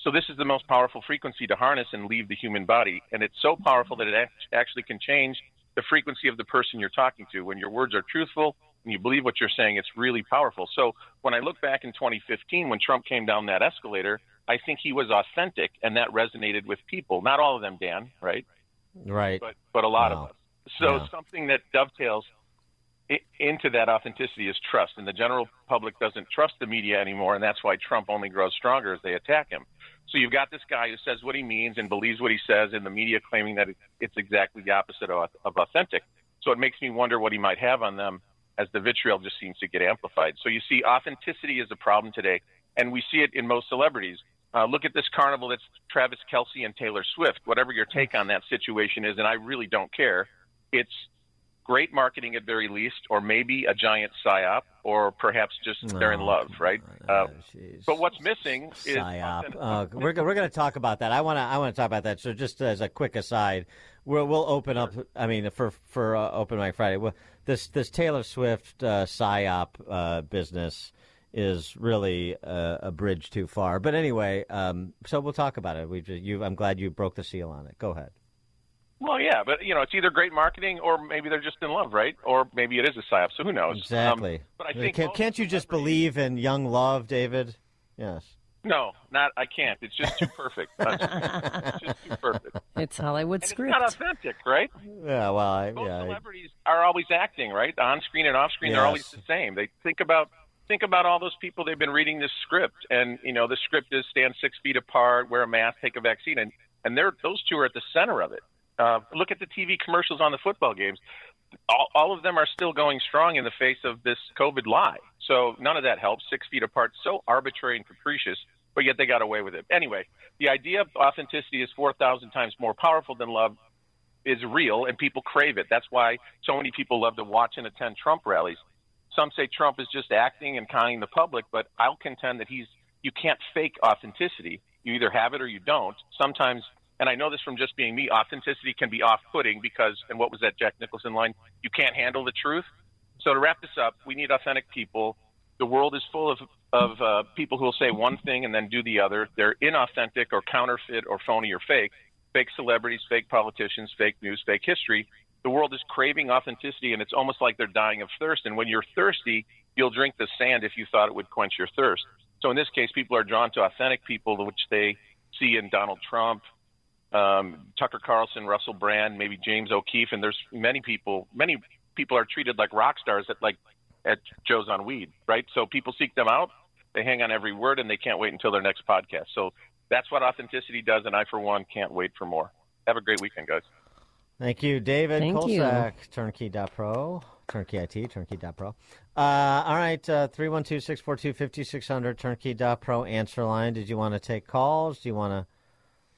So this is the most powerful frequency to harness and leave the human body. And it's so powerful that it act- actually can change the frequency of the person you're talking to. When your words are truthful and you believe what you're saying, it's really powerful. So when I look back in 2015, when Trump came down that escalator, I think he was authentic and that resonated with people. Not all of them, Dan, right? Right. But, but a lot Wow. of us. So Yeah. something that dovetails into that authenticity is trust. And the general public doesn't trust the media anymore. And that's why Trump only grows stronger as they attack him. So you've got this guy who says what he means and believes what he says, and the media claiming that it's exactly the opposite of, authentic. So So it makes me wonder what he might have on them as the vitriol just seems to get amplified. So you see, authenticity is a problem today, and we see it in most celebrities. Uh, look at this carnival that's Travis Kelce and Taylor Swift. Whatever your take on that situation is, and I really don't care, it's great marketing at very least, or maybe a giant psyop, or perhaps just they're in love, right? Uh, but what's missing is psyop. Uh, we're we're going to talk about that. I want to I want to talk about that. So just as a quick aside, we'll we'll open up. I mean, for for uh, Open Mic Friday, well, this this Taylor Swift uh, psyop uh, business is really uh, a bridge too far. But anyway, um, so we'll talk about it. We just, you, I'm glad you broke the seal on it. Go ahead. Well, yeah, but you know, it's either great marketing or maybe they're just in love, right? Or maybe it is a psyop. So who knows? Exactly. Um, but I think Can, most can't you just believe in young love, David? Yes. no, not I can't. It's just too perfect. it's just too perfect. It's Hollywood And script. It's not authentic, right? Yeah. Well, I, Both yeah. I- celebrities are always acting, right? On screen and off screen, they're always the same. They think about think about all those people they've been reading this script, and you know the script is stand six feet apart, wear a mask, take a vaccine, and and they're those two are at the center of it. Uh, look at the TV commercials on the football games. All, all of them are still going strong in the face of this COVID lie. So none of that helps. Six feet apart, so arbitrary and capricious, but yet they got away with it. Anyway, the idea of authenticity is 4,000 times more powerful than love is real and people crave it. That's why so many people love to watch and attend Trump rallies. Some say Trump is just acting and conning the public, but I'll contend that he's you can't fake authenticity. You either have it or you don't. Sometimes and I know this from just being me, authenticity can be off putting because and what was that Jack Nicholson line? You can't handle the truth. So to wrap this up, we need authentic people. The world is full of of uh, people who will say one thing and then do the other. They're inauthentic or counterfeit or phony or fake. Fake celebrities, fake politicians, fake news, fake history. The world is craving authenticity, and it's almost like they're dying of thirst. And when you're thirsty, you'll drink the sand if you thought it would quench your thirst. So in this case, people are drawn to authentic people, which they see in Donald Trump, um, Tucker Carlson, Russell Brand, maybe James O'Keefe, and there's many people. Many people are treated like rock stars at like at Joe's on Weed, right? So people seek them out. They hang on every word, and they can't wait until their next podcast. So that's what authenticity does, and I, for one, can't wait for more. Have a great weekend, guys. Thank you, David Thank you. Kosak, Turnkey.pro, Turnkey IT, Turnkey.pro. Uh, all right, uh, 312 642 5600, Turnkey.pro answer line. Did you want to take calls? Do you want to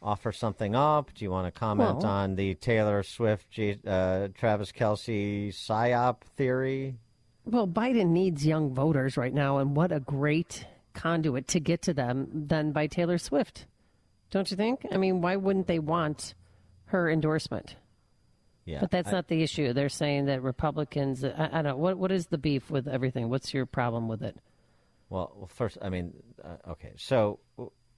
offer something up? Do you want to comment Well- on the Taylor Swift, G, uh, Travis Kelce PSYOP theory? Well, Biden needs young voters right now, and what a great conduit to get to them than by Taylor Swift. Don't you think? I mean, why wouldn't they want her endorsement? Yeah, But that's I- not the issue. They're saying that Republicans. I, I don't. know. What What is the beef with everything? What's your problem with it? Well, well first, I mean, uh, okay, so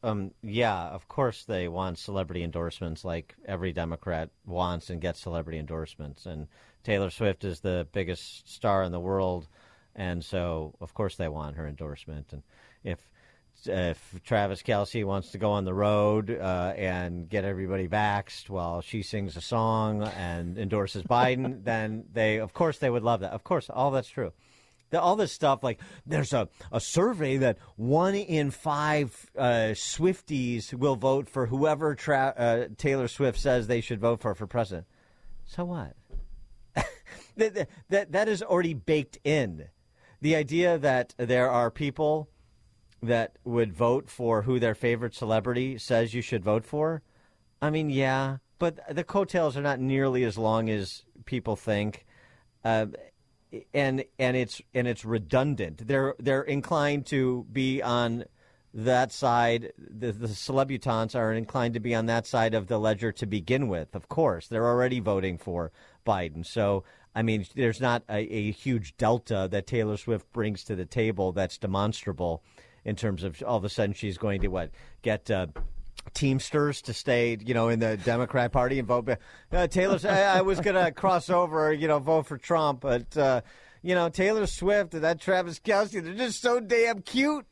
um, yeah, of course they want celebrity endorsements, like every Democrat wants and gets celebrity endorsements. And Taylor Swift is the biggest star in the world, and so of course they want her endorsement. And if if Travis Kelce wants to go on the road uh, and get everybody vaxxed while she sings a song and endorses Biden, then they, of course, they would love that. Of course, all that's true. The, all this stuff, like there's a, a survey that one in five uh, Swifties will vote for whoever tra- uh, Taylor Swift says they should vote for for president. So what? that, that- that is already baked in. The idea that there are people that would vote for who their favorite celebrity says you should vote for. I mean, yeah, but the coattails are not nearly as long as people think, uh, and and it's and it's redundant. They're they're inclined to be on that side. The, the celebutants are inclined to be on that side of the ledger to begin with. Of course, they're already voting for Biden. So I mean, there's not a, a huge delta that Taylor Swift brings to the table that's demonstrable in terms of all of a sudden she's going to what get. Uh, Teamsters to stay, you know, in the Democrat Party and vote. Uh, Taylor, I, I was going to cross over, you know, vote for Trump, but uh, you know, Taylor Swift and that Travis Kelce, they're just so damn cute.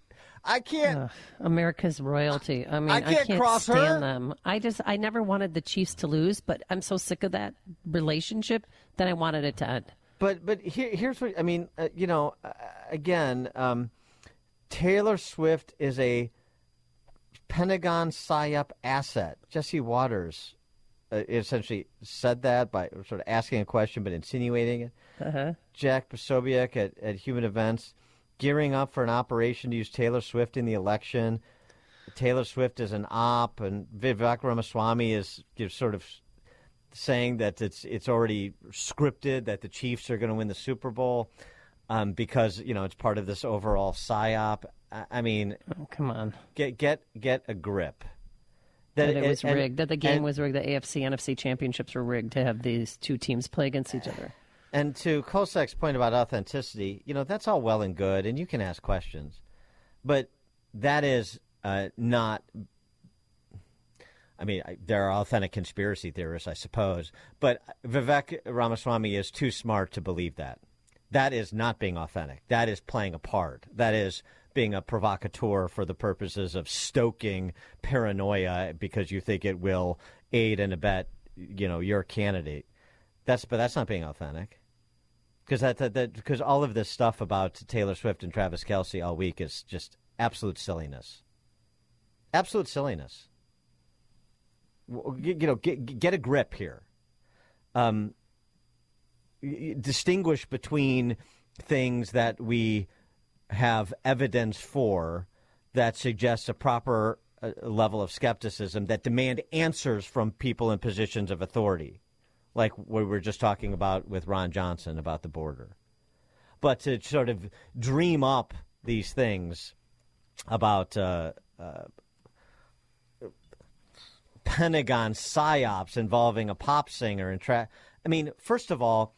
I can't. Ugh, America's royalty. I mean, I I can't can't, cross stand her. them. I just, I never wanted the Chiefs to lose, but I'm so sick of that relationship that I wanted it to end. But but here, here's what I mean. Uh, you know, uh, again, um, Taylor Swift is a Pentagon psyop asset. Jesse Watters uh, essentially said that by sort of asking a question but insinuating it. Uh-huh. Jack Posobiec at, at Human Events, gearing up for an operation to use Taylor Swift in the election. Taylor Swift is an op, and Vivek Ramaswamy is sort of saying that it's it's already scripted that the Chiefs are going to win the Super Bowl um, because you know it's part of this overall psyop. I, I mean, oh, come on, get get get a grip. That, it was and- rigged. That the game and- was rigged. The AFC NFC championships were rigged to have these two teams play against each other. And to Kosak's point about authenticity, you know, that's all well and good, and you can ask questions. But that is uh, not. I mean, I, there are authentic conspiracy theorists, I suppose, but Vivek Ramaswamy is too smart to believe that. That is not being authentic. That is playing a part. That is being a provocateur for the purposes of stoking paranoia because you think it will aid and abet, you know, your candidate. That's but that's not being authentic. Because that, that, that because all of this stuff about Taylor Swift and Travis Kelce all week is just absolute silliness. Absolute silliness. You know, get, get a grip here. Um, distinguish between things that we have evidence for that suggests a proper uh, level of skepticism that demand answers from people in positions of authority, like we were just talking about with Ron Johnson about the border. But to sort of dream up these things about uh, uh, Pentagon psyops involving a pop singer and tra- I mean, first of all,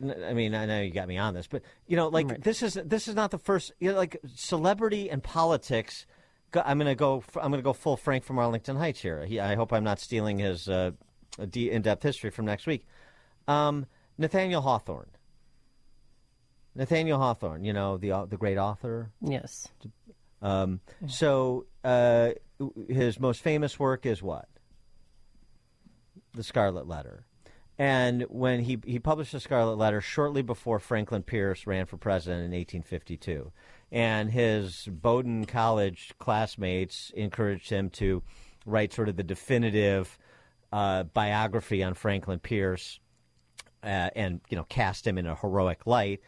I mean, I know you got me on this, but you know, like this is this is not the first. You know, like celebrity and politics. I'm gonna go. I'm gonna go full Frank from Arlington Heights here. He, I hope I'm not stealing his uh, in-depth history from next week. Um, Nathaniel Hawthorne. Nathaniel Hawthorne, you know the the great author. Yes. Um, so uh, his most famous work is what? The Scarlet Letter. And when he, he published the Scarlet Letter shortly before Franklin Pierce ran for president in 1852. And his Bowdoin College classmates encouraged him to write sort of the definitive uh, biography on Franklin Pierce uh, and, you know, cast him in a heroic light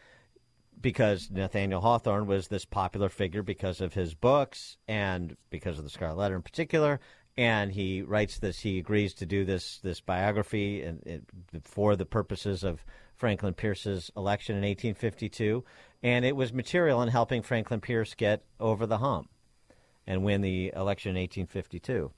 because Nathaniel Hawthorne was this popular figure because of his books and because of the Scarlet Letter in particular. And he writes this. He agrees to do this this biography and it, for the purposes of Franklin Pierce's election in 1852. And it was material in helping Franklin Pierce get over the hump and win the election in 1852.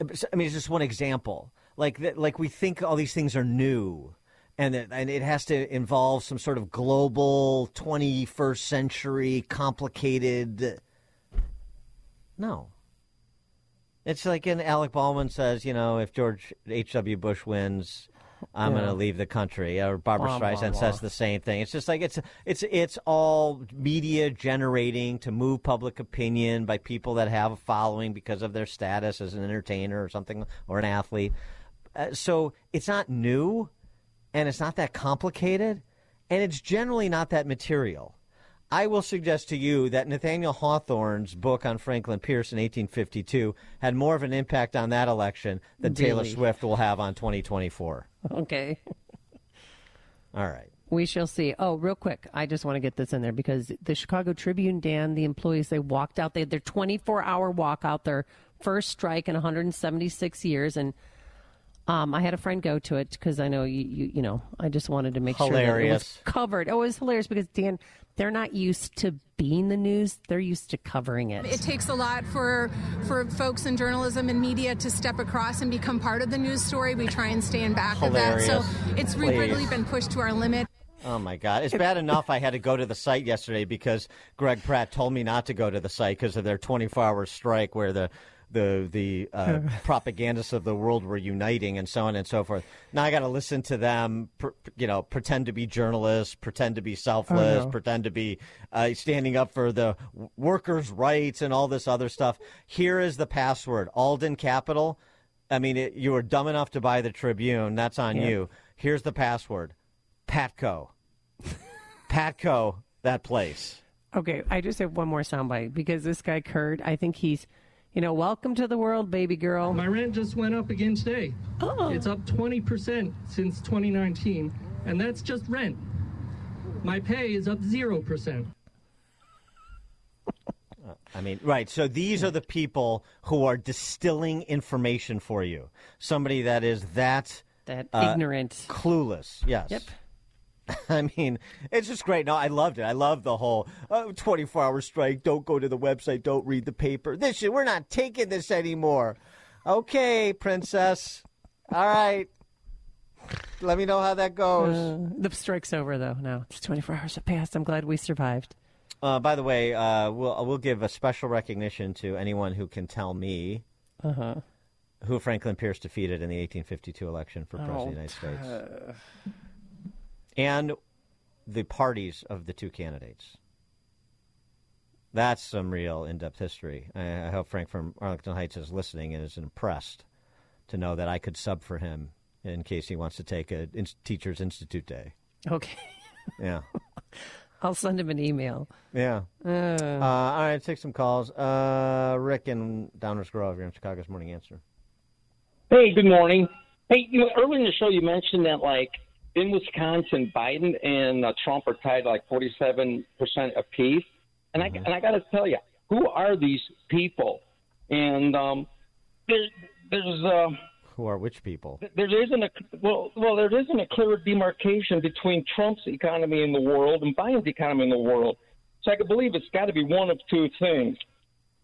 I mean, it's just one example. Like like we think all these things are new, and and it has to involve some sort of global, 21st century, complicated. Uh, no. It's like in Alec Baldwin says, you know, if George H. W. Bush wins, I'm Yeah. going to leave the country. Or Barbara Blah, blah, Streisand blah. says the same thing. It's just like it's it's it's all media generating to move public opinion by people that have a following because of their status as an entertainer or something or an athlete. Uh, so it's not new, and it's not that complicated, and it's generally not that material. I will suggest to you that Nathaniel Hawthorne's book on Franklin Pierce in 1852 had more of an impact on that election than Taylor Swift will have on 2024. Okay. All right. We shall see. Oh, real quick, I just want to get this in there because the Chicago Tribune, Dan, the employees, they walked out. They had their 24 hour walk out, their first strike in 176 years. And um, I had a friend go to it because I know you, you, you know, I just wanted to make sure that it was covered. Oh, it was hilarious because, Dan, they're not used to being the news, they're used to covering it. It takes a lot for for folks in journalism and media to step across and become part of the news story. We try and stay in back of that. So it's Please. really been pushed to our limit. Oh my God! It's bad enough I had to go to the site yesterday because Greg Pratt told me not to go to the site because of their 24-hour strike, where the the the uh, propagandists of the world were uniting and so on and so forth. Now I got to listen to them, pr- you know, pretend to be journalists, pretend to be selfless, know. pretend to be uh, standing up for the workers' rights and all this other stuff. Here is the password: Alden Capital. I mean, it, you were dumb enough to buy the Tribune. That's on Yeah. you. Here's the password: Patco. Patco, that place. Okay, I just have one more soundbite because this guy Kurt, I think he's You know, welcome to the world, baby girl. My rent just went up again today. Oh. It's up 20% since 2019, and that's just rent. My pay is up 0%. I mean, right. So these are the people who are distilling information for you. Somebody that is that That uh, ignorant. clueless. Yes. Yep. I mean, it's just great. No, I loved it. I love the whole uh, 24 hour strike. Don't go to the website. Don't read the paper. This shit, we're not taking this anymore. Okay, princess. All right. Let me know how that goes. Uh, the strike's over, though. Now it's 24 hours have passed. I'm glad we survived. Uh, by the way, uh, we'll we'll give a special recognition to anyone who can tell me Uh-huh. who Franklin Pierce defeated in the 1852 election for president Oh, of the United States, uh, and the parties of the two candidates. That's some real in-depth history. I, I hope Frank from Arlington Heights is listening and is impressed to know that I could sub for him in case he wants to take a in- teachers institute day. Okay. Yeah. I'll send him an email. Yeah. Uh. Uh, all right, take some calls. Uh, Rick in Downers Grove, you're in Chicago's Morning Answer. Hey, good morning. Hey, you know, earlier in the show you mentioned that like in Wisconsin, Biden and uh, Trump are tied like forty-seven percent apiece, and I and I got to tell you, who are these people? And um, there, there's uh, Who are which people? there isn't a well, well, there isn't a clear demarcation between Trump's economy in the world and Biden's economy in the world. So I can believe it's got to be one of two things.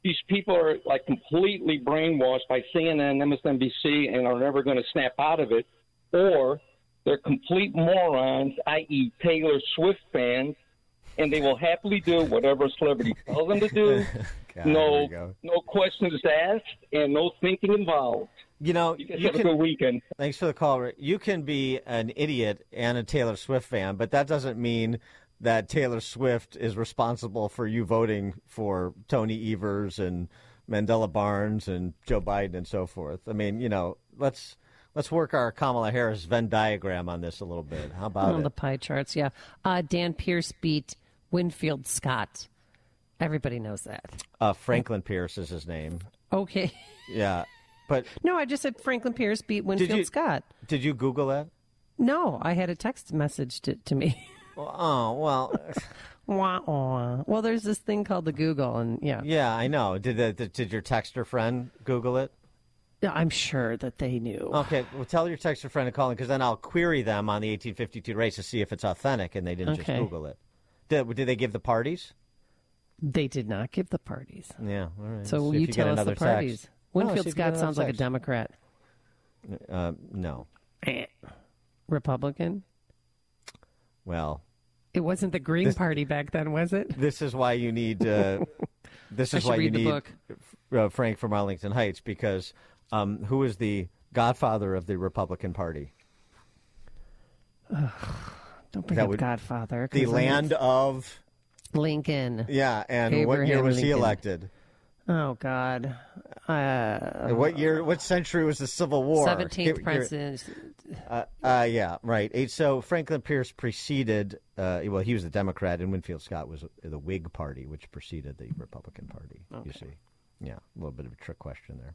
These people are like completely brainwashed by CNN, MSNBC, and are never going to snap out of it, or they're complete morons, i.e., Taylor Swift fans, and they will happily do whatever a celebrity tells them to do. God, no, no questions asked, and no thinking involved. You know, you you have can- a good weekend. Thanks for the call, Rick. You can be an idiot and a Taylor Swift fan, but that doesn't mean that Taylor Swift is responsible for you voting for Tony Evers and Mandela Barnes and Joe Biden and so forth. I mean, you know, let's let's work our Kamala Harris Venn diagram on this a little bit. How about on it? the pie charts, yeah. Uh, Dan Pierce beat Winfield Scott. Everybody knows that. Uh, Franklin Pierce is his name. Okay. Yeah, but No, I just said Franklin Pierce beat Winfield you- Scott. did you Google that? No, I had a text message to, to me. Oh well. wah, wah. Well, there's this thing called the Google, and yeah, Yeah, I know. Did the, the, did your texter friend Google it? I'm sure that they knew. Okay, well, tell your texter friend to call in because then I'll query them on the 1852 race to see if it's authentic and they didn't just Google it. Did, did they give the parties? They did not give the parties. Yeah, all right. So will you you tell us the parties? text. Winfield see if you get Scott sounds like a. Democrat. Uh, no. Republican. Well, It wasn't the Green This- Party back then, was it? this is why you need. Uh, this is why you need. Uh, Frank from Arlington Heights because um, who is the godfather of the Republican Party? Don't bring That up would- Godfather. 'cause The then land it's of. Lincoln. Yeah, and what year Abraham was he elected? Oh God. Uh, what year? What century was the Civil War? Seventeenth Give- give- president. Uh, uh, yeah, right. So Franklin Pierce preceded. Uh, well, he was a Democrat, and Winfield Scott was the Whig Party, which preceded the Republican Party. You see, yeah, a little bit of a trick question there.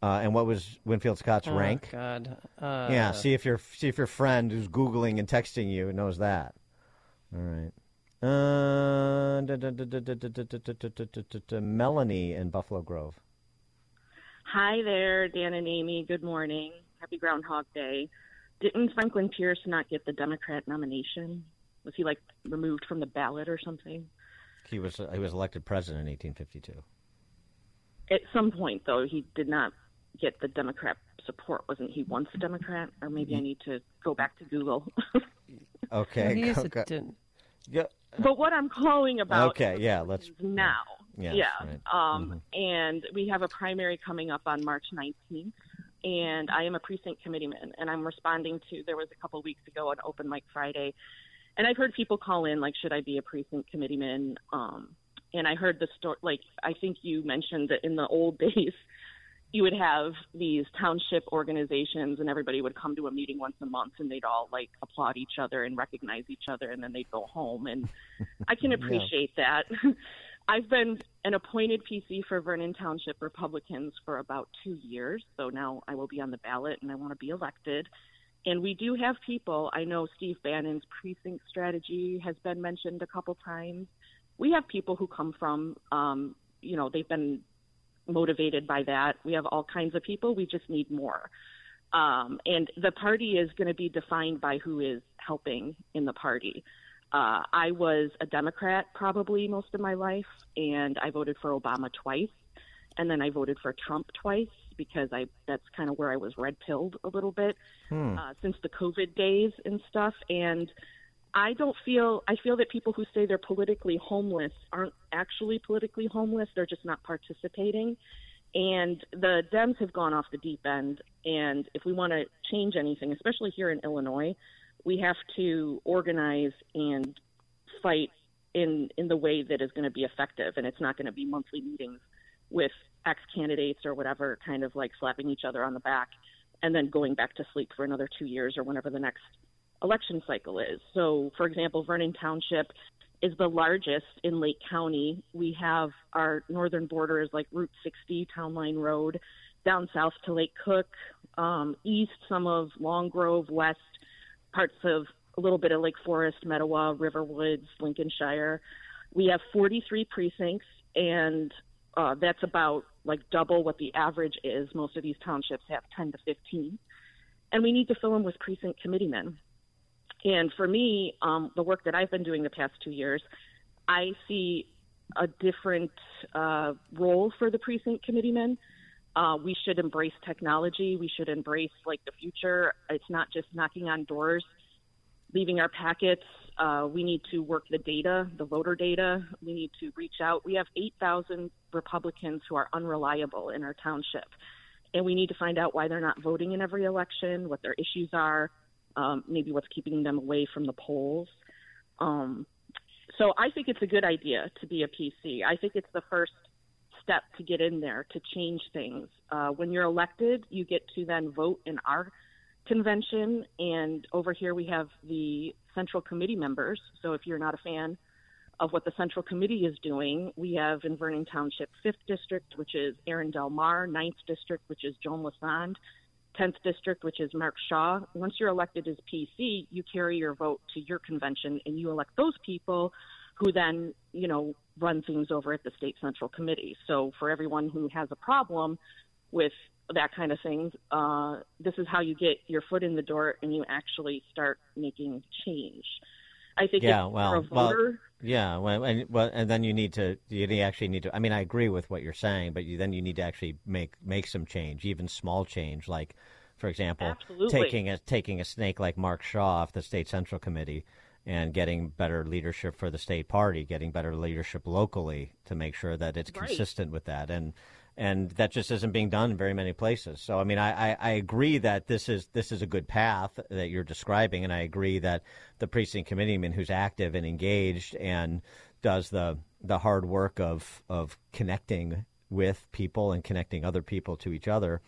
Uh, and what was Winfield Scott's oh, rank? God. Uh, yeah. See if your see if your friend who's googling and texting you knows that. All right. Melanie in Buffalo Grove. Hi there, Dan and Amy. Good morning. Happy Groundhog Day. Didn't Franklin Pierce not get the Democrat nomination? Was he like removed from the ballot or something? He was. He was elected president in 1852. At some point, though, he did not get the Democrat support. Wasn't he once a Democrat? Or maybe I need to go back to Google. Okay. He is a okay. den- Yeah. but what I'm calling about Okay. Yeah. Let's. now. Yes, yeah. right. Um, And we have a primary coming up on March 19th. And I am a precinct committeeman, and I'm responding to. There was a couple weeks ago an open mic Friday, and I've heard people call in like, should I be a precinct committeeman? Um, and I heard the story. Like, I think you mentioned that in the old days, you would have these township organizations, and everybody would come to a meeting once a month, and they'd all like applaud each other and recognize each other, and then they'd go home. And I can Yeah. appreciate that. I've been an appointed PC for Vernon Township Republicans for about two years. So now I will be on the ballot and I want to be elected. And we do have people. I know Steve Bannon's precinct strategy has been mentioned a couple times. We have people who come from, um, you know, they've been motivated by that. We have all kinds of people. We just need more. Um, and the party is going to be defined by who is helping in the party. Uh, I was a Democrat probably most of my life, and I voted for Obama twice, and then I voted for Trump twice because I that's kind of where I was red pilled a little bit Hmm. uh, since the COVID days and stuff. And I don't feel I feel that people who say they're politically homeless aren't actually politically homeless. They're just not participating. And the Dems have gone off the deep end. And if we want to change anything, especially here in Illinois, we have to organize and fight in in the way that is going to be effective. And it's not going to be monthly meetings with ex candidates or whatever, kind of like slapping each other on the back and then going back to sleep for another two years or whenever the next election cycle is. So, for example, Vernon Township is the largest in Lake County. We have our northern border is like Route 60, Town Line Road, down south to Lake Cook, um, east some of Long Grove, west parts of a little bit of Lake Forest, Mettawa, Riverwoods, Lincolnshire. We have 43 precincts, and uh, that's about like double what the average is. Most of these townships have 10 to 15. And we need to fill them with precinct committeemen. And for me, um, the work that I've been doing the past two years, I see a different uh, role for the precinct committeemen. Uh, we should embrace technology. We should embrace like the future. It's not just knocking on doors, leaving our packets. Uh, we need to work the data, the voter data. We need to reach out. We have 8,000 Republicans who are unreliable in our township, and we need to find out why they're not voting in every election, what their issues are, um, maybe what's keeping them away from the polls. Um, so I think it's a good idea to be a PC. I think it's the first step to get in there to change things. Uh, when you're elected, you get to then vote in our convention, and over here we have the central committee members. So if you're not a fan of what the central committee is doing, we have in Vernon Township 5th District, which is Aaron Del Mar, 9th District, which is Joan Lassonde, 10th District, which is Mark Shaw. Once you're elected as PC, you carry your vote to your convention and you elect those people who then, you know, run things over at the state central committee. So for everyone who has a problem with that kind of thing, uh, this is how you get your foot in the door and you actually start making change. I think yeah, well, voter, well, yeah, well, and well, and then you need to you actually need to. I mean, I agree with what you're saying, but you then you need to actually make make some change, even small change, like, for example, Absolutely. taking a taking a snake like Mark Shaw off the state central committee and getting better leadership for the state party, getting better leadership locally to make sure that it's Right. consistent with that, and and that just isn't being done in very many places. So I mean, I, I, I agree that this is this is a good path that you're describing, and I agree that the precinct committeeman who's active and engaged and does the the hard work of of connecting with people and connecting other people to each other.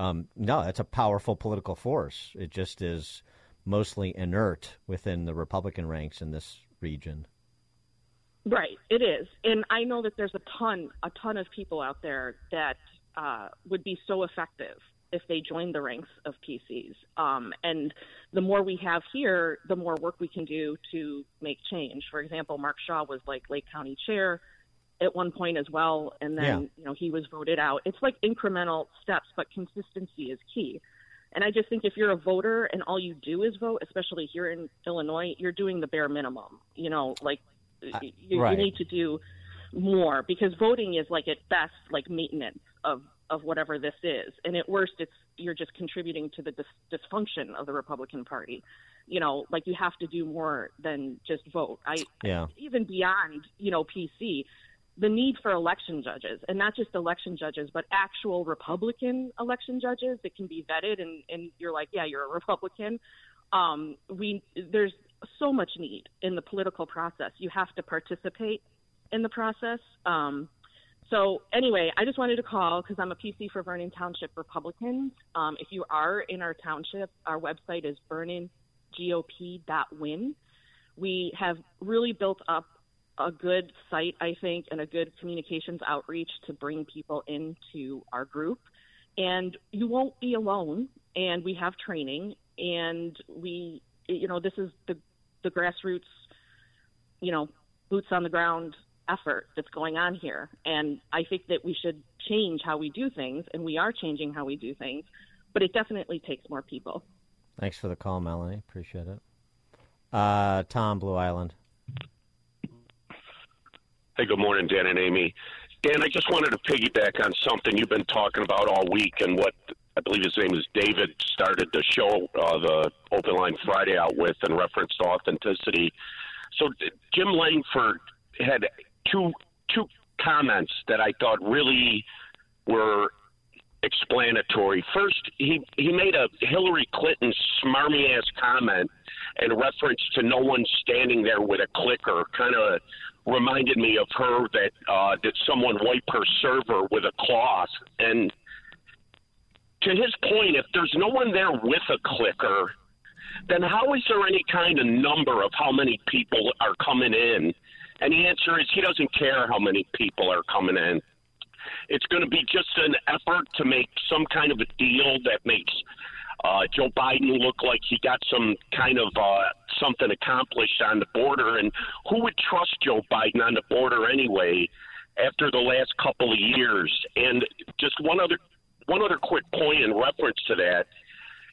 Um, no, it's a powerful political force. It just is mostly inert within the Republican ranks in this region. Right, it is, and I know that there's a ton, a ton of people out there that uh, would be so effective if they joined the ranks of PCs. Um, and the more we have here, the more work we can do to make change. For example, Mark Shaw was like Lake County chair at one point as well, and then Yeah. you know he was voted out. It's like incremental steps, but consistency is key. And I just think if you're a voter and all you do is vote, especially here in Illinois, you're doing the bare minimum. You know, like uh, you, you right. need to do more because voting is like at best like maintenance of of whatever this is, and at worst, it's you're just contributing to the dis- dysfunction of the Republican Party. You know, like you have to do more than just vote. I Yeah. even beyond you know PC, the need for election judges, and not just election judges, but actual Republican election judges that can be vetted, and and you're like, yeah, you're a Republican. Um, we there's so much need in the political process. You have to participate in the process. Um, so anyway, I just wanted to call because I'm a PC for Vernon Township Republicans. Um, if you are in our township, our website is vernongop.win. We have really built up a good site, I think, and a good communications outreach to bring people into our group. And you won't be alone. And we have training, and we, you know, this is the the grassroots, you know, boots on the ground effort that's going on here. And I think that we should change how we do things, and we are changing how we do things. But it definitely takes more people. Thanks for the call, Melanie. Appreciate it. Uh, Tom, Blue Island. Hey, good morning, Dan and Amy. Dan, I just wanted to piggyback on something you've been talking about all week and what I believe his name is David started the show, uh, the Open Line Friday out with in reference to authenticity. So Jim Lankford had two two comments that I thought really were explanatory. First, he he made a Hillary Clinton smarmy ass comment in reference to no one standing there with a clicker, kind of reminded me of her that uh, did someone wipe her server with a cloth. And to his point, if there's no one there with a clicker, then how is there any kind of number of how many people are coming in? And the answer is he doesn't care how many people are coming in. It's going to be just an effort to make some kind of a deal that makes uh, Joe Biden look like he got some kind of uh, something accomplished on the border. And who would trust Joe Biden on the border anyway after the last couple of years? And just one other one other quick point in reference to that.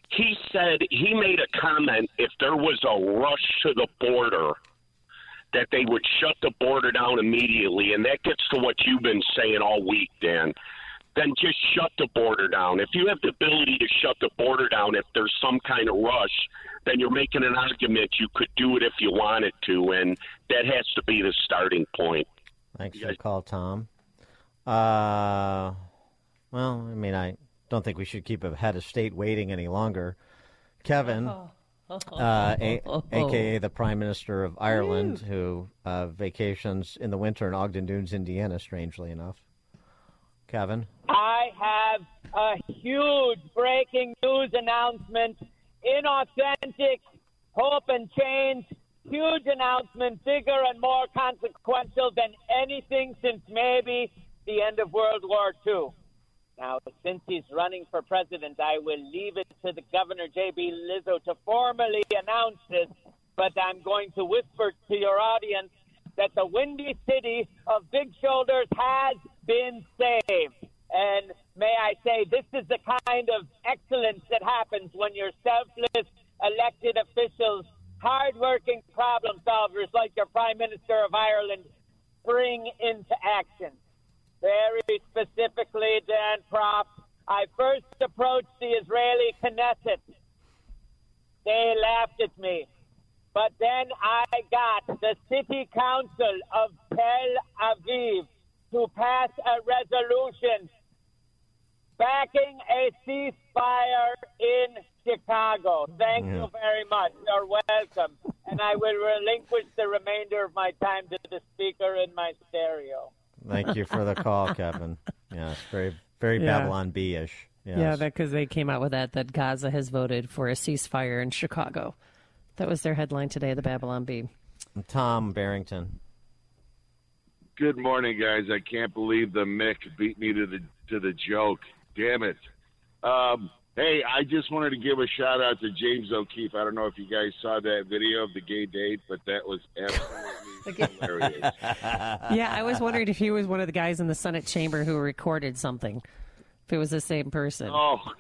He said he made a comment if there was a rush to the border that they would shut the border down immediately. And that gets to what you've been saying all week, Dan. Then just shut the border down. If you have the ability to shut the border down, if there's some kind of rush, then you're making an argument you could do it if you wanted to. And that has to be the starting point. Thanks for the call, Tom. Uh, well, I mean, I don't think we should keep a head of state waiting any longer. Kevin, uh, a- aka the Prime Minister of Ireland, who uh, vacations in the winter in Ogden Dunes, Indiana, strangely enough. Kevin? I have a huge breaking news announcement. Inauthentic hope and change. Huge announcement, bigger and more consequential than anything since maybe the end of World War II. Now, since he's running for president, I will leave it to the governor, J.B. Lizzo, to formally announce this, but I'm going to whisper to your audience that the windy city of Big Shoulders has been saved. And may I say, this is the kind of excellence that happens when your selfless elected officials, hardworking problem solvers like your Prime Minister of Ireland, spring into action. Very specifically, Dan Proft, I first approached the Israeli Knesset. They laughed at me. But then I got the city council of Tel Aviv to pass a resolution backing a ceasefire in Chicago. Thank Yeah. you very much. You're welcome. And I will relinquish the remainder of my time to the speaker in my stereo. Thank you for the call, Kevin. Yes, very, very Yeah. Babylon Bee ish. Yes. Yeah, because they came out with that that Gaza has voted for a ceasefire in Chicago. That was their headline today, the Babylon Bee. Tom Barrington. Good morning, guys. I can't believe the Mick beat me to the to the joke. Damn it. Um, hey, I just wanted to give a shout out to James O'Keefe. I don't know if you guys saw that video of the gay date, but that was absolutely hilarious. yeah, I was wondering if he was one of the guys in the Senate chamber who recorded something. If it was the same person. Oh, Ugh.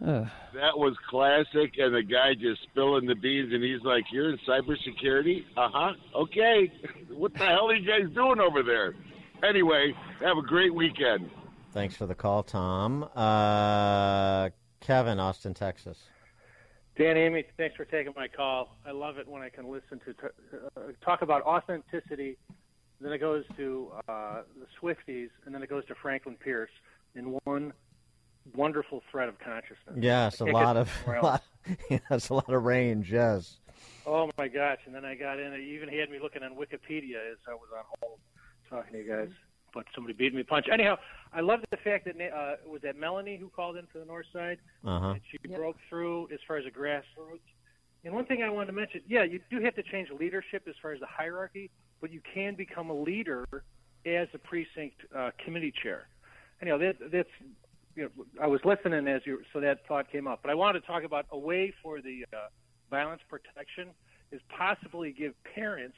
That was classic. And the guy just spilling the beans, and he's like, "You're in cybersecurity? Uh huh. Okay. what the hell are you guys doing over there?" Anyway, have a great weekend. Thanks for the call, Tom. Uh, Kevin, Austin, Texas. Dan Amy, thanks for taking my call. I love it when I can listen to uh, talk about authenticity. Then it goes to uh, the Swifties, and then it goes to Franklin Pierce in one wonderful thread of consciousness. Yes, a lot of, somewhere a else. lot, yes, a lot of range. Yes. Oh my gosh! And then I got in. It even had me looking on Wikipedia as I was on hold talking to you guys. But somebody beat me a punch. Anyhow, I love the fact that uh, was that Melanie who called in for the North Side. Uh-huh. that she broke through as far as the grassroots. And one thing I wanted to mention, yeah, you do have to change leadership as far as the hierarchy, but you can become a leader as a precinct uh, committee chair. And, you know, that, that's you know, I was listening as you so that thought came up. But I wanted to talk about a way for the uh, violence protection is possibly give parents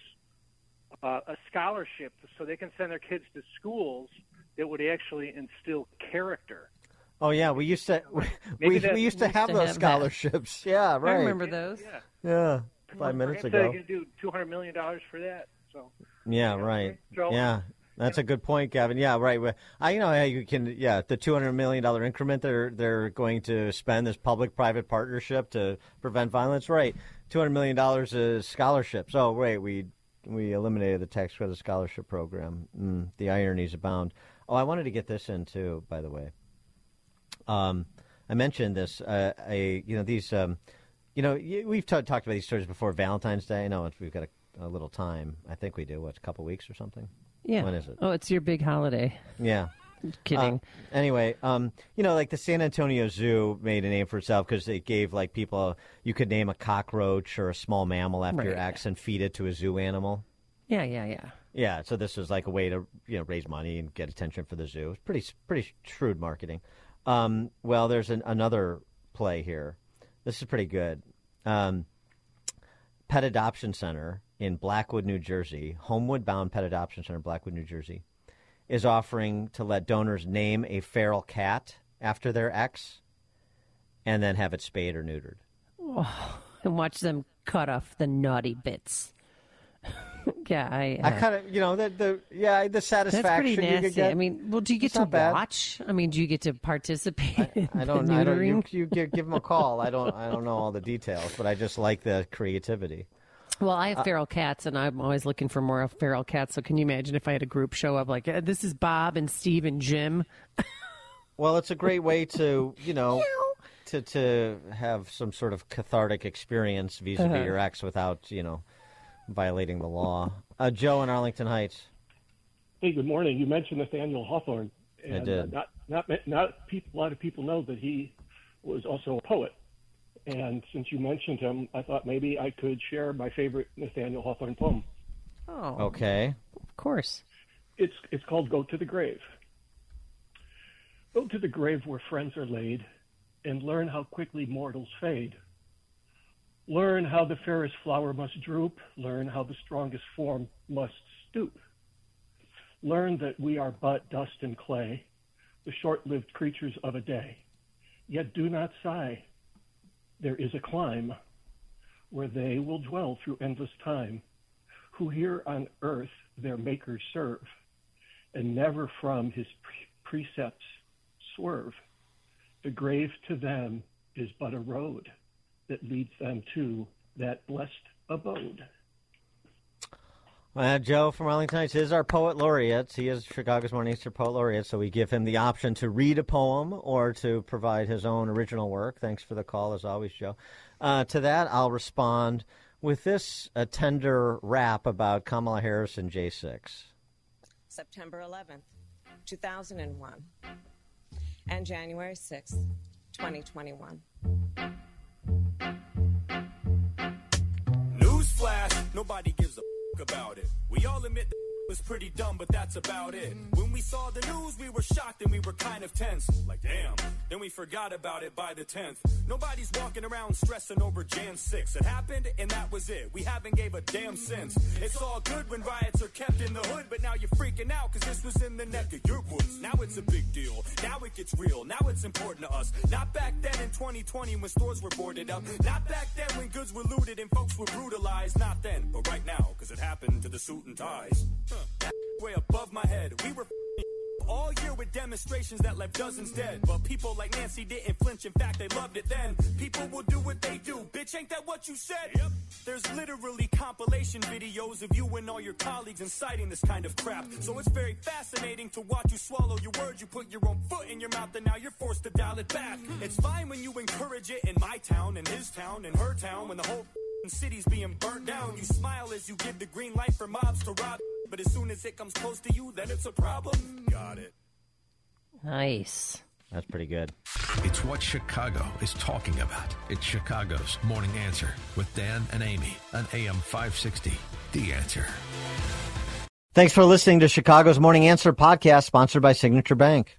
uh, a scholarship so they can send their kids to schools that would actually instill character. Oh yeah, we used to we, we, that- we used to have used to those have that. scholarships. Yeah, right. I remember those. Yeah. Yeah, five minutes Perhaps ago. They can do two hundred million dollars for that. So Yeah, right. Joe? Yeah, that's a good point, Gavin. Yeah, right. I you know you can yeah the two hundred million dollar increment they're they're going to spend this public private partnership to prevent violence. Right, two hundred million dollars is scholarships. Oh, right. We we eliminated the tax credit scholarship program. Mm, the ironies abound. Oh, I wanted to get this in too. By the way, um, I mentioned this. Uh, a you know these. Um, you know, we've t- talked about these stories before. Valentine's Day. I know we've got a, a little time. I think we do. What, a couple weeks or something? Yeah. When is it? Oh, it's your big holiday. Yeah. Kidding. Uh, anyway, um, you know, like the San Antonio Zoo made a name for itself because they gave like people you could name a cockroach or a small mammal after your Right. ex and feed it to a zoo animal. Yeah, yeah, yeah. Yeah, so this was like a way to you know raise money and get attention for the zoo. It's pretty pretty shrewd marketing. Um, well, there's an, another play here. This is pretty good. Um, Pet Adoption Center in Blackwood, New Jersey, Homewood Bound Pet Adoption Center, Blackwood, New Jersey, is offering to let donors name a feral cat after their ex, and then have it spayed or neutered. Oh, and watch them cut off the naughty bits. yeah, I. I uh, kind of, you know, the, the yeah, the satisfaction That's pretty nasty. get. I mean, well, do you get to not bad. watch? I mean, do you get to participate I don't. I don't. You, you give, give them a call. I don't. I don't know all the details, but I just like the creativity. Well, I have Uh, feral cats, and I'm always looking for more feral cats. So, can you imagine if I had a group show up like, uh, "This is Bob and Steve and Jim"? Well, it's a great way to, you know, to to have some sort of cathartic experience vis-a-vis Uh-huh. your ex without, you know, violating the law. Uh, Joe in Arlington Heights. Hey, good morning. You mentioned Nathaniel Hawthorne. I did. Uh, not not not people, a lot of people know that he was also a poet. And since you mentioned him, I thought maybe I could share my favorite Nathaniel Hawthorne poem. Oh, Okay. of course. It's it's called "Go to the Grave." Go to the grave where friends are laid, and learn how quickly mortals fade. Learn how the fairest flower must droop. Learn how the strongest form must stoop. Learn that we are but dust and clay, the short-lived creatures of a day. Yet do not sigh. There is a clime where they will dwell through endless time, who here on earth their Maker serve, and never from his pre- precepts swerve. The grave to them is but a road that leads them to that blessed abode. Uh, Joe from Arlington Heights is our poet laureate. He is Chicago's Morning Morningstar Poet Laureate, so we give him the option to read a poem or to provide his own original work. Thanks for the call, as always, Joe. Uh, to that, I'll respond with this a tender rap about Kamala Harris and J6. September 11th, 2001, and January 6th, 2021. Newsflash, nobody gives a f- about it. We all admit the was pretty dumb, but that's about it. When we saw the news, we were shocked and we were kind of tense. Like, damn. Then we forgot about it by the 10th. Nobody's walking around stressing over Jan 6. It happened and that was it. We haven't gave a damn since. It's all good when riots are kept in the hood, but now you're freaking out because this was in the neck of your woods. Now it's a big deal. Now it gets real. Now it's important to us. Not back then in 2020 when stores were boarded up. Not back then when goods were looted and folks were brutalized. Not then, but right now because it happened to the suit and ties. Way above my head. We were all year with demonstrations that left dozens dead. But people like Nancy didn't flinch. In fact, they loved it then. People will do what they do. Bitch, ain't that what you said? Yep. There's literally compilation videos of you and all your colleagues inciting this kind of crap. So it's very fascinating to watch you swallow your words. You put your own foot in your mouth and now you're forced to dial it back. It's fine when you encourage it in my town, in his town, in her town, when the whole city's being burnt down. You smile as you give the green light for mobs to rob. But as soon as it comes close to you, then it's a problem. Got it. Nice. That's pretty good. It's what Chicago is talking about. It's Chicago's Morning Answer with Dan and Amy on AM 560. The Answer. Thanks for listening to Chicago's Morning Answer podcast, sponsored by Signature Bank.